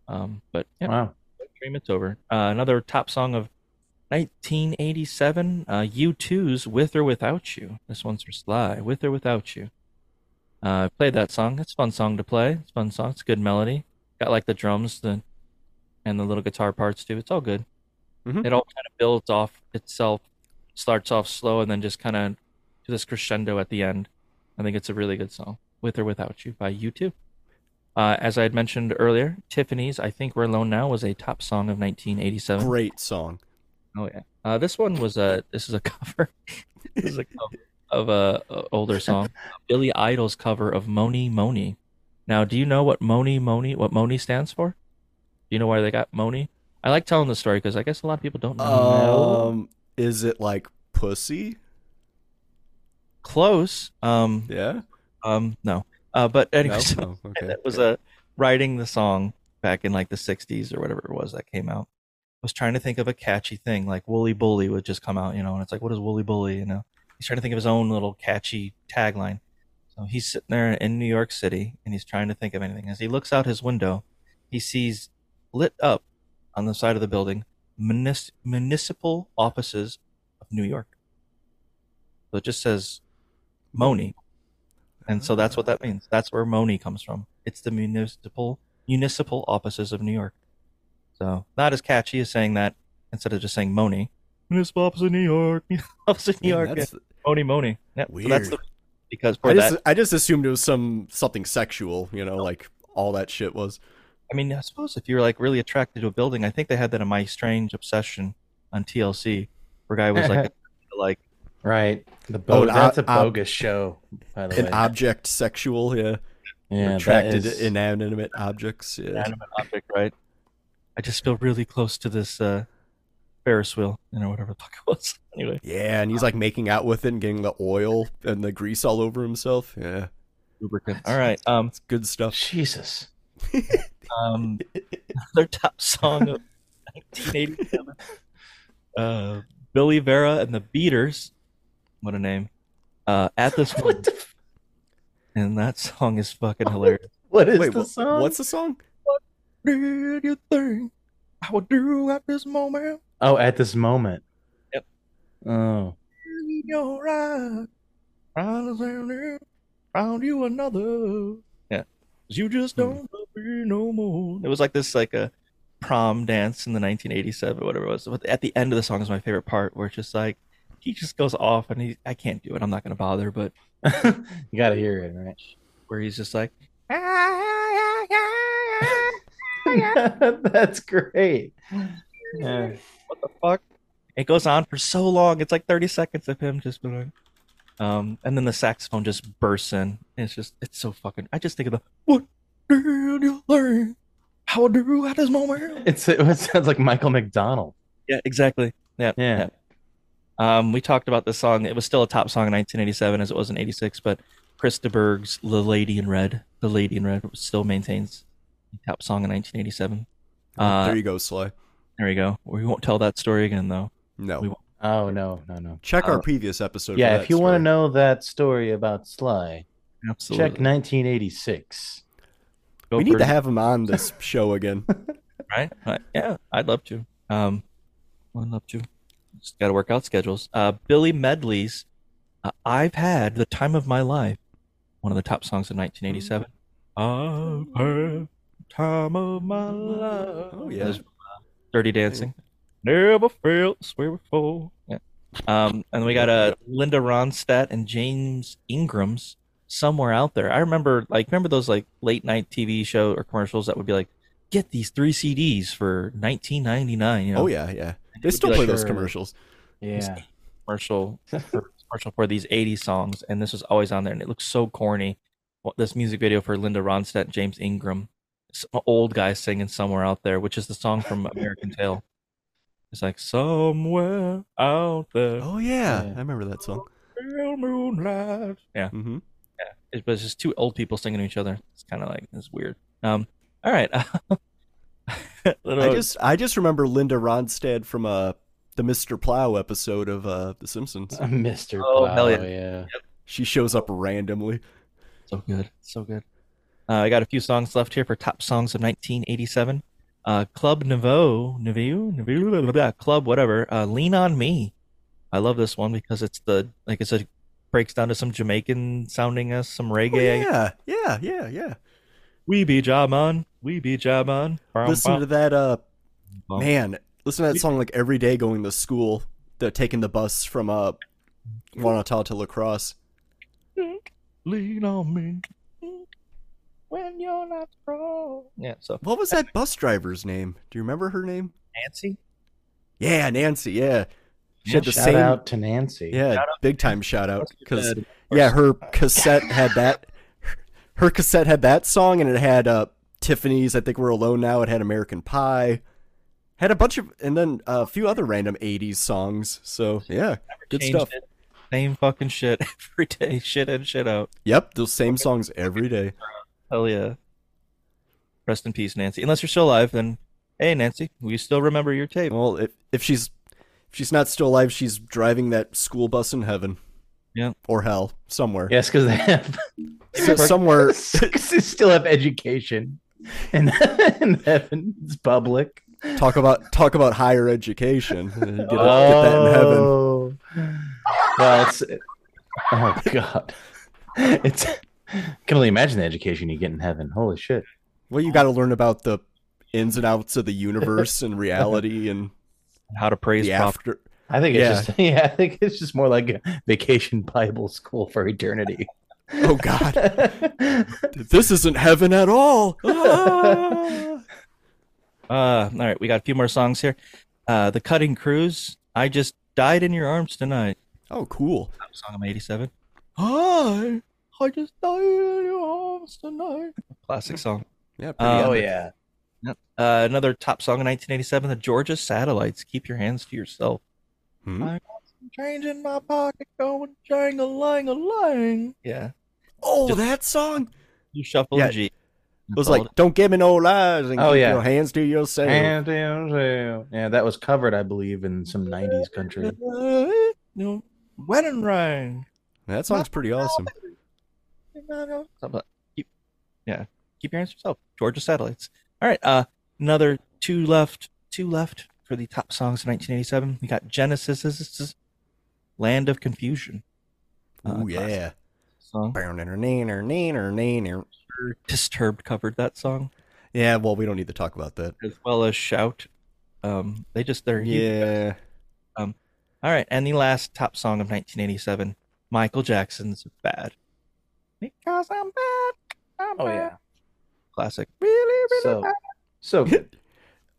Um, but yeah, Wow. "Don't Dream It's Over." Uh, another top song of 1987, uh, U2's "With or Without You." This one's for Sly. "With or Without You." Uh, I played that song. It's a fun song to play. It's a fun song. It's a good melody. Got like the drums, the and the little guitar parts too. It's all good. Mhm. It all kind of builds off itself. Starts off slow and then just kind of to this crescendo at the end. I think it's a really good song. With or Without You by U2. Uh, as I had mentioned earlier, Tiffany's "I Think We're Alone Now" was a top song of 1987. Great song. Oh yeah. Uh, this one was a. This is a cover. this is a cover of a, a older song, Billy Idol's cover of "Mony Mony." Now, do you know what "Mony Mony" what "Mony" stands for? Do you know why they got "Mony"? I like telling the story because I guess a lot of people don't know. Um, is it like pussy? Close. Um. Yeah. Um. No. Uh. But anyway, No? Oh, okay. that was a writing the song back in like the '60s or whatever it was that came out. I was trying to think of a catchy thing like Wooly Bully" would just come out, you know, and it's like, what is Wooly Bully"? You know, he's trying to think of his own little catchy tagline. So he's sitting there in New York City and he's trying to think of anything. As he looks out his window, he sees lit up on the side of the building munis- municipal offices of New York. So it just says Mony. And so that's what that means. That's where Mony comes from. It's the municipal municipal offices of New York. So not as catchy as saying that instead of just saying Mony. Municipal office of New York. Office of New York. yeah. Mony Mony. Yeah. So that's the Weird. because for I that just I just assumed it was some something sexual. You know, like all that shit was. I mean, I suppose if you're like really attracted to a building, I think they had that in My Strange Obsession on TLC, where guy was like, like Right. The Oh, bo- an that's ob- a ob- bogus show, by the An way. object sexual. Yeah. Yeah, Attracted is- inanimate objects. Yeah. inanimate object, right? I just feel really close to this uh, Ferris wheel, you know, whatever the fuck it was. Anyway, Yeah, and he's like making out with it and getting the oil and the grease all over himself. Yeah. lubricant. All right. Um, It's good stuff. Jesus. um, their top song of 1987. Uh, Billy Vera and the Beaters. What a name. Uh, at this one. and that song is fucking hilarious. What is Wait, the what- song? what's the song? What Did you think I would do at this moment? Oh, at this moment. Yep. Oh. In your eyes, found found you another. Yeah, 'Cause you just don't love me no more. It was like this, like a prom dance in the 1987, whatever it was. But at the end of the song is my favorite part, where it's just like he just goes off, and he, I can't do it. I'm not gonna bother, but You gotta hear it, right? where he's just like, That's great. Yeah. what the fuck? It goes on for so long. It's like 30 seconds of him just doing. Um, and then the saxophone just bursts in. And it's just, it's so fucking. I just think of the what did you learn how to do at this moment? It's it sounds like Michael McDonald. Yeah, exactly. Yeah, Yeah. Um, we talked about this song. It was still a top song in 1987 as it was in 86, but Chris de Burgh's "The Lady in Red," "The Lady in Red" still maintains the top song in 1987. Uh, there you go, Sly. There you go. We won't tell that story again, though. No. We won't. Oh no, no, no. Check our Uh, previous episode. for Yeah, that if you want to know that story about Sly, Absolutely. check 1986. Go we need to it. have him on this show again. right? Uh, yeah, I'd love to. Um, I'd love to. Just got to work out schedules. Uh, Billy Medley's uh, "I've Had the Time of My Life," one of the top songs of 1987. I've had time of my life. Oh, yeah. Uh, Dirty Dancing. Never felt this way before. Yeah. Um, and we got uh, Linda Ronstadt and James Ingram's "Somewhere Out There." I remember, like, remember those like late night TV show or commercials that would be like, "Get these three CDs for 19.99." You know? Oh yeah, yeah. They still play like those a- commercials. Yeah. commercial for, commercial for these 80s songs, and this was always on there, and it looks so corny. This music video for Linda Ronstadt and James Ingram, some old guy singing "Somewhere Out There," which is the song from American Tail. It's like somewhere out there. Oh yeah, I remember that song. pale moonlight. Yeah, hmm yeah. It was just two old people singing to each other. It's kind of like it's weird. Um. All right. Little- I just I just remember Linda Ronstadt from uh the Mr. Plow episode of uh The Simpsons. Mr. Oh, Plow, hell yeah. yeah. She shows up randomly. So good, so good. Uh, I got a few songs left here for top songs of 1987. Uh, Club Nouveau, Nouveau, Nouveau, blah, blah, blah, Club, whatever. Uh, Lean on Me. I love this one because it's the like I said, breaks down to some Jamaican sounding us, some Oh, reggae. yeah, yeah, yeah, yeah. We be Jaman, we be Jaman. Listen to that uh Bum. man, listen to that song like every day going to school, the taking the bus from uh Wanata to lacrosse. Lean on me when you're not strong. Yeah. So What was that bus driver's name? Do you remember her name? Nancy. Yeah, Nancy, yeah. She had the Shout same out to Nancy. Yeah, big time shout out because yeah, her cassette had that. Her cassette had that song, and it had uh, Tiffany's. I think we're alone now. It had American Pie. Had a bunch of, and then a few other random '80s songs. So yeah, good stuff. it. Same fucking shit every day. Shit in, shit out. Yep, those same songs every day. Hell yeah. Rest in peace, Nancy. Unless you're still alive, then hey, Nancy, we still remember your tape. Well, if if she's if she's not still alive, she's driving that school bus in heaven. Yeah. Or hell, somewhere. Yes, because they have So- somewhere. Because they still have education, and in heaven it's public. Talk about talk about higher education. Get, it- get that in heaven. Oh. Well, it's oh god, it's. I can only imagine the education you get in heaven. Holy shit! Well, you got to learn about the ins and outs of the universe and reality and how to praise the after. I think it's Yeah. just yeah. I think it's just more like a vacation Bible school for eternity. Oh God, this isn't heaven at all. Ah. Uh, all right, we got a few more songs here. Uh, The Cutting Crew. I just died in your arms tonight. Oh, cool. Song of '87. Hi, I just died in your arms tonight. Classic song. Yeah. Um, oh yeah. Yep. Uh, another top song in 1987, The Georgia Satellites. Keep your hands to yourself. Hmm? I got some change in my pocket going jang-a-lang-a-lang. Yeah. Oh, Just- that song. You shuffle Yeah. the G. It was like, "Don't give me no lies and Oh, keep yeah. your hands to yourself." And yeah, that was covered, I believe, in some '90s country. Know, wedding ring. that song's pretty awesome. Keep, yeah, keep your hands to yourself. Georgia Satellites. All right, uh, another two left, two left for the top songs of 1987. We got Genesis's "Land of Confusion." Uh, Oh yeah. Song. Disturbed covered that song Yeah, well, we don't need to talk about that. as well as Shout. Um, they just they're huge. Yeah. Um, all right, and the last top song of 1987, Michael Jackson's "Bad." Because I'm bad. I'm Oh bad. yeah. classic. Really, really So, bad. so good.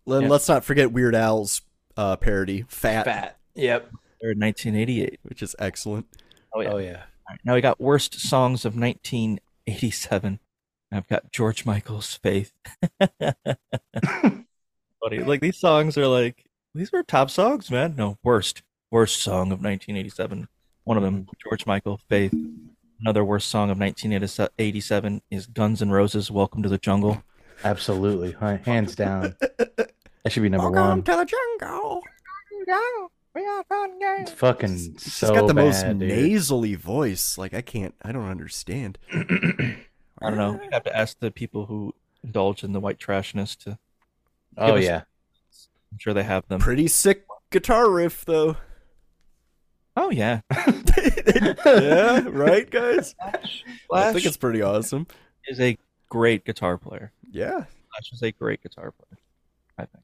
Then Yeah. let's not forget Weird Al's uh, parody, "Fat,", Fat. Yep. They're 1988. which is excellent. Oh yeah. Oh yeah. Right, now we got worst songs of 1987. I've got George Michael's Faith. Funny. Like these songs are like these were top songs, man. No, worst. Worst song of 1987. One of them, mm-hmm. George Michael, Faith. Another worst song of 1987 is Guns N' Roses, Welcome to the Jungle. Absolutely, hands down. That should be number one. to the jungle. It's fucking She's so got the most dude. nasally voice. Like I can't. I don't understand. I don't know. You have to ask the people who indulge in the white trashness to. Oh give us- yeah. I'm sure they have them. Pretty sick guitar riff though. Oh yeah. yeah, right, guys. I think it's pretty awesome. is a great guitar player. Yeah. Slash is a great guitar player. I think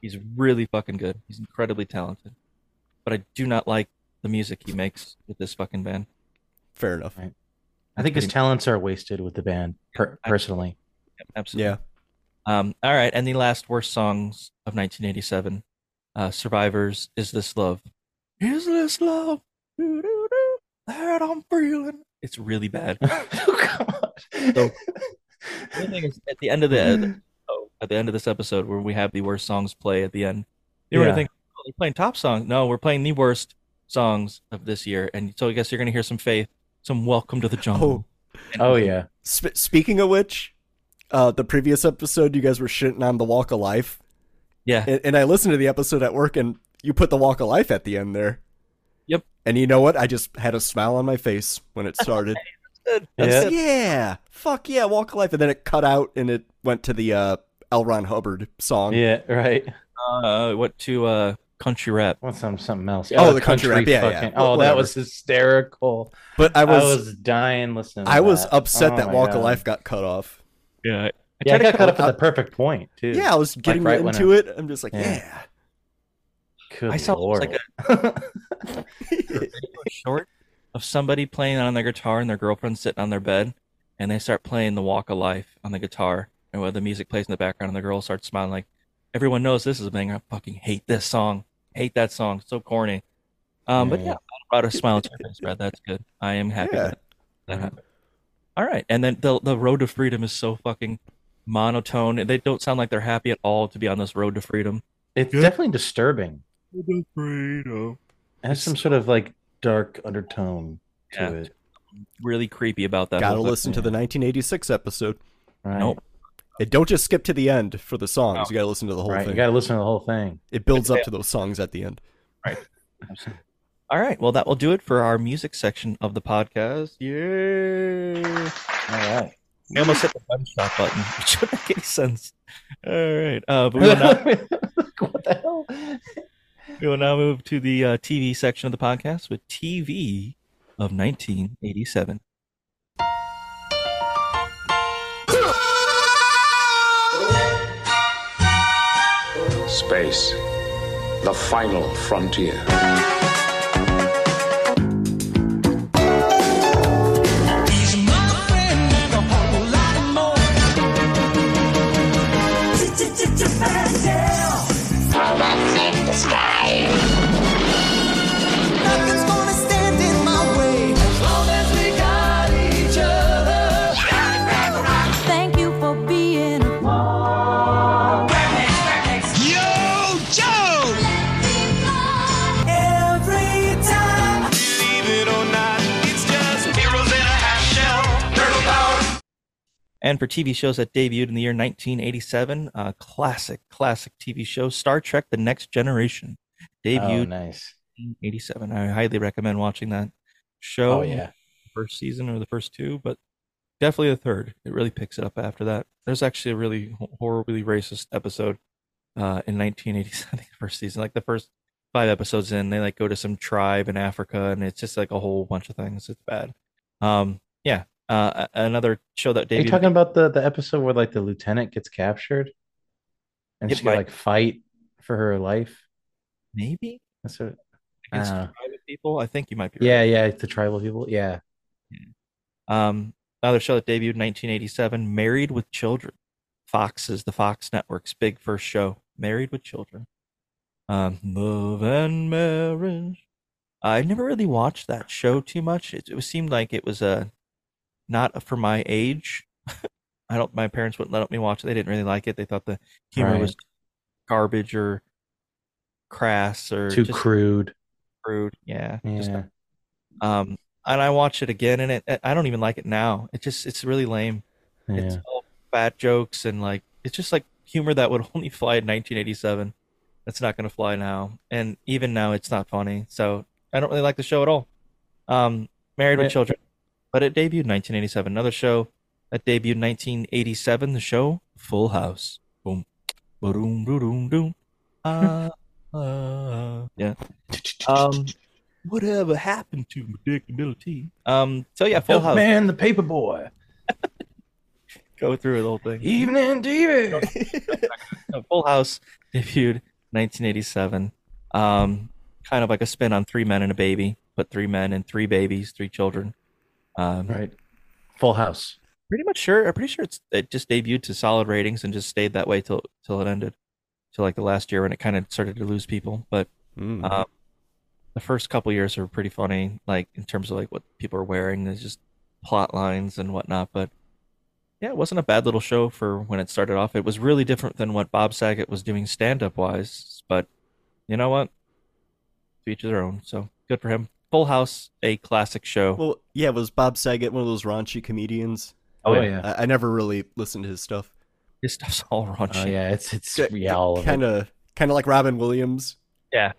he's really fucking good. He's incredibly talented, but I do not like the music he makes with this fucking band. Fair enough. I think his talents are wasted with the band. Per- personally, Absolutely. Yeah. Um. All right, and the last worst songs of 1987, uh, "Survivors," "Is This Love," "Is This Love," Doo-doo-doo, that I'm feeling. It's really bad. Oh So, the thing is, at the end of the oh, at the end of this episode, where we have the worst songs play at the end, you were Yeah. gonna think they're playing top songs. No, we're playing the worst songs of this year, and so I guess you're gonna hear some Faith, some "Welcome to the Jungle." oh yeah. Sp- speaking of which, uh, the previous episode, you guys were shitting on the Walk of Life. Yeah. And, and I listened to the episode at work, and you put the Walk of Life at the end there. Yep. And you know what? I just had a smile on my face when it started. Good. I Yeah. said, yeah, fuck yeah, Walk of Life. And then it cut out and it went to the uh, L. Ron Hubbard song. Yeah, right. Uh, what to uh, country rap? What's some something else? Oh, the country rap, yeah, yeah. fucking- Oh, that was hysterical. But I was, dying listening. To I was that. upset Oh that Walk God. of Life got cut off. Yeah. I Yeah, I tried to got cut cut it up at the perfect point too. Yeah, I was Like, getting right into it- it. I'm just like, Yeah. yeah. Good I saw it lord. like a, a short of somebody playing on their guitar and their girlfriend sitting on their bed, and they start playing the Walk of Life on the guitar, and while the music plays in the background, and the girl starts smiling like, everyone knows this is a banger. I fucking hate this song. Hate that song. So corny. Um, but Yeah, yeah, yeah. I brought a smile to your face, Brad. That's good. I am happy. Yeah. That, that happened. All right, and then the the road to freedom is so fucking monotone. They don't sound like they're happy at all to be on this road to freedom. It's definitely disturbing. Road to freedom. It has some sort of like dark undertone to Yeah. it. Really creepy about that. Gotta whole thing. listen to the 1986 episode. Right. Nope. And don't just skip to the end for the songs. You gotta listen to the whole Right. thing. You got to listen to the whole thing. It builds up to those songs at the end. Right all right. Well, that will do it for our music section of the podcast. Yay! All right. We almost hit the gunshot button, which wouldn't make any sense. All right. Uh, but we will now, what the hell? we will now move to the uh, TV section of the podcast with TV of 1987. Space, the final frontier. And for TV shows that debuted in the year 1987, uh, classic, classic TV show Star Trek: The Next Generation debuted Oh, nice. in 87. I highly recommend watching that show. Oh, yeah. First season or the first two, but definitely the third. It really picks it up after that. There's actually a really horribly racist episode uh, in 1987, I think the first season. Like the first five episodes in, they like go to some tribe in Africa, and it's just like a whole bunch of things. It's bad. Um, yeah. Uh, another show that David. Are you talking about the the episode where like the lieutenant gets captured and It she might- like fight for her life? Maybe That's what. against Uh, tribal people. I think you might be. right. yeah, yeah, the tribal people. Yeah. Um, another show that debuted in 1987, Married with Children. Fox's the Fox Network's big first show, Married with Children. Um, Love and Marriage. I never really watched that show too much. It, it seemed like it was uh, not for my age. I don't. My parents wouldn't let me watch it. They didn't really like it. They thought the humor Right. was garbage or crass or Too just crude. crude. Yeah. Just, Yeah. um, and I watched it again, and it, I don't even like it now. It just it's really lame. It's all fat jokes and like it's just like humor that would only fly in 1987. That's not going to fly now, and even now it's not funny. So I don't really like the show at all. Um, Married with Children, but it debuted 1987. Another show that debuted 1987. The show Full House. Boom, boom, boom, boom, boom. Ah, ah, yeah. Um, whatever happened to predictability? Um, so yeah, Full House. Man, the paper boy. Go through the whole thing. Evening TV. Full House debuted 1987. Um, kind of like a spin on Three Men and a Baby, but three men and three babies, three children. Um, right. Full House. Pretty much sure. I'm pretty sure it's it just debuted to solid ratings and just stayed that way till till it ended, till like the last year when it kind of started to lose people. But Mm. um, the first couple years are pretty funny, like in terms of like what people are wearing. There's just plot lines and whatnot. But yeah, it wasn't a bad little show for when it started off. It was really different than what Bob Saget was doing stand up wise. But you know what? To each their own. So good for him. Full House, a classic show. Well, yeah, was Bob Saget one of those raunchy comedians? Oh, yeah. I, I never really listened to his stuff. His stuff's all raunchy. Oh yeah, it's it's yeah, of. Kind of, kind of like Robin Williams. Yeah.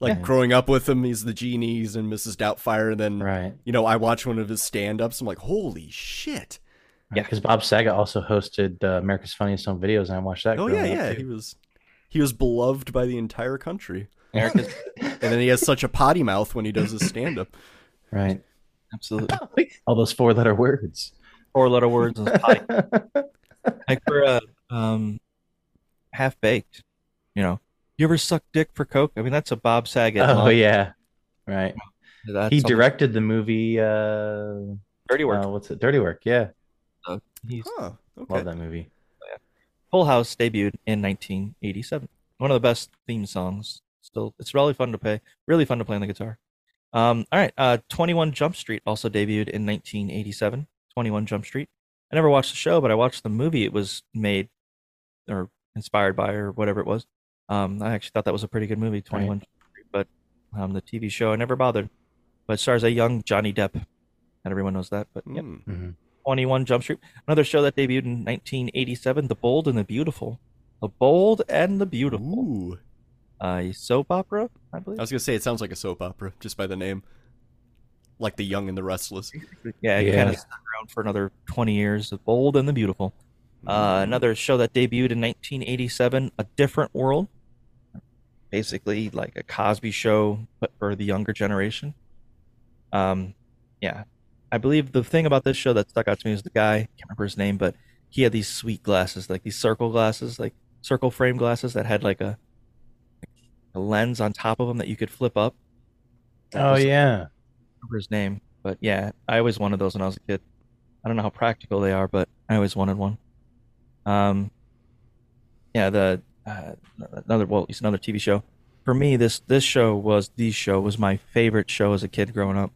Like Yeah. growing up with him, he's the genies and Mrs. Doubtfire. And then, Right. you know, I watch one of his stand-ups. I'm like, holy shit! Yeah, because Bob Saget also hosted uh, America's Funniest Home Videos, and I watched that. Oh yeah, yeah. too. He was, he was beloved by the entire country. America's, and then he has such a potty mouth when he does his stand-up. Right. Absolutely. All those four-letter words. Four letter words like for uh, um, half baked. You know, you ever suck dick for coke? I mean, that's a Bob Saget. Oh line. yeah, right. That's he directed the movie uh, Dirty Work. uh, what's it? Dirty Work. Yeah, So he's Huh. Okay. love that movie. Full House debuted in 1987. One of the best theme songs. Still, it's really fun to play. Really fun to play on the guitar. Um, all right. Uh, 21 Jump Street also debuted in 1987. 21 Jump Street. I never watched the show, but I watched the movie it was made or inspired by or whatever it was. Um, I actually thought that was a pretty good movie, 21 Jump Street, but um, the TV show I never bothered. But it stars a young Johnny Depp. Not everyone knows that, but yeah. Mm. Mm-hmm. 21 Jump Street. Another show that debuted in 1987, The Bold and the Beautiful. The Bold and the Beautiful. Ooh. A soap opera, I believe. I was gonna say it sounds like a soap opera just by the name, like The Young and the Restless. Yeah, it Yeah. kind of stuck around for another 20 years. The Bold and the Beautiful. Uh, another show that debuted in 1987, A Different World. Basically, like a Cosby show, but for the younger generation. Um, yeah, I believe the thing about this show that stuck out to me is the guy. Can't remember his name, but he had these sweet glasses, like these circle glasses, like circle frame glasses that had like a, a lens on top of them that you could flip up. That Oh yeah, remember his name, but yeah, I always wanted those when I was a kid. I don't know how practical they are, but I always wanted one. Um, yeah, the uh, another well, it's another TV show. For me, this this show was the show was my favorite show as a kid growing up.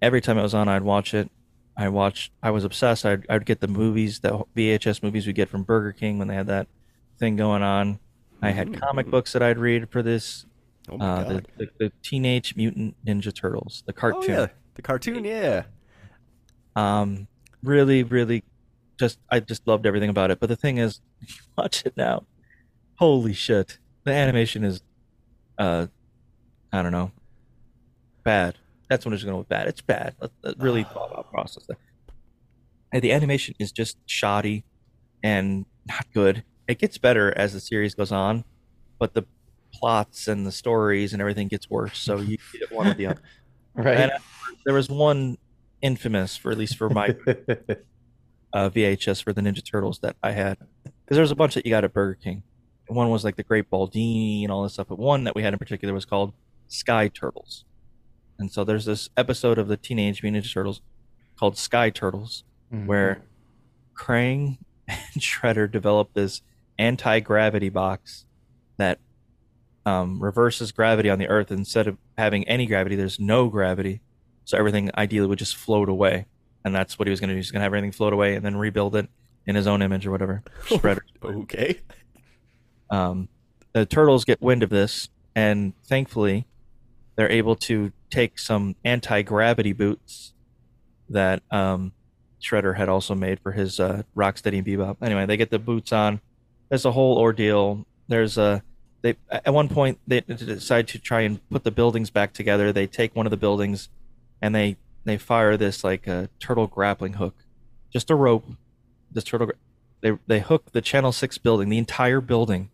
Every time it was on, I'd watch it. I watched. I was obsessed. I'd I'd get the movies, the VHS movies we get from Burger King when they had that thing going on. I had comic books that I'd read for this. Oh my uh, God. The, the, the Teenage Mutant Ninja Turtles, the cartoon. Oh yeah, the cartoon. Yeah. Um, really, really, just I just loved everything about it. But the thing is, watch it now, holy shit, the animation is, uh, I don't know, bad. That's when it's going to with bad. It's bad. Let's, let's really thought about process that. And the animation is just shoddy and not good. It gets better as the series goes on, but the plots and the stories and everything gets worse. So you get one or the other. right. And there was one infamous, for at least for my uh, VHS for the Ninja Turtles that I had, because there was a bunch that you got at Burger King. And one was like the Great Baldini and all this stuff, but one that we had in particular was called Sky Turtles. And so there's this episode of the Teenage Mutant Ninja Turtles called Sky Turtles, Mhm. where Krang and Shredder develop this anti gravity box that um, reverses gravity on the Earth. Instead of having any gravity, there's no gravity. So everything ideally would just float away. And that's what he was going to do. He's going to have everything float away and then rebuild it in his own image or whatever. Shredder. okay. Um, the turtles get wind of this, and thankfully, they're able to take some anti gravity boots that um, Shredder had also made for his uh, Rocksteady and Bebop. Anyway, they get the boots on. There's a whole ordeal. There's a they at one point they decide to try and put the buildings back together. They take one of the buildings and they they fire this like a turtle grappling hook, just a rope. This turtle they they hook the Channel Six building, the entire building,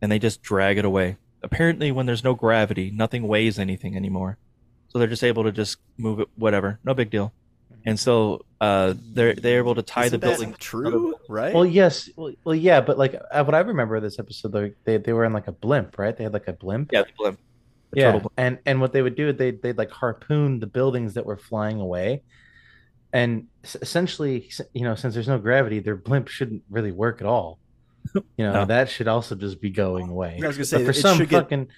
and they just drag it away. Apparently, when there's no gravity, nothing weighs anything anymore, so they're just able to just move it, whatever, no big deal. And so uh, they're they're able to tie Isn't the that building true, right? Well, yes, well, well, yeah, but like uh, what I remember of this episode, they, they they were in like a blimp, right? They had like a blimp. Yeah, the blimp. The yeah, blimp. and and what they would do, they they'd like harpoon the buildings that were flying away, and s- essentially, you know, since there's no gravity, their blimp shouldn't really work at all. You know, No. that should also just be going away. I was gonna But say, for it some should get- fucking,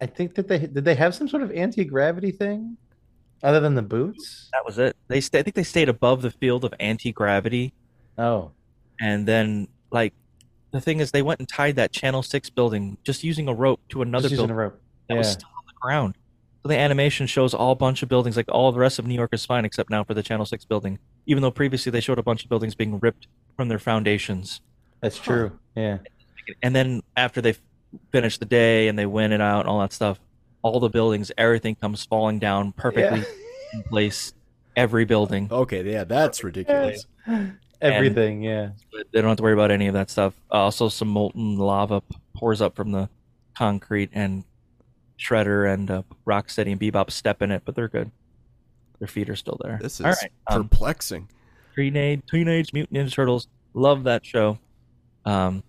I think that they did they have some sort of anti gravity thing, other than the boots. That was it. They sta I think they stayed above the field of anti gravity. Oh, and then like the thing is, they went and tied that Channel Six building just using a rope to another Just using building a rope. that was Yeah. still on the ground. So the animation shows all bunch of buildings, like all the rest of New York is fine except now for the Channel Six building. Even though previously they showed a bunch of buildings being ripped from their foundations. That's true. Yeah. And then after they finish the day and they win it out and all that stuff, all the buildings, everything comes falling down perfectly in place. Every building. Okay, yeah, that's ridiculous. Everything, yeah. They don't have to worry about any of that stuff. Also, some molten lava pours up from the concrete, and Shredder and uh, Rocksteady and Bebop step in it, but they're good. Their feet are still there. This is All right. Um, perplexing. Teenage, Teenage Mutant Ninja Turtles. Love that show. Um,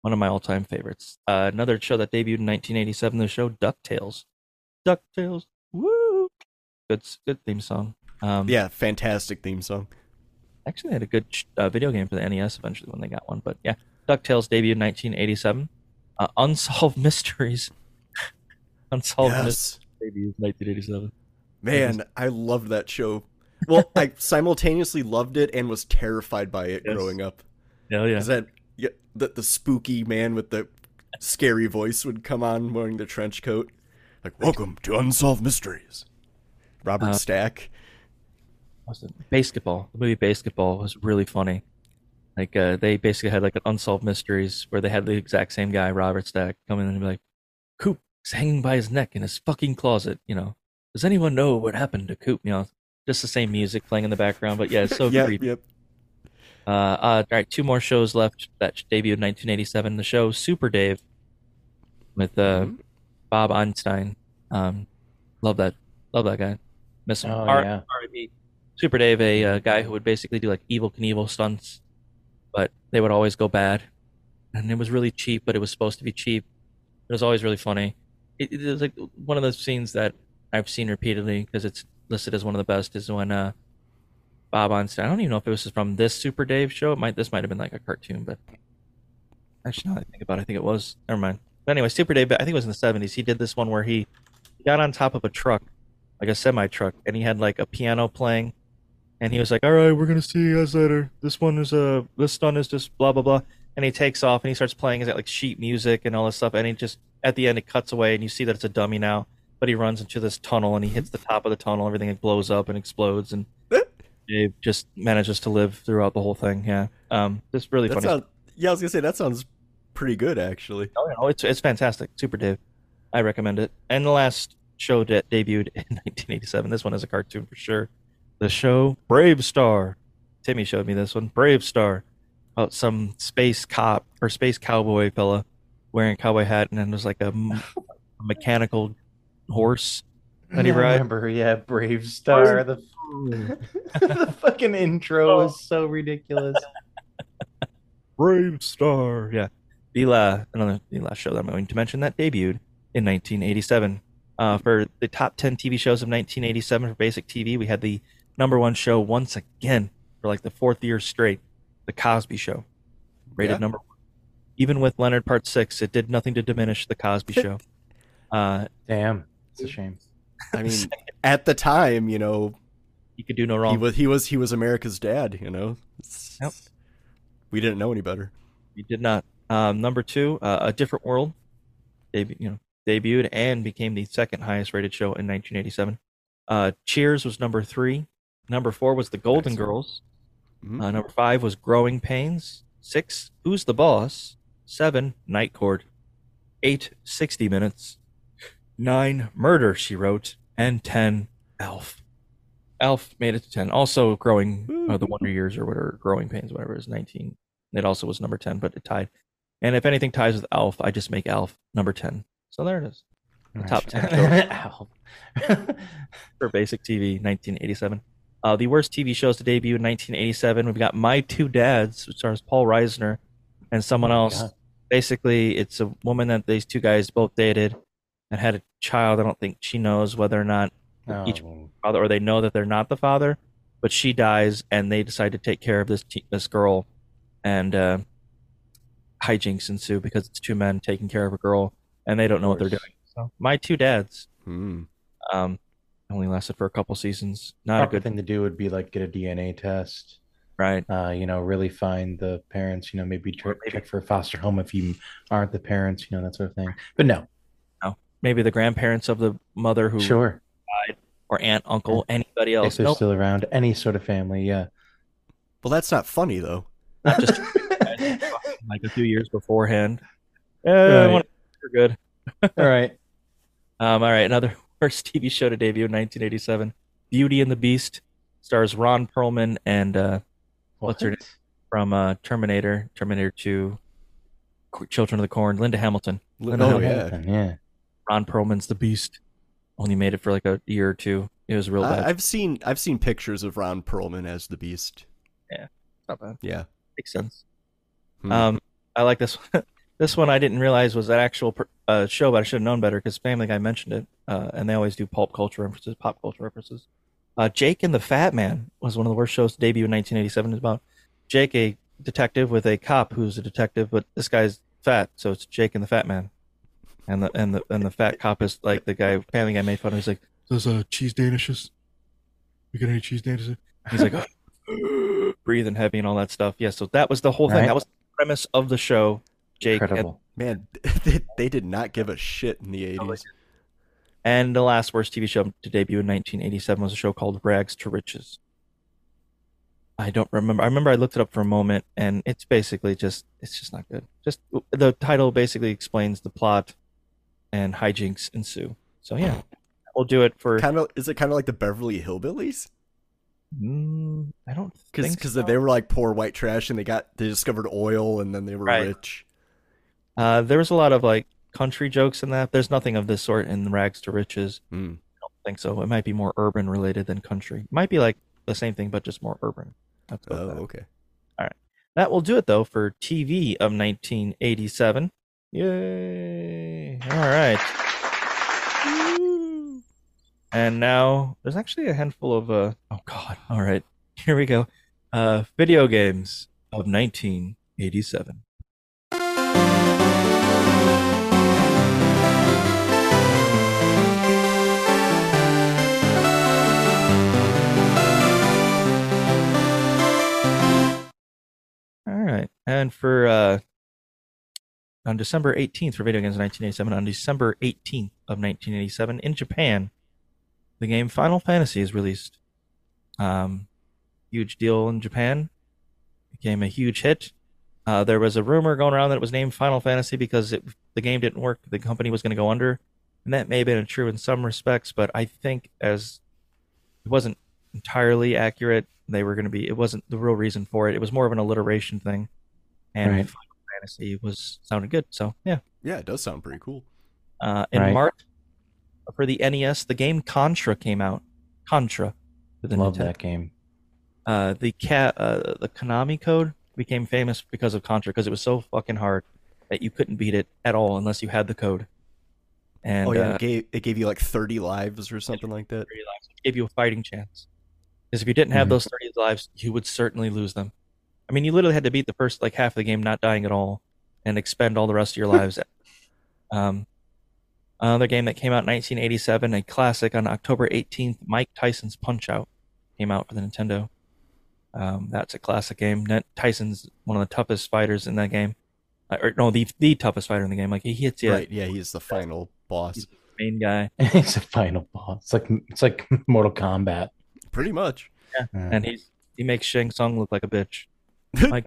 one of my all-time favorites. Uh, another show that debuted in 1987. The show DuckTales. DuckTales. Woo! Good, good theme song. Um, yeah, fantastic theme song. Actually, they had a good uh, video game for the NES eventually when they got one. But yeah, DuckTales debuted in 1987. Uh, Unsolved Mysteries. Unsolved Yes. Mysteries debuted in 1987. Man, I loved that show. Well, I simultaneously loved it and was terrified by it Yes. growing up. Hell yeah. Is that yeah, the the spooky man with the scary voice would come on wearing the trench coat, like "Welcome to Unsolved Mysteries." Robert Uh, Stack. BASEketball. The movie BASEketball was really funny. Like uh, they basically had like an unsolved mysteries where they had the exact same guy, Robert Stack, come in and be like, "Coop is hanging by his neck in his fucking closet." You know, does anyone know what happened to Coop? You know, just the same music playing in the background, but yeah, it's so Yep, creepy. yep. Uh, uh, all right, two more shows left that debuted in 1987. The show Super Dave with uh, Mm-hmm. Bob Einstein. Um, love that, love that guy. Miss him. Oh, R- yeah. R.I.P. Super Dave, a uh, guy who would basically do like Evel Knievel stunts, but they would always go bad, and it was really cheap, but it was supposed to be cheap. It was always really funny. It, it was like one of those scenes that I've seen repeatedly because it's listed as one of the best. Is when uh, Bob Einstein. I don't even know if it was from this Super Dave show. It might this might have been like a cartoon, but actually, now that I think about it, I think it was. Never mind. But anyway, Super Dave. I think it was in the seventies. He did this one where he got on top of a truck, like a semi truck, and he had like a piano playing, and he was like, "All right, we're gonna see you guys later. This one is uh, this stunt is just blah blah blah." And he takes off and he starts playing his like sheet music and all this stuff, and he just at the end it cuts away and you see that it's a dummy now. But he runs into this tunnel and he hits the top of the tunnel. Everything blows up and explodes, and Dave just manages to live throughout the whole thing. Yeah, um, just really That funny. sound, yeah, I was gonna say that sounds pretty good actually. Oh, yeah, oh, it's it's fantastic. Super Dave. I recommend it. And the last show that debuted in 1987. This one is a cartoon for sure. The show BraveStarr. Timmy showed me this one. BraveStarr. About some space cop or space cowboy fella wearing a cowboy hat, and then there's like a, m- a mechanical horse that he I rides. remember, yeah, BraveStarr. Oh. The, the fucking intro was oh. so ridiculous. BraveStarr. Yeah. The, la- another, the last show that I'm going to mention that debuted in 1987. Uh, for the top 10 TV shows of 1987 for basic TV, we had the number one show once again for like the fourth year straight, The Cosby Show. Rated Yeah. number one. Even with Leonard Part 6, it did nothing to diminish The Cosby Show. Uh, Damn. It's a shame. I mean, at the time, you know, he could do no wrong. He was he was he was America's dad. You know, Yep. We didn't know any better. You did not. Um, number two, uh, A Different World, debu- you know, debuted and became the second highest rated show in 1987. Uh, Cheers was number three. Number four was The Golden Girls. Mm-hmm. Uh, number five was Growing Pains. Six, Who's the Boss? Seven, Night Court. Eight, 60 Minutes. Nine, Murder, She Wrote. And 10, ALF. ALF made it to 10. Also, Growing, uh, The Wonder Years or whatever, Growing Pains, whatever, is 19. It also was number 10, but it tied. And if anything ties with ALF, I just make ALF number 10. So there it is. The top 10 shows for basic TV, 1987. Uh, the worst TV shows to debut in 1987. We've got My Two Dads, which stars Paul Reiser and someone Oh else. God. Basically, it's a woman that these two guys both dated and had a child. I don't think she knows whether or not each Oh. father, or they know that they're not the father. But she dies, and they decide to take care of this te- this girl, and uh, hijinks ensue because it's two men taking care of a girl, and they don't know what they're doing. So, My Two Dads. Hmm. Um, only lasted for a couple seasons. Not a good thing to do would be like get a DNA test. Right. Uh, you know, really find the parents. You know, maybe tr- check for a foster home if you aren't the parents. You know, that sort of thing. But no, No, maybe the grandparents of the mother who Sure. died, or aunt, uncle, anybody if else. they're Nope. still around, any sort of family. Yeah. Well, that's not funny though. Not just like a few years beforehand. Uh, Right. one- We're good. All right. Um, all right, another worst TV show to debut in 1987. Beauty and the Beast stars Ron Perlman and uh, what's her name from uh, Terminator, Terminator 2, Children of the Corn, Linda Hamilton. Linda Linda Oh, Hamilton. yeah. Yeah. Ron Perlman's the Beast. Only made it for like a year or two. It was real bad. I, I've seen I've seen pictures of Ron Perlman as the Beast. Yeah, not bad. Yeah. Makes sense. Hmm. Um, I like this. one. this one I didn't realize was an actual per- uh, show, but I should have known better because Family Guy mentioned it, uh, and they always do pulp culture references, pop culture references. Uh, Jake and the Fat Man was one of the worst shows to debut in 1987. It's about Jake, a detective, with a cop who's a detective, but this guy's fat, so it's Jake and the Fat Man, and the and the and the fat cop is like the guy Family Guy made fun of. He's like, "Those uh, cheese danishes, we got any cheese danishes?" He's like, breathing heavy and all that stuff. Yeah, so that was the whole thing. Right. That was the premise of the show. Jake and, Incredible. Man, they, they did not give a shit in the eighties. and the last worst TV show to debut in 1987 was a show called Rags to Riches. I don't remember. I remember I looked it up for a moment, and it's basically just it's just not good. Just the title basically explains the plot, and hijinks ensue. So yeah, we'll do it for. Kind of is it kind of like the Beverly Hillbillies? Mm, I don't Because think so. they were like poor white trash and they got they discovered oil and then they were Right. rich. Uh, there was a lot of like country jokes in that. There's nothing of this sort in Rags to Riches. Hmm. I don't think so. It might be more urban related than country. It Might be like the same thing, but just more urban. That's Oh, okay. All right. That will do it though for TV of 1987. Yay! All right. And now there's actually a handful of uh oh god. All right. Here we go. Uh video games of 1987. All right. And for uh on December 18th for video games of 1987, on December 18th of 1987 in Japan, the game Final Fantasy is released. Um, huge deal in Japan. Became a huge hit. Uh, there was a rumor going around that it was named Final Fantasy because it, the game didn't work. The company was going to go under, and that may have been true in some respects. But I think as it wasn't entirely accurate, they were going to be. It wasn't the real reason for it. It was more of an alliteration thing, and Right. Final Fantasy was sounded good. So yeah. Yeah, it does sound pretty cool. Uh, in Right. March for the NES, the game Contra came out. Contra. for the Love Nintendo. that game. Uh, the cat, uh, the Konami code became famous because of Contra because it was so fucking hard that you couldn't beat it at all unless you had the code. And oh yeah, uh, it gave it gave you like thirty lives or something like that. it gave you a fighting chance. Because if you didn't have Mhm. those 30 lives, you would certainly lose them. I mean, you literally had to beat the first like half of the game not dying at all and expend all the rest of your lives. um, another game that came out in 1987, a classic on October 18th, Mike Tyson's Punch Out came out for the Nintendo. Um, that's a classic game. Tyson's one of the toughest fighters in that game. Uh, or no, the the toughest fighter in the game. Like he hits you, Right, yeah, he's the final boss. main guy. it's a final boss. It's like it's like Mortal Kombat. Pretty much. Yeah. Yeah. And he's he makes Shang Tsung look like a bitch. like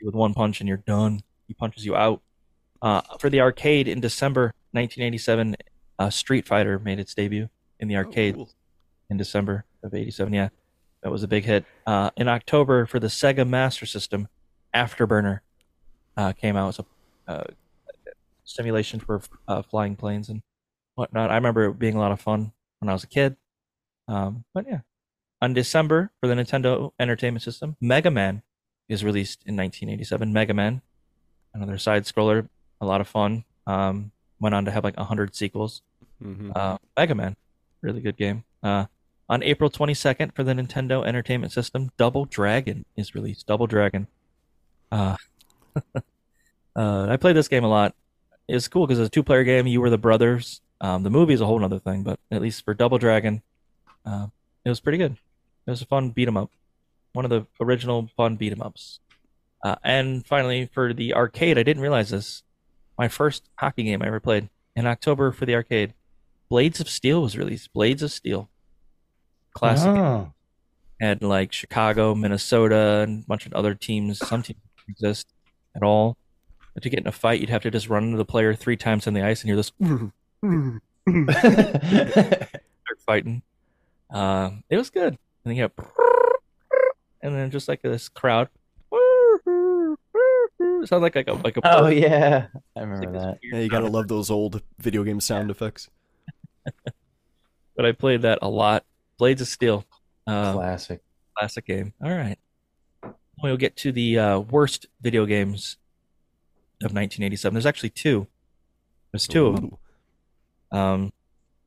with one punch and you're done. He punches you out. Uh, for the arcade in December 1987, uh, Street Fighter made its debut in the arcade cool. in December of 87. Yeah, that was a big hit. Uh, in October for the Sega Master System, Afterburner uh, came out. It's a uh, simulation for uh, flying planes and whatnot. I remember it being a lot of fun when I was a kid. Um, but yeah, on December for the Nintendo Entertainment System, Mega Man is released in 1987. Mega Man, another side scroller, a lot of fun. Um, went on to have like 100 sequels. Mhm. Uh, Mega Man, really good game. Uh, on April 22nd for the Nintendo Entertainment System, Double Dragon is released. Double Dragon. Uh, uh, I played this game a lot. It's cool because it's a two-player game. You were the brothers. Um, the movie is a whole other thing, but at least for Double Dragon, uh, it was pretty good. It was a fun beat 'em up, one of the original fun beat 'em ups. Uh, and finally, for the arcade, I didn't realize this. My first hockey game I ever played in October for the arcade, Blades of Steel was released. Blades of Steel, classic. Oh. Had like Chicago, Minnesota, and a bunch of other teams. Some teams exist at all. But to get in a fight, you'd have to just run into the player three times on the ice, and you're just start fighting. Um, it was good. And then you have, and then just like this crowd. It sounds like like a like a Oh bird. yeah, I remember that. Yeah, you gotta love those old video game sound effects. but I played that a lot. Blades of Steel, uh, Classic. classic game. All right, we'll get to the uh, worst video games of 1987. There's actually two. There's two of them. Um,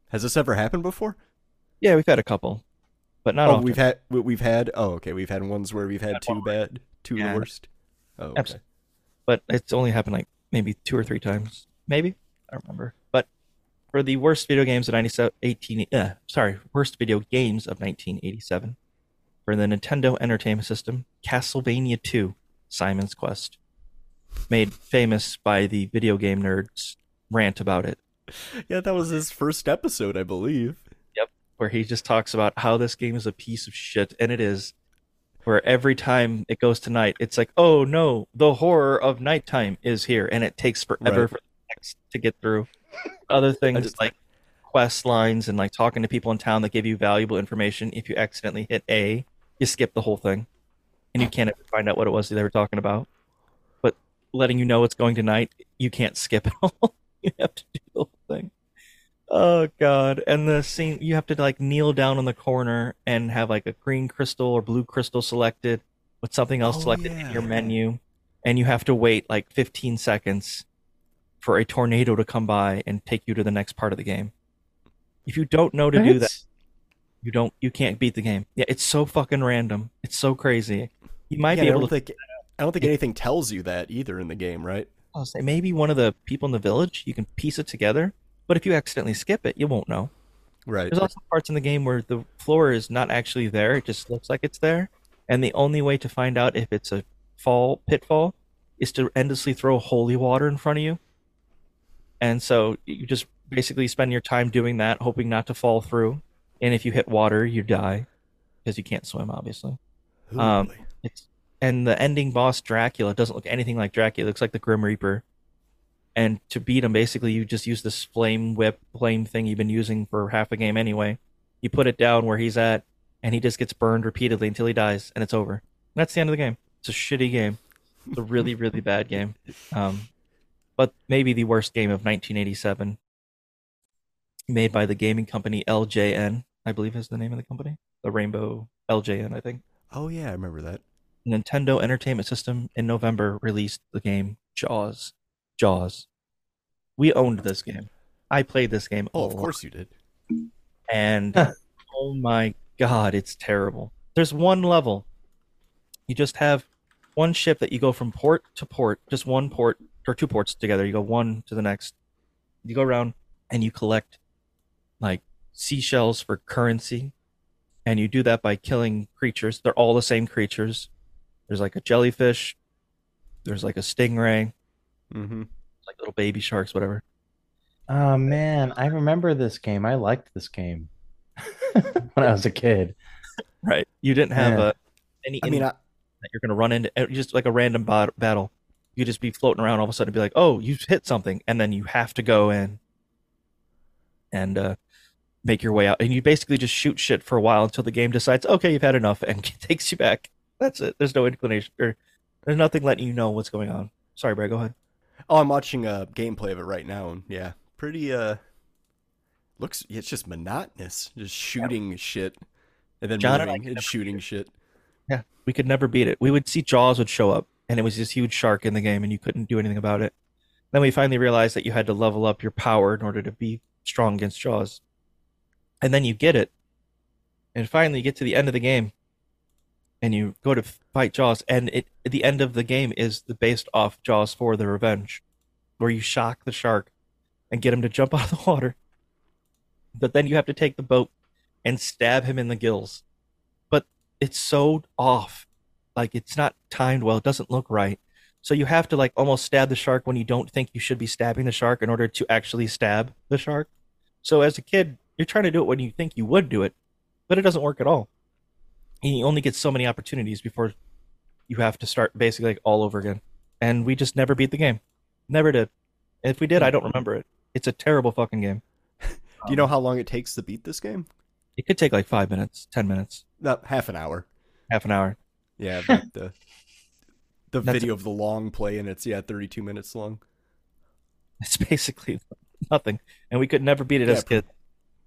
Has this ever happened before? yeah, we've had a couple, but not oh, often. we've had we- we've had oh okay, we've had ones where we've had two bad, two Yeah. worst. Oh, okay. Abs- But it's only happened like maybe two or three times. Maybe. I don't remember. But for the worst video games of 97, 18, uh, sorry, worst video games of 1987, for the Nintendo Entertainment System, Castlevania 2, Simon's Quest. Made famous by the video game nerds rant about it. Yeah, that was his first episode, I believe. Yep. Where he just talks about how this game is a piece of shit, and it is. Where every time it goes to night, it's like, oh no, the horror of nighttime is here, and it takes forever Right. for the text to get through. Other things like quest lines and like talking to people in town that give you valuable information. If you accidentally hit A, you skip the whole thing, and you can't find out what it was they were talking about. But letting you know it's going to night, you can't skip it all. you have to do the whole thing. Oh god. And the scene you have to like kneel down in the corner and have like a green crystal or blue crystal selected with something else Oh, selected in your menu. And you have to wait like 15 seconds for a tornado to come by and take you to the next part of the game. If you don't know to do that, you don't you can't beat the game. Yeah, it's so fucking random. It's so crazy. You might Yeah, be able don't to think I don't think anything tells you that either in the game, right? I'll say maybe one of the people in the village you can piece it together, but if you accidentally skip it, you won't know. Right. There's also parts in the game where the floor is not actually there; it just looks like it's there, and the only way to find out if it's a fall pitfall is to endlessly throw holy water in front of you. And so you just basically spend your time doing that, hoping not to fall through. And if you hit water, you die because you can't swim, obviously. Um, it's and the ending boss Dracula doesn't look anything like Dracula. It looks like the Grim Reaper. And to beat him, basically, you just use this flame whip, flame thing you've been using for half a game anyway. You put it down where he's at, and he just gets burned repeatedly until he dies, and it's over. And that's the end of the game. It's a shitty game. It's a really, really bad game. Um, but maybe the worst game of 1987, made by the gaming company LJN, I believe is the name of the company. The Rainbow LJN, I think. Oh yeah, I remember that. Nintendo Entertainment System in November released the game Jaws. Jaws. We owned this game. I played this game. Oh, a of lot. course you did. And oh my god, it's terrible. There's one level. You just have one ship that you go from port to port, just one port or two ports together. You go one to the next. You go around and you collect like seashells for currency and you do that by killing creatures. They're all the same creatures. There's like a jellyfish. There's like a stingray. Mm-hmm. Like little baby sharks, whatever. Oh man, I remember this game. I liked this game when I was a kid. Right. You didn't have Yeah. uh, any. I mean, I, that you're going to run into uh, just like a random bot- battle. You just be floating around all of a sudden, and be like, "Oh, you hit something," and then you have to go in and uh, make your way out. And you basically just shoot shit for a while until the game decides, "Okay, you've had enough," and takes you back. That's it. There's no inclination, or there's nothing letting you know what's going on. Sorry, Brad. Go ahead. Oh, I'm watching a gameplay of it right now, and yeah, pretty. Uh, looks. It's just monotonous, just shooting shit, and then John and and shooting shit. Yeah, we could never beat it. We would see Jaws would show up, and it was this huge shark in the game, and you couldn't do anything about it. Then we finally realized that you had to level up your power in order to be strong against Jaws. And then you get it, and finally you get to the end of the game, and you go to fight Jaws, and it the end of the game is the based off Jaws for the Revenge, where you shock the shark and get him to jump out of the water. But then you have to take the boat and stab him in the gills but it's so off. Like it's not timed well. It doesn't look right. So you have to like almost stab the shark when you don't think you should be stabbing the shark in order to actually stab the shark. So as a kid, you're trying to do it when you think you would do it, but it doesn't work at all. You only get so many opportunities before you have to start basically like all over again. And we just never beat the game. Never did. If we did, I don't remember it. It's a terrible fucking game. Do you know how long it takes to beat this game? It could take like five minutes, ten minutes, No, half an hour. half an hour. Yeah, the the, That's- video of the long play, and it's yeah, 32 minutes long. It's basically nothing, and we could never beat it Yeah, as kids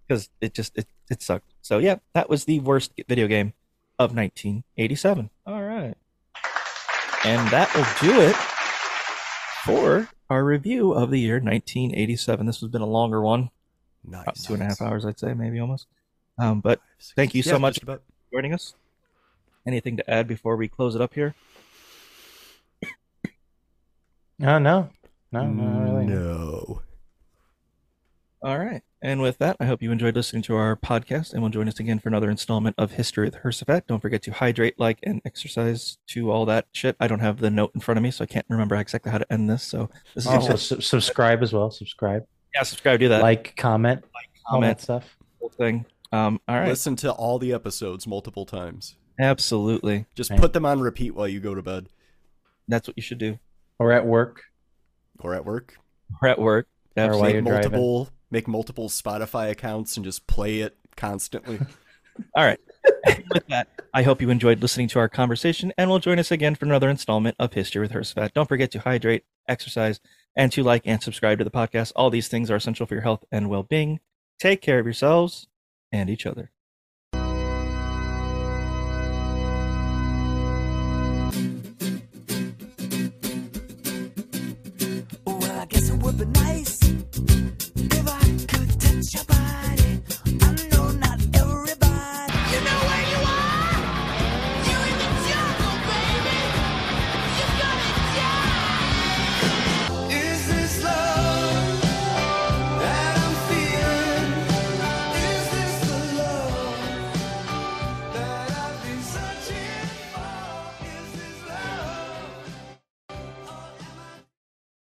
because it just it, it sucked. So yeah, that was the worst video game of 1987. All right, and that will do it for our review of the year 1987. This has been a longer one, nice, about two and a half hours, I'd say, maybe almost. Um, but thank you so Yeah, much about. for joining us. Anything to add before we close it up here? Oh no, no, no, really. No. All right. And with that, I hope you enjoyed listening to our podcast and will join us again for another installment of History with Hersefat. Don't forget to hydrate, like, and exercise to all that shit. I don't have the note in front of me, so I can't remember exactly how to end this. So this is Also, just, su- subscribe as well. Subscribe, yeah, subscribe, do that. like, comment, like, comment. that stuff. whole thing. Um, all right. Listen to all the episodes multiple times. Absolutely. Just Right. put them on repeat while you go to bed That's what you should do. Or at work. or at work. Or at work. Or while you're Make driving. Make multiple Spotify accounts and just play it constantly. All right. with that, I hope you enjoyed listening to our conversation and will join us again for another installment of History with Hersefat. Don't forget to hydrate, exercise, and to like and subscribe to the podcast. All these things are essential for your health and well being. Take care of yourselves and each other.